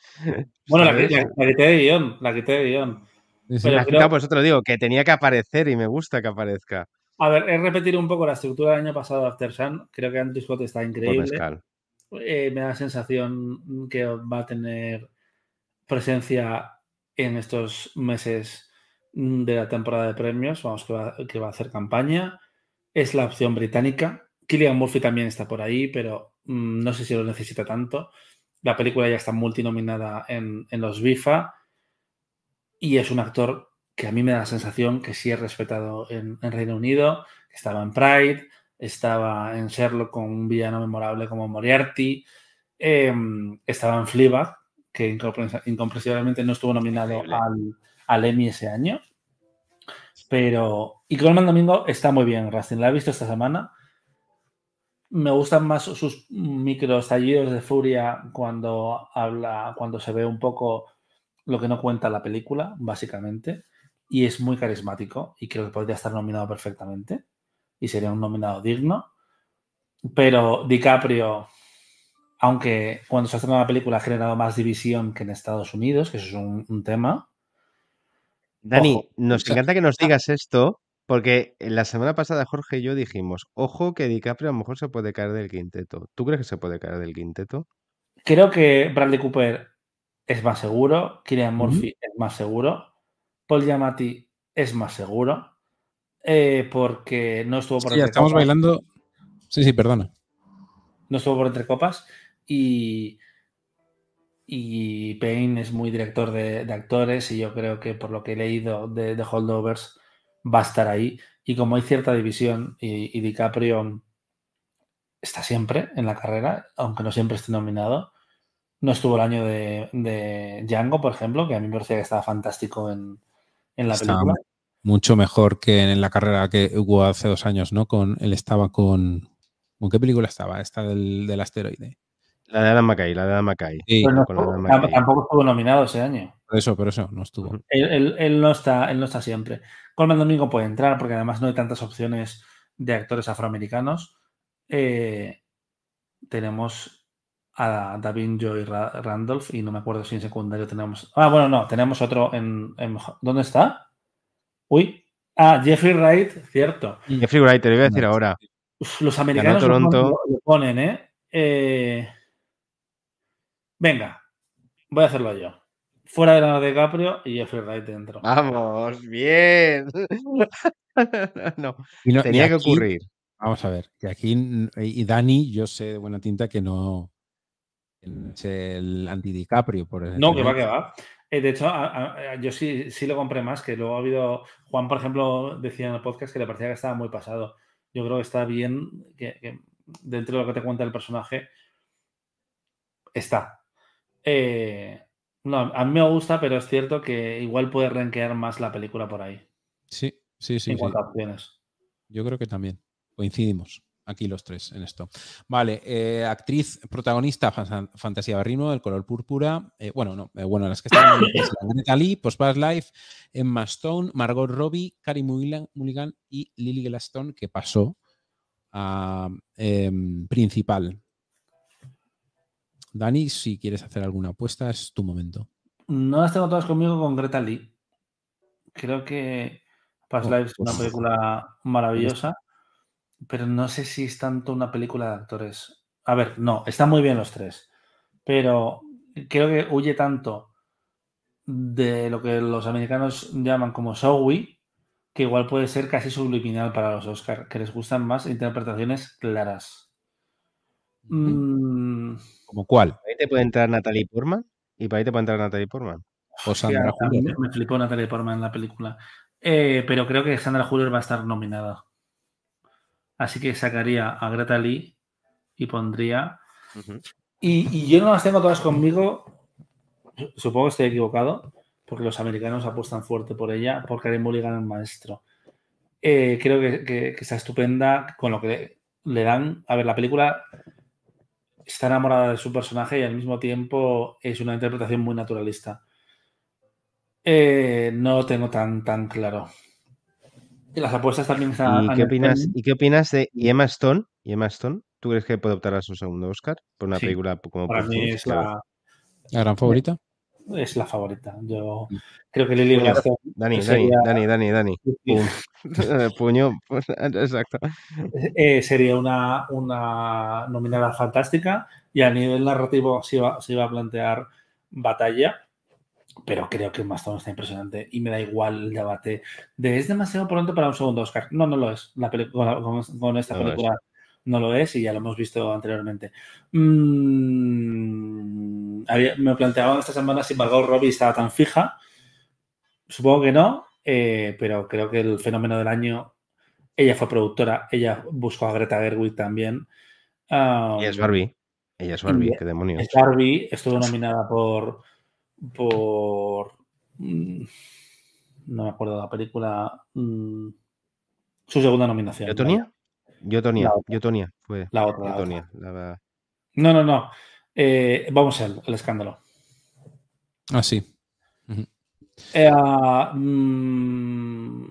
Bueno, la, ¿sabes? la- la quité de guion, la quité de guion. Sí, La- creo- claro, pues te lo digo, que tenía que aparecer y me gusta que aparezca A ver, es repetir un poco la estructura del año pasado de After Sun. Creo que Andrew Scott está increíble. Eh, me da la sensación que va a tener presencia en estos meses mm, de la temporada de premios. Vamos, que va, que va a hacer campaña. Es la opción británica. Killian Murphy también está por ahí, pero mm, no sé si lo necesita tanto. La película ya está multinominada en, en los BIFA y es un actor que a mí me da la sensación que sí es respetado en, en Reino Unido. Estaba en Pride, estaba en Sherlock con un villano memorable como Moriarty, eh, estaba en Fleabag, que incomprensiblemente no estuvo nominado al, al Emmy ese año. Pero. Y Colman Domingo está muy bien, Rustin. La he visto esta semana. Me gustan más sus micro estallidos de furia cuando habla, cuando se ve un poco lo que no cuenta la película, básicamente. Y es muy carismático y creo que podría estar nominado perfectamente. y sería un nominado digno. Pero DiCaprio, aunque cuando se ha la película ha generado más división que en Estados Unidos, que eso es un tema. Dani, Ojo. nos encanta que nos digas esto, porque la semana pasada Jorge y yo dijimos, ojo que DiCaprio a lo mejor se puede caer del quinteto. ¿Tú crees que se puede caer del quinteto? Creo que Bradley Cooper es más seguro, Killian Ujú. Murphy es más seguro, Paul Giamatti es más seguro, eh, porque no estuvo por Sí, entre estamos copas, bailando. Sí, sí, perdona. no estuvo por entre copas y, y Payne es muy director de, de actores y yo creo que por lo que he leído de, de Holdovers va a estar ahí y como hay cierta división y, y DiCaprio está siempre en la carrera, aunque no siempre esté nominado. No estuvo el año de, de Django, por ejemplo, que a mí me parecía que estaba fantástico en, en la película. mucho mejor que en la carrera que hubo hace dos años, ¿no? Con, él estaba con. ¿Con qué película estaba? Esta del, del asteroide. La de Adam McKay, la de Adam McKay. Sí, no estuvo- McKay. tampoco estuvo nominado ese año. por eso, por eso no estuvo. Él, él- él no está, él no está siempre. Colman Domingo puede entrar porque además no hay tantas opciones de actores afroamericanos. Eh, tenemos a David Joy Ra- Randolph y no me acuerdo si en secundario tenemos. Ah, bueno, no, tenemos otro en. en- ¿Dónde está? Uy. Ah, Jeffrey Wright, cierto. Jeffrey Wright, te lo voy a decir ahora. Uf, los americanos lo Toronto. ponen, lo ponen, ¿eh? Eh, Venga, voy a hacerlo yo. Fuera de Leonardo DiCaprio y Jeffrey Wright dentro. Vamos, bien. no, Y no- y tenía que ocurrir. Vamos a ver, que aquí, y Dani, yo sé de buena tinta que no es el anti-DiCaprio. Por No, que va, que va. Eh, de hecho, a- a- a- yo sí, sí lo compré más, que luego ha habido. Juan, por ejemplo, decía en el podcast que le parecía que estaba muy pasado. Yo creo que está bien, que, que dentro de lo que te cuenta el personaje, está. Eh, no, a mí me gusta, pero es cierto que igual puede renquear más la película por ahí, Sí, sí, sí. en opciones. Yo creo que también. Coincidimos aquí los tres en esto. Vale, eh, actriz protagonista, fan- Fantasía Barrino, El color púrpura. eh, bueno, no, eh, bueno, las que están Greta Lee, Post Past Life, Emma Stone, Margot Robbie, Mulligan, Mulligan y Lily Glaston, que pasó a em, principal. Dani, si quieres hacer alguna apuesta, es tu momento. No las tengo todas conmigo con Greta Lee. Creo que Past Oh, Life es una pues- película maravillosa, pero no sé si es tanto una película de actores. A ver, no, están muy bien los tres, pero creo que huye tanto de lo que los americanos llaman como showy, que igual puede ser casi subliminal para los Oscar, que les gustan más interpretaciones claras. Mm, ¿Como cuál? Ahí te puede entrar Natalie Portman. Y para ahí te puede entrar Natalie Portman. O Sandra Bullock. me, flipó Natalie Portman en la película. Eh, pero creo que Sandra Huller va a estar nominada. Así que sacaría a Greta Lee y pondría. Y, y yo no las tengo todas conmigo. Supongo que estoy equivocado, porque los americanos apuestan fuerte por ella, por Karen Mulligan el maestro. Eh, creo que, que- que está estupenda con lo que le, le dan. A ver, la película está enamorada de su personaje y al mismo tiempo es una interpretación muy naturalista. Eh, no lo tengo tan, tan claro. Y las apuestas también están. ¿Y qué opinas, premium. ¿Y qué opinas de y Emma Stone? ¿Y Emma Stone? ¿Tú crees que puede optar a su segundo Oscar? Por una Sí, película como Para mí es ¿La gran favorita? Es la favorita. Yo creo que Puño. Glaston Dani, Dani, sería- Dani, Dani, Dani. Pum. Puño. pues, Exacto. eh, sería una, una nominada fantástica y a nivel narrativo se iba, se iba a plantear batalla, pero creo que Maston está impresionante y me da igual el debate de es demasiado pronto para un segundo Oscar. No, no lo es. La con, con- esta No lo es. película no lo es y ya lo hemos visto anteriormente. Mm, había- me planteaban esta semana si Margot Robbie estaba tan fija. Supongo que no, eh, pero creo que el fenómeno del año ella fue productora, ella buscó a Greta Gerwig también. Um, Ella es Barbie. Ella es Barbie, qué demonios. es Barbie, estuvo nominada por. por. mm, no me acuerdo la película. mm, su segunda nominación. ¿Yo Tonia? Yo Tonia, La otra. yo Tonia, fue. La otra. la otra. La- No, no, no. Eh, vamos al escándalo. Ah, sí. Eh, ah, mm,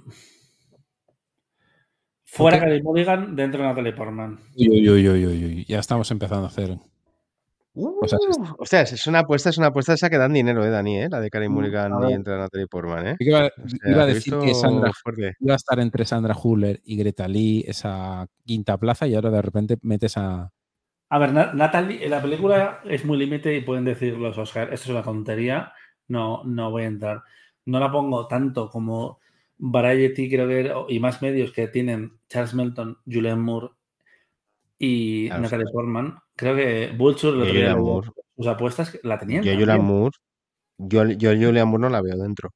Fuera Ok. Carey Mulligan, dentro Natalie Portman. Uy, uy, uy, uy, uy, uy, Ya estamos empezando a hacer. Cosas Uh, Ostras, es una apuesta, es una apuesta esa que dan dinero, eh, Dani, eh, la de Carey Mm, Mulligan y ver. entra Natalie Portman, eh. Iba, O sea, iba a decir que Sandra fuerte. iba a estar entre Sandra Huller y Greta Lee esa quinta plaza y ahora de repente metes a. A ver, Na- Natalie, la película es muy límite y pueden decir los Oscar, esto es una tontería, no, no voy a entrar. No la pongo tanto como Variety, creo que, y más medios que tienen Charles Melton, Julianne Moore y Natalie Portman. Creo que Vulture, leí Moore. sus apuestas, que la tenían. Yo. Julian Moore, yo, yo Julian Moore no la veo dentro.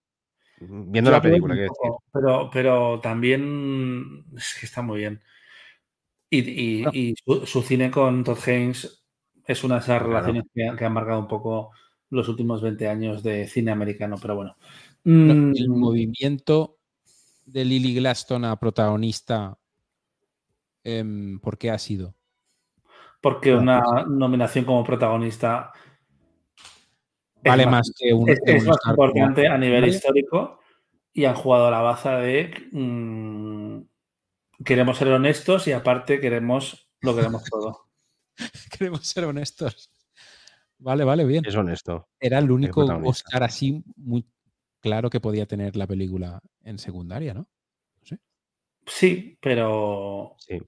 Viendo Yo la que película, quiero decir. Pero, pero también es que está muy bien. Y, y- No. y su, su cine con Todd Haynes es una de esas Claro. relaciones que, que han marcado un poco los últimos 20 años de cine americano, pero bueno. No, Mm, el movimiento de Lily Glaston a protagonista. em, ¿Por qué ha sido? porque una nominación como protagonista Vale más- más que un. es, que es un más importante a nivel ¿Vale? histórico y han jugado a la baza de mm, queremos ser honestos y aparte queremos lo queremos todo. Queremos ser honestos. Vale, vale, bien. Es honesto. Era el único. Oscar así muy claro que podía tener la película en secundaria, ¿no? Sí, pero Sí.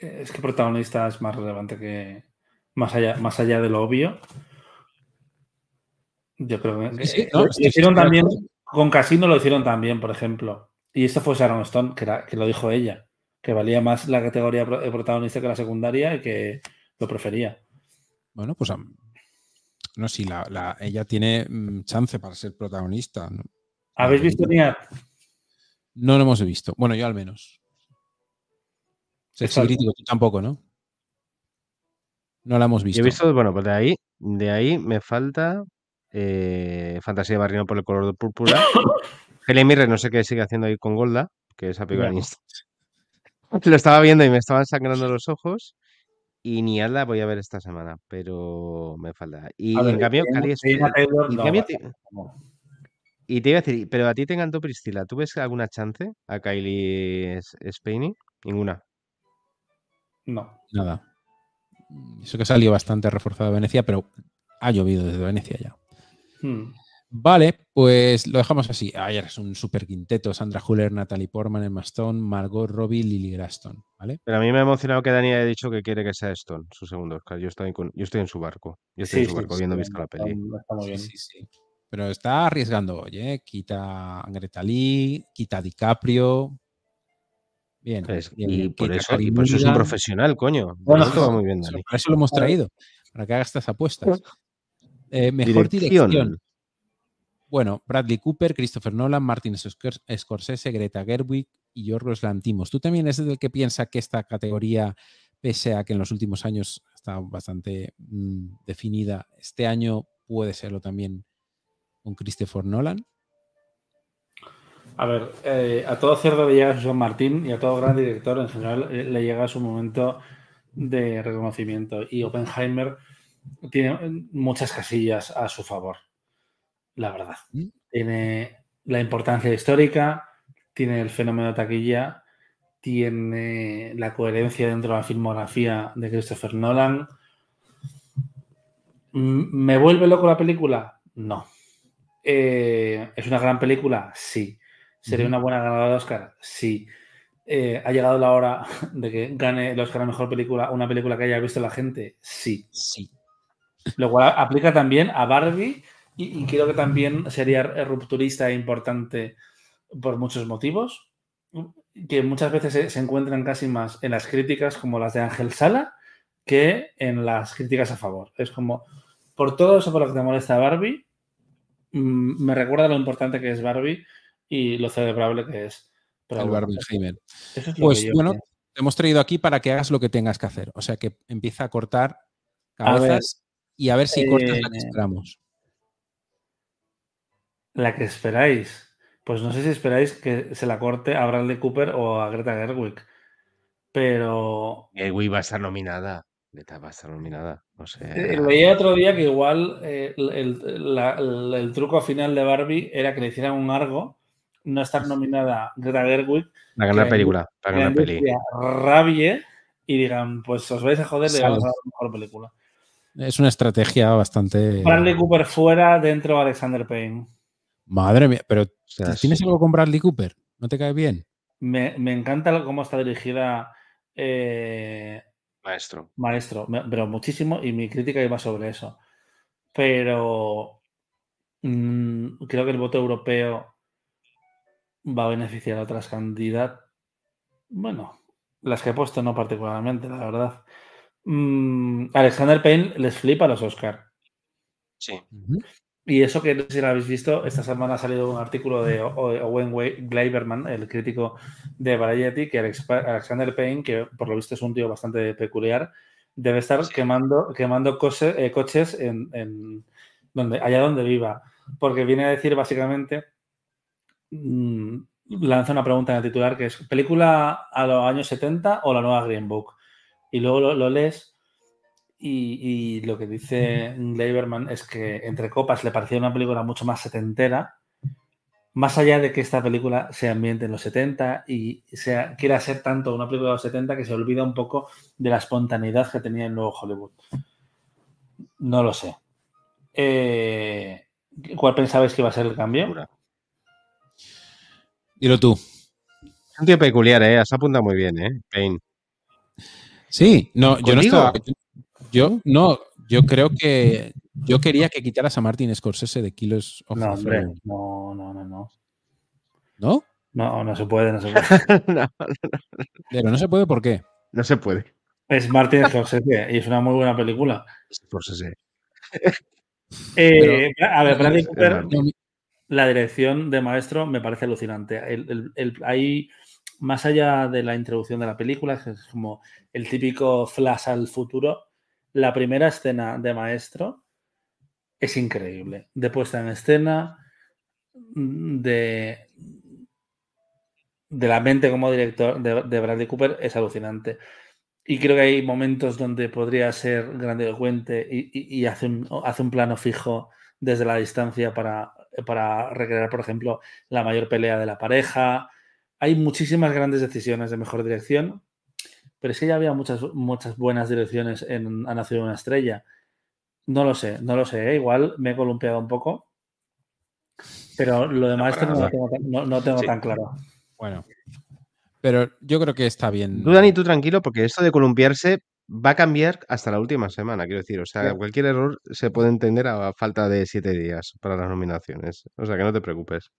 es que protagonista es más relevante que más allá, más allá de lo obvio. Yo creo que Sí, sí, eh, no, lo estoy- hicieron también con Casino lo hicieron también, por ejemplo. Y esto fue Sharon Stone, que, era- que lo dijo ella, que valía más la categoría de protagonista que la secundaria y que lo prefería. Bueno, pues no, sí, la, la- ella tiene mm, chance para ser protagonista. ¿no? ¿Habéis visto Niat? No lo hemos visto. Bueno, yo al menos. Sexy crítico, tú tampoco, ¿no? No la hemos visto. Yo he visto, bueno, pues de ahí, de ahí me falta eh, Fantasía de Barrino por el color de púrpura. Helen Mirren, no sé qué sigue haciendo ahí con Golda, que Ya. ni- Lo estaba viendo y me estaban sangrando los ojos. Y ni la voy a ver esta semana, pero me falta. Y ver, en cambio, Cali no. Y te iba a decir, pero a ti te encantó Priscila. ¿Tú ves alguna chance a Kylie S- Spaney? Ninguna. No. Nada. Eso que salió bastante reforzado de Venecia, pero ha llovido desde Venecia ya. Hmm. Vale, pues lo dejamos así. Ayer es un super quinteto. Sandra Huller, Natalie Portman, Emma Stone, Margot Robbie, Lily Graston. ¿Vale? Pero a mí me ha emocionado que Dani haya dicho que quiere que sea Stone, su segundo Oscar. Yo estoy, con- yo estoy en su barco. Yo estoy en su barco, habiendo visto la peli. está muy bien. Sí, sí, sí. Pero está arriesgando hoy, ¿eh? Quita a Greta Lee, quita a DiCaprio. Bien. Y, por eso, y por eso es un profesional, coño. Bueno, Esto va muy bien, Dani. Por eso lo hemos traído, para que haga estas apuestas. Eh, mejor Dirección. dirección. Bueno, Bradley Cooper, Christopher Nolan, Martin Scor- Scorsese, Greta Gerwig y Yorgos Lantimos. ¿Tú también eres el que piensa que esta categoría, pese a que en los últimos años está bastante mm, definida, este año puede serlo también con Christopher Nolan? A ver, eh, a todo cerdo le llega San Martín y a todo gran director en general eh, le llega su momento de reconocimiento. Y Oppenheimer tiene muchas casillas a su favor, la verdad. ¿Mm? Tiene la importancia histórica, tiene el fenómeno de taquilla, tiene la coherencia dentro de la filmografía de Christopher Nolan. Mm, ¿Me vuelve loco la película? No. Eh, ¿Es una gran película? Sí. ¿Sería una buena ganadora de Oscar? Sí. Eh, ¿Ha llegado la hora de que gane el Oscar a Mejor Película una película que haya visto la gente? Sí. Sí. Lo cual aplica también a Barbie y, y creo que también sería rupturista e importante por muchos motivos, que muchas veces se, se encuentran casi más en las críticas como las de Ángel Sala que en las críticas a favor. Es como, por todo eso por lo que te molesta Barbie, mm, me recuerda lo importante que es Barbie y lo celebrable que es. Pero el bueno, Barbenheimer. es Pues bueno, te hemos traído aquí para que hagas lo que tengas que hacer. O sea, que empieza a cortar A cabezas y a ver si cortas la que eh, esperamos. La que esperáis. Pues no sé si esperáis que se la corte a Bradley Cooper o a Greta Gerwig. Pero Gerwig va a estar nominada. Greta va a estar nominada. O sea, eh, leía otro día que igual eh, el, el- la- el- el truco final de Barbie era que le hicieran un argo no estar nominada Greta Gerwig, La ganar que- película, para la ganar peli. rabie y digan, pues os vais a joder, le vamos a dar mejor película. Es una estrategia bastante. Bradley Cooper fuera, dentro Alexander Payne. Madre mía, pero sea, ¿tienes algo con Bradley Cooper? ¿No te cae bien? Me, me encanta cómo está dirigida eh, Maestro. Maestro, me- pero muchísimo y mi crítica iba sobre eso. Pero mm, creo que el voto europeo va a beneficiar a otras candidatas. Bueno, las que he puesto no particularmente, la verdad. Mm, Alexander Payne les flipa a los Oscar. Sí. Y eso que no sé si lo habéis visto, esta semana ha salido un artículo de Owen Gleiberman, el crítico de Variety, que Alex- Alexander Payne, que por lo visto es un tío bastante peculiar, debe estar quemando, quemando eh, coches en, en donde, allá donde viva. Porque viene a decir básicamente, mm, lanza una pregunta en el titular que es, ¿película a los años 70 o la nueva Green Book? Y luego lo, lo lees y, y lo que dice Gleiberman es que Entre Copas le parecía una película mucho más setentera, más allá de que esta película se ambiente en los 70 y sea, quiera ser tanto una película de los 70 que se olvida un poco de la espontaneidad que tenía el nuevo Hollywood. No lo sé. Eh, ¿Cuál pensabais que iba a ser el cambio? Dilo tú. Es un tío peculiar, ¿eh? Has apuntado muy bien, ¿eh? Payne. Sí, no, yo no estaba. Yo no, yo creo que yo quería que quitaras a Martin Scorsese de Kilos of No, hombre, no, no, no, no. ¿No? No, no se puede, no se puede. no, Pero no se puede, ¿por qué? no se puede. Es Martin Scorsese y es una muy buena película. Sí. Eh, a ver, Bradley es Cooper. No, la dirección de maestro me parece alucinante. El, el- el- hay, más allá de la introducción de la película, es como el típico flash al futuro, la primera escena de maestro es increíble. De puesta en escena, mm, de, de la mente como director de, Bradley Cooper es alucinante. Y creo que hay momentos donde podría ser grandilocuente y, y- y hace, un, hace un plano fijo desde la distancia para, para recrear, por ejemplo, la mayor pelea de la pareja. Hay muchísimas grandes decisiones de mejor dirección, pero es que ya había muchas, muchas buenas direcciones en Ha nacido una estrella. No lo sé, no lo sé. ¿eh? Igual me he columpiado un poco, pero lo de No, no, lo tengo, tan- no- no tengo Sí. tan claro. Bueno. Pero yo creo que está bien. Tú, Dani, tú tranquilo, porque esto de columpiarse va a cambiar hasta la última semana, quiero decir. O sea, cualquier error se puede entender a falta de siete días para las nominaciones. O sea, que no te preocupes.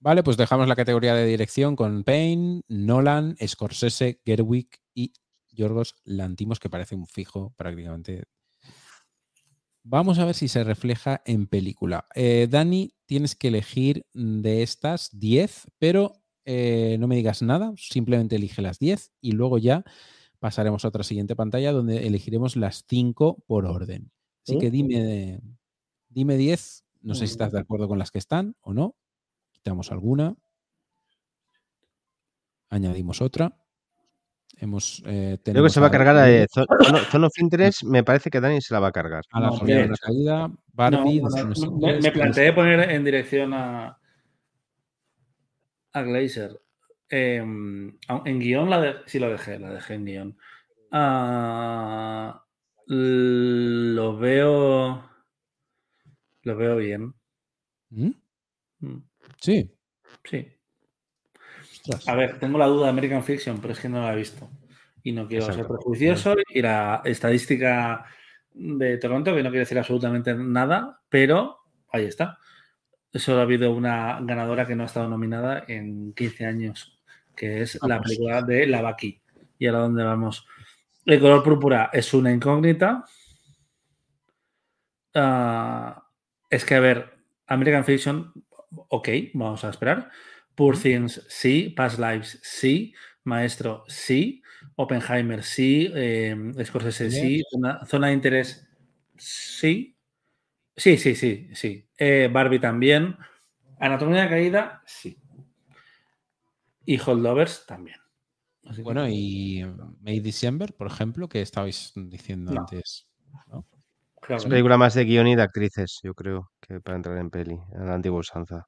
Vale, pues dejamos la categoría de dirección con Payne, Nolan, Scorsese, Gerwig y Yorgos Lantimos, que parece un fijo prácticamente. Vamos a ver si se refleja en película. Eh, Dani, tienes que elegir de estas 10, pero eh, no me digas nada, simplemente elige las 10 y luego ya pasaremos a otra siguiente pantalla donde elegiremos las 5 por orden. Así que dime, dime 10, no sé si estás de acuerdo con las que están o no. Quitamos alguna. Añadimos otra. Hemos, eh, Creo que se va a cargar la Barbie, Zo- Zone Zone of Interest. Me parece que Dani se la va a cargar. a la No, de la caída, Barbie, no, no, Destino me, planteé poner en dirección a, a Glazer. Eh, au- en guion la de, sí lo dejé, la dejé en guion. Ah, lo veo. Lo veo bien. ¿Mm? Mm, Sí. Sí. A ver, tengo la duda de American Fiction, pero es que no la he visto. Y no quiero ser prejuicioso. Y la estadística de Toronto, que no quiere decir absolutamente nada, pero ahí está. Solo ha habido una ganadora que no ha estado nominada en 15 años, que es la Vamos. película de La Baki. ¿Y ahora dónde vamos? El color púrpura es una incógnita. Ah, es que, a ver, American Fiction, ok, vamos a esperar. Poor Things, sí. Past Lives, sí. Maestro, sí. Oppenheimer, sí. eh, Scorsese, sí. Zona, Zona de Interés, sí. Sí, sí, sí, sí. Eh, Barbie también. Anatomía de Caída, sí. Y Holdovers también. Así que- Bueno, y May December, por ejemplo, que estabais diciendo No. antes. Claro Es no. película más de guion y de actrices, yo creo, que para entrar en peli, a la antigua usanza.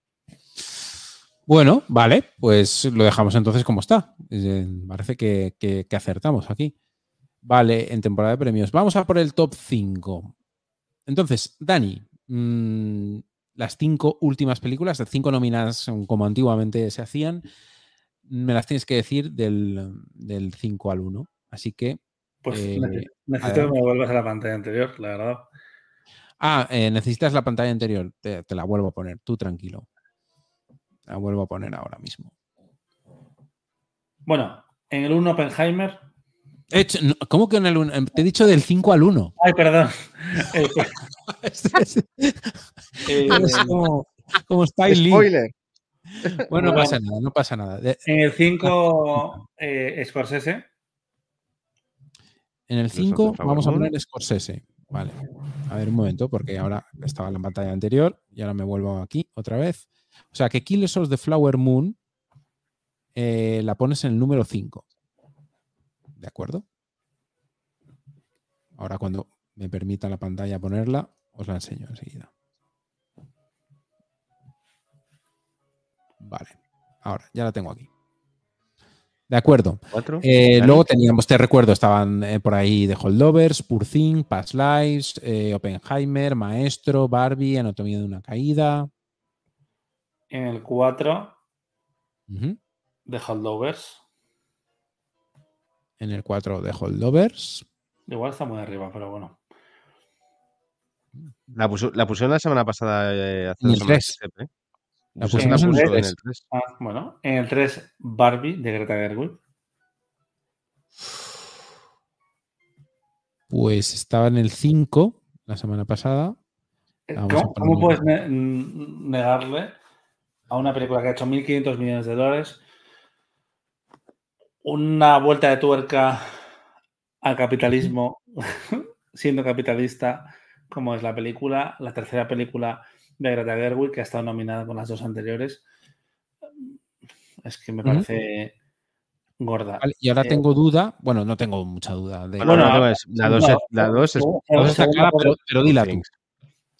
Bueno, vale, pues lo dejamos entonces como está. Eh, Parece que, que- que acertamos aquí. Vale, en temporada de premios. Vamos a por el top 5. Entonces, Dani, mm, las cinco últimas películas, las cinco nominadas como antiguamente se hacían, me las tienes que decir del, del 5 al 1. Así que Pues Eh, nece- necesito que me vuelvas a la pantalla anterior, la verdad. Ah, eh, necesitas la pantalla anterior. Te, te la vuelvo a poner, tú tranquilo. La vuelvo a poner ahora mismo. Bueno, en el 1 Oppenheimer. Eh, ¿Cómo que en el uno? Em, Te he dicho del 5 al 1. Ay, perdón. Eh, es eh, como, como Lee. Spoiler. Bueno, no pasa nada, no pasa nada. En el 5 eh, Scorsese. en el Los 5 of the Flower vamos a poner Scorsese. Vale. A ver un momento, porque ahora estaba en la pantalla anterior y ahora me vuelvo aquí otra vez. O sea que Killers of the Flower Moon eh, la pones en el número 5. ¿De acuerdo? Ahora cuando me permita la pantalla ponerla, os la enseño enseguida. Vale. Ahora, ya la tengo aquí. De acuerdo. ¿Cuatro? Eh, luego teníamos, te recuerdo, estaban eh, por ahí The Holdovers, Poor Thing, Past Lives, eh, Oppenheimer, Maestro, Barbie, Anatomía de una caída. En el 4 Ujú. The Holdovers. En el 4 The Holdovers. Igual está muy arriba, pero bueno. La, puso- la pusieron la semana pasada. eh, hace En el semanas, tres. Josep, ¿eh? La Josep pusimos en puso en tres. el 3. Ah, bueno. En el 3 Barbie de Greta Gerwig. Pues estaba en el 5 la semana pasada. Vamos ¿Cómo, cómo puedes ne- negarle a una película que ha hecho 1.500 millones de dólares una vuelta de tuerca al capitalismo, siendo capitalista, como es la película, la tercera película de Greta Gerwig, que ha estado nominada con las dos anteriores? Es que me parece gorda. Vale, y ahora Eh, tengo duda. Bueno, no tengo mucha duda. De, Bueno, Bueno, la dos es- la no, 2 es. La dos es la dos está clara, pero, pero dila tú.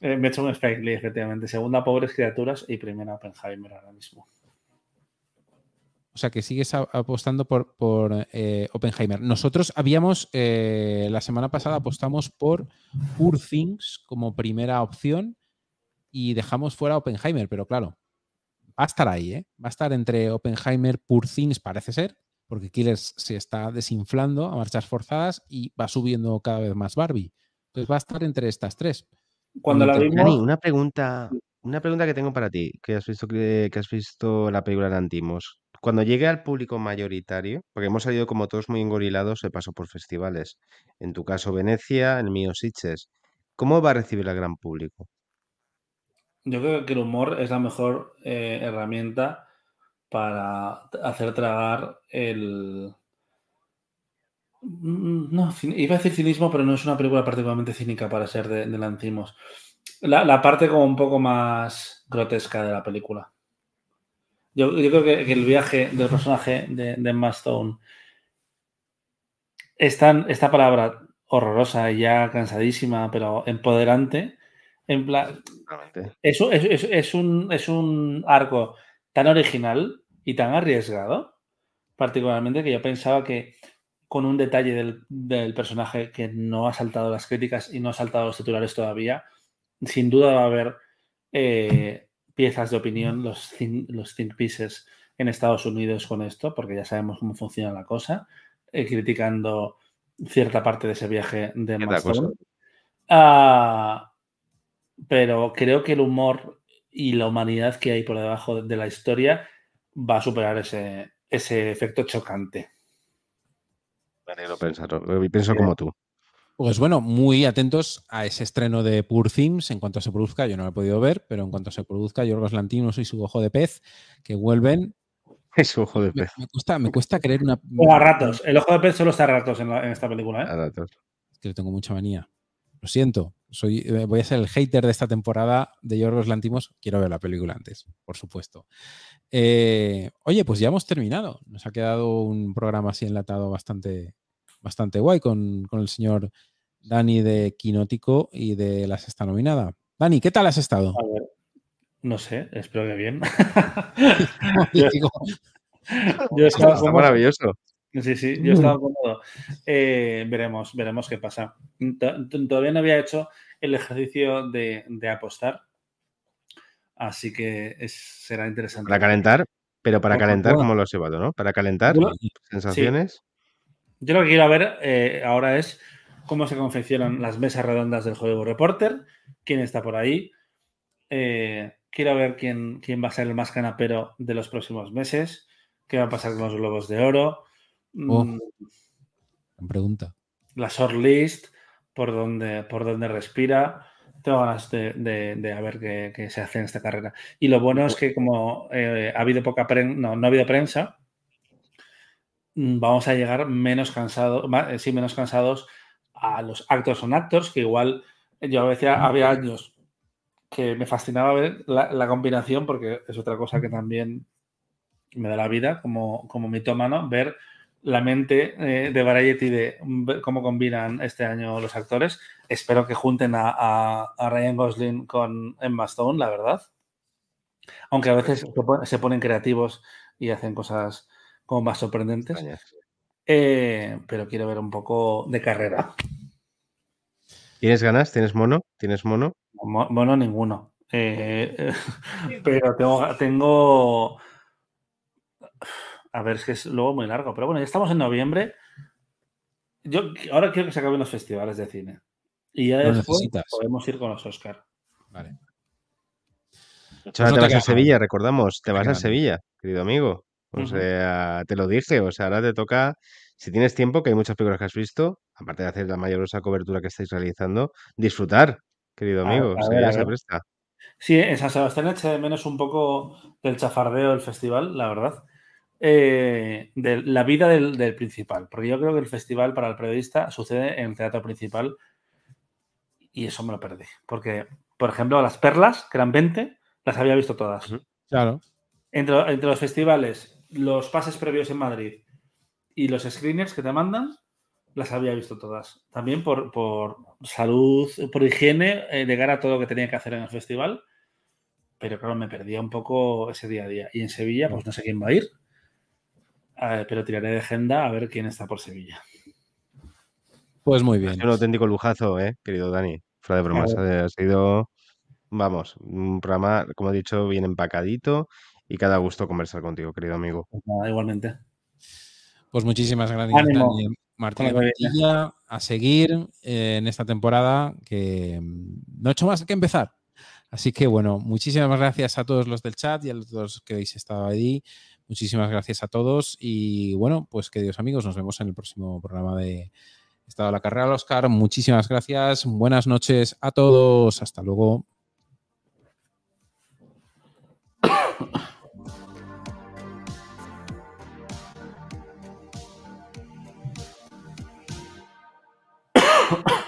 Eh, me he hecho un Spike Lee, efectivamente. Segunda, Pobres Criaturas y primera, Oppenheimer ahora mismo. O sea, que sigues apostando por, por eh, Oppenheimer. Nosotros habíamos, eh, la semana pasada apostamos por Poor Things como primera opción y dejamos fuera Oppenheimer, pero claro, va a estar ahí, ¿eh? Va a estar entre Oppenheimer, Poor Things, parece ser, porque Killers se está desinflando a marchas forzadas y va subiendo cada vez más Barbie. Entonces va a estar entre estas tres. Cuando la Dani, vimos, Dani, una pregunta, una pregunta que tengo para ti, que has visto que, que has visto la película de Antimos. Cuando llegue al público mayoritario, porque hemos salido como todos muy engorilados de paso por festivales, en tu caso Venecia, en el mío Sitges, ¿cómo va a recibir el gran público? Yo creo que el humor es la mejor eh, herramienta para hacer tragar el. Mm, No, iba a decir cinismo, pero no es una película particularmente cínica para ser de, de. La, la parte como un poco más grotesca de la película. Yo, yo creo que, que el viaje del personaje de, de Emma Stone es tan- esta palabra horrorosa y ya cansadísima, pero empoderante. En plan, es un, es un arco tan original y tan arriesgado, particularmente, que yo pensaba que con un detalle del, del personaje que no ha saltado las críticas y no ha saltado los titulares todavía, sin duda va a haber eh, piezas de opinión, los, think- los think pieces en Estados Unidos con esto, porque ya sabemos cómo funciona la cosa, eh, criticando cierta parte de ese viaje de cosa. Ah, pero creo que el humor y la humanidad que hay por debajo de la historia va a superar ese, ese efecto chocante. Me alegro pensarlo, y pienso como tú. Pues bueno, muy atentos a ese estreno de Poor Things en cuanto se produzca. Yo no lo he podido ver, pero en cuanto se produzca, Yorgos Lantimos y su ojo de pez que vuelven. Es ojo de Me, pez. me cuesta, me cuesta creer una. O a ratos. El ojo de pez solo está a ratos en, la- en esta película. ¿eh? a ratos. Es que le tengo mucha manía. Lo siento. Soy, eh, voy a ser el hater de esta temporada de Yorgos Lantimos. Quiero ver la película antes, por supuesto. Eh, oye, pues ya hemos terminado. Nos ha quedado un programa así enlatado bastante, bastante guay con, con el señor Dani de Quinótico y de La Sexta Nominada. Dani, ¿qué tal has estado? A ver. No sé, espero que bien. Yo estaba Está maravilloso. Sí, sí, yo estaba cómodo. Eh, veremos, veremos qué pasa. To- to- Todavía no había hecho el ejercicio de, de apostar, así que es- será interesante. Para calentar, pero para calentar. ¿cómo lo has llevado, no? Para calentar, sensaciones. Yo lo que quiero ver eh, ahora es cómo se confeccionan las mesas redondas del juego Reporter, quién está por ahí. Eh, quiero ver quién, quién va a ser el más canapero de los próximos meses, qué va a pasar con los globos de oro, Oh. mm, pregunta. la shortlist, por donde, por donde respira. Tengo ganas de, de- de a ver qué, qué se hace en esta carrera. Y lo bueno es que como eh, ha habido poca prensa, no, no ha habido prensa, mm, vamos a llegar menos cansados, sí, menos cansados a los actors on actors, que igual yo a veces había años que me fascinaba ver la, la combinación, porque es otra cosa que también me da la vida como, como mitómano, ver la mente eh, de Variety de cómo combinan este año los actores. Espero que junten a, a- a Ryan Gosling con Emma Stone, la verdad. Aunque a veces se pon- se ponen creativos y hacen cosas como más sorprendentes. Eh, pero quiero ver un poco de carrera. ¿Tienes ganas? ¿Tienes mono? ¿Tienes mono? Mo- Bueno, ninguno. Eh, pero tengo, tengo. A ver, es que es luego muy largo. Pero bueno, ya estamos en noviembre. Yo ahora quiero que se acaben los festivales de cine. Y ya después necesitas. podemos ir con los Oscar. Vale. Ahora no te te vas a Sevilla, recordamos, te te vas a. Sevilla, querido amigo. O sea, te lo dije, o sea, ahora te toca, si tienes tiempo, que hay muchas películas que has visto, aparte de hacer la mayorosa cobertura que estáis realizando, disfrutar, querido A- amigo, a ver, se. Sí, en San Sebastián eché de menos un poco del chafardeo del festival, la verdad. Eh, de la vida del, del principal. Porque yo creo que el festival para el periodista sucede en el teatro principal y eso me lo perdí. Porque, por ejemplo, las perlas, que eran 20, las había visto todas. Claro. Entre, entre los festivales, los pases previos en Madrid y los screeners que te mandan, las había visto todas. También por, por salud, por higiene, eh, de cara a todo lo que tenía que hacer en el festival. Pero claro, me perdía un poco ese día a día. Y en Sevilla, pues no sé quién va a ir. Pero tiraré de agenda a ver quién está por Sevilla. Pues muy Ha bien. sido un auténtico lujazo, eh, querido Dani, fuera de bromas, ha sido, vamos, un programa, como he dicho, bien empacadito y cada gusto conversar contigo, querido amigo. Pues nada, igualmente. Pues muchísimas gracias, Ánimo Dani Martín. Mantilla, a seguir eh, en esta temporada que mm, no he hecho más que empezar. Así que bueno, muchísimas gracias a todos los del chat y a los que habéis estado ahí. Muchísimas gracias a todos y bueno, pues queridos amigos, nos vemos en el próximo programa de Estado de la Carrera Oscar. Muchísimas gracias, buenas noches a todos, hasta luego.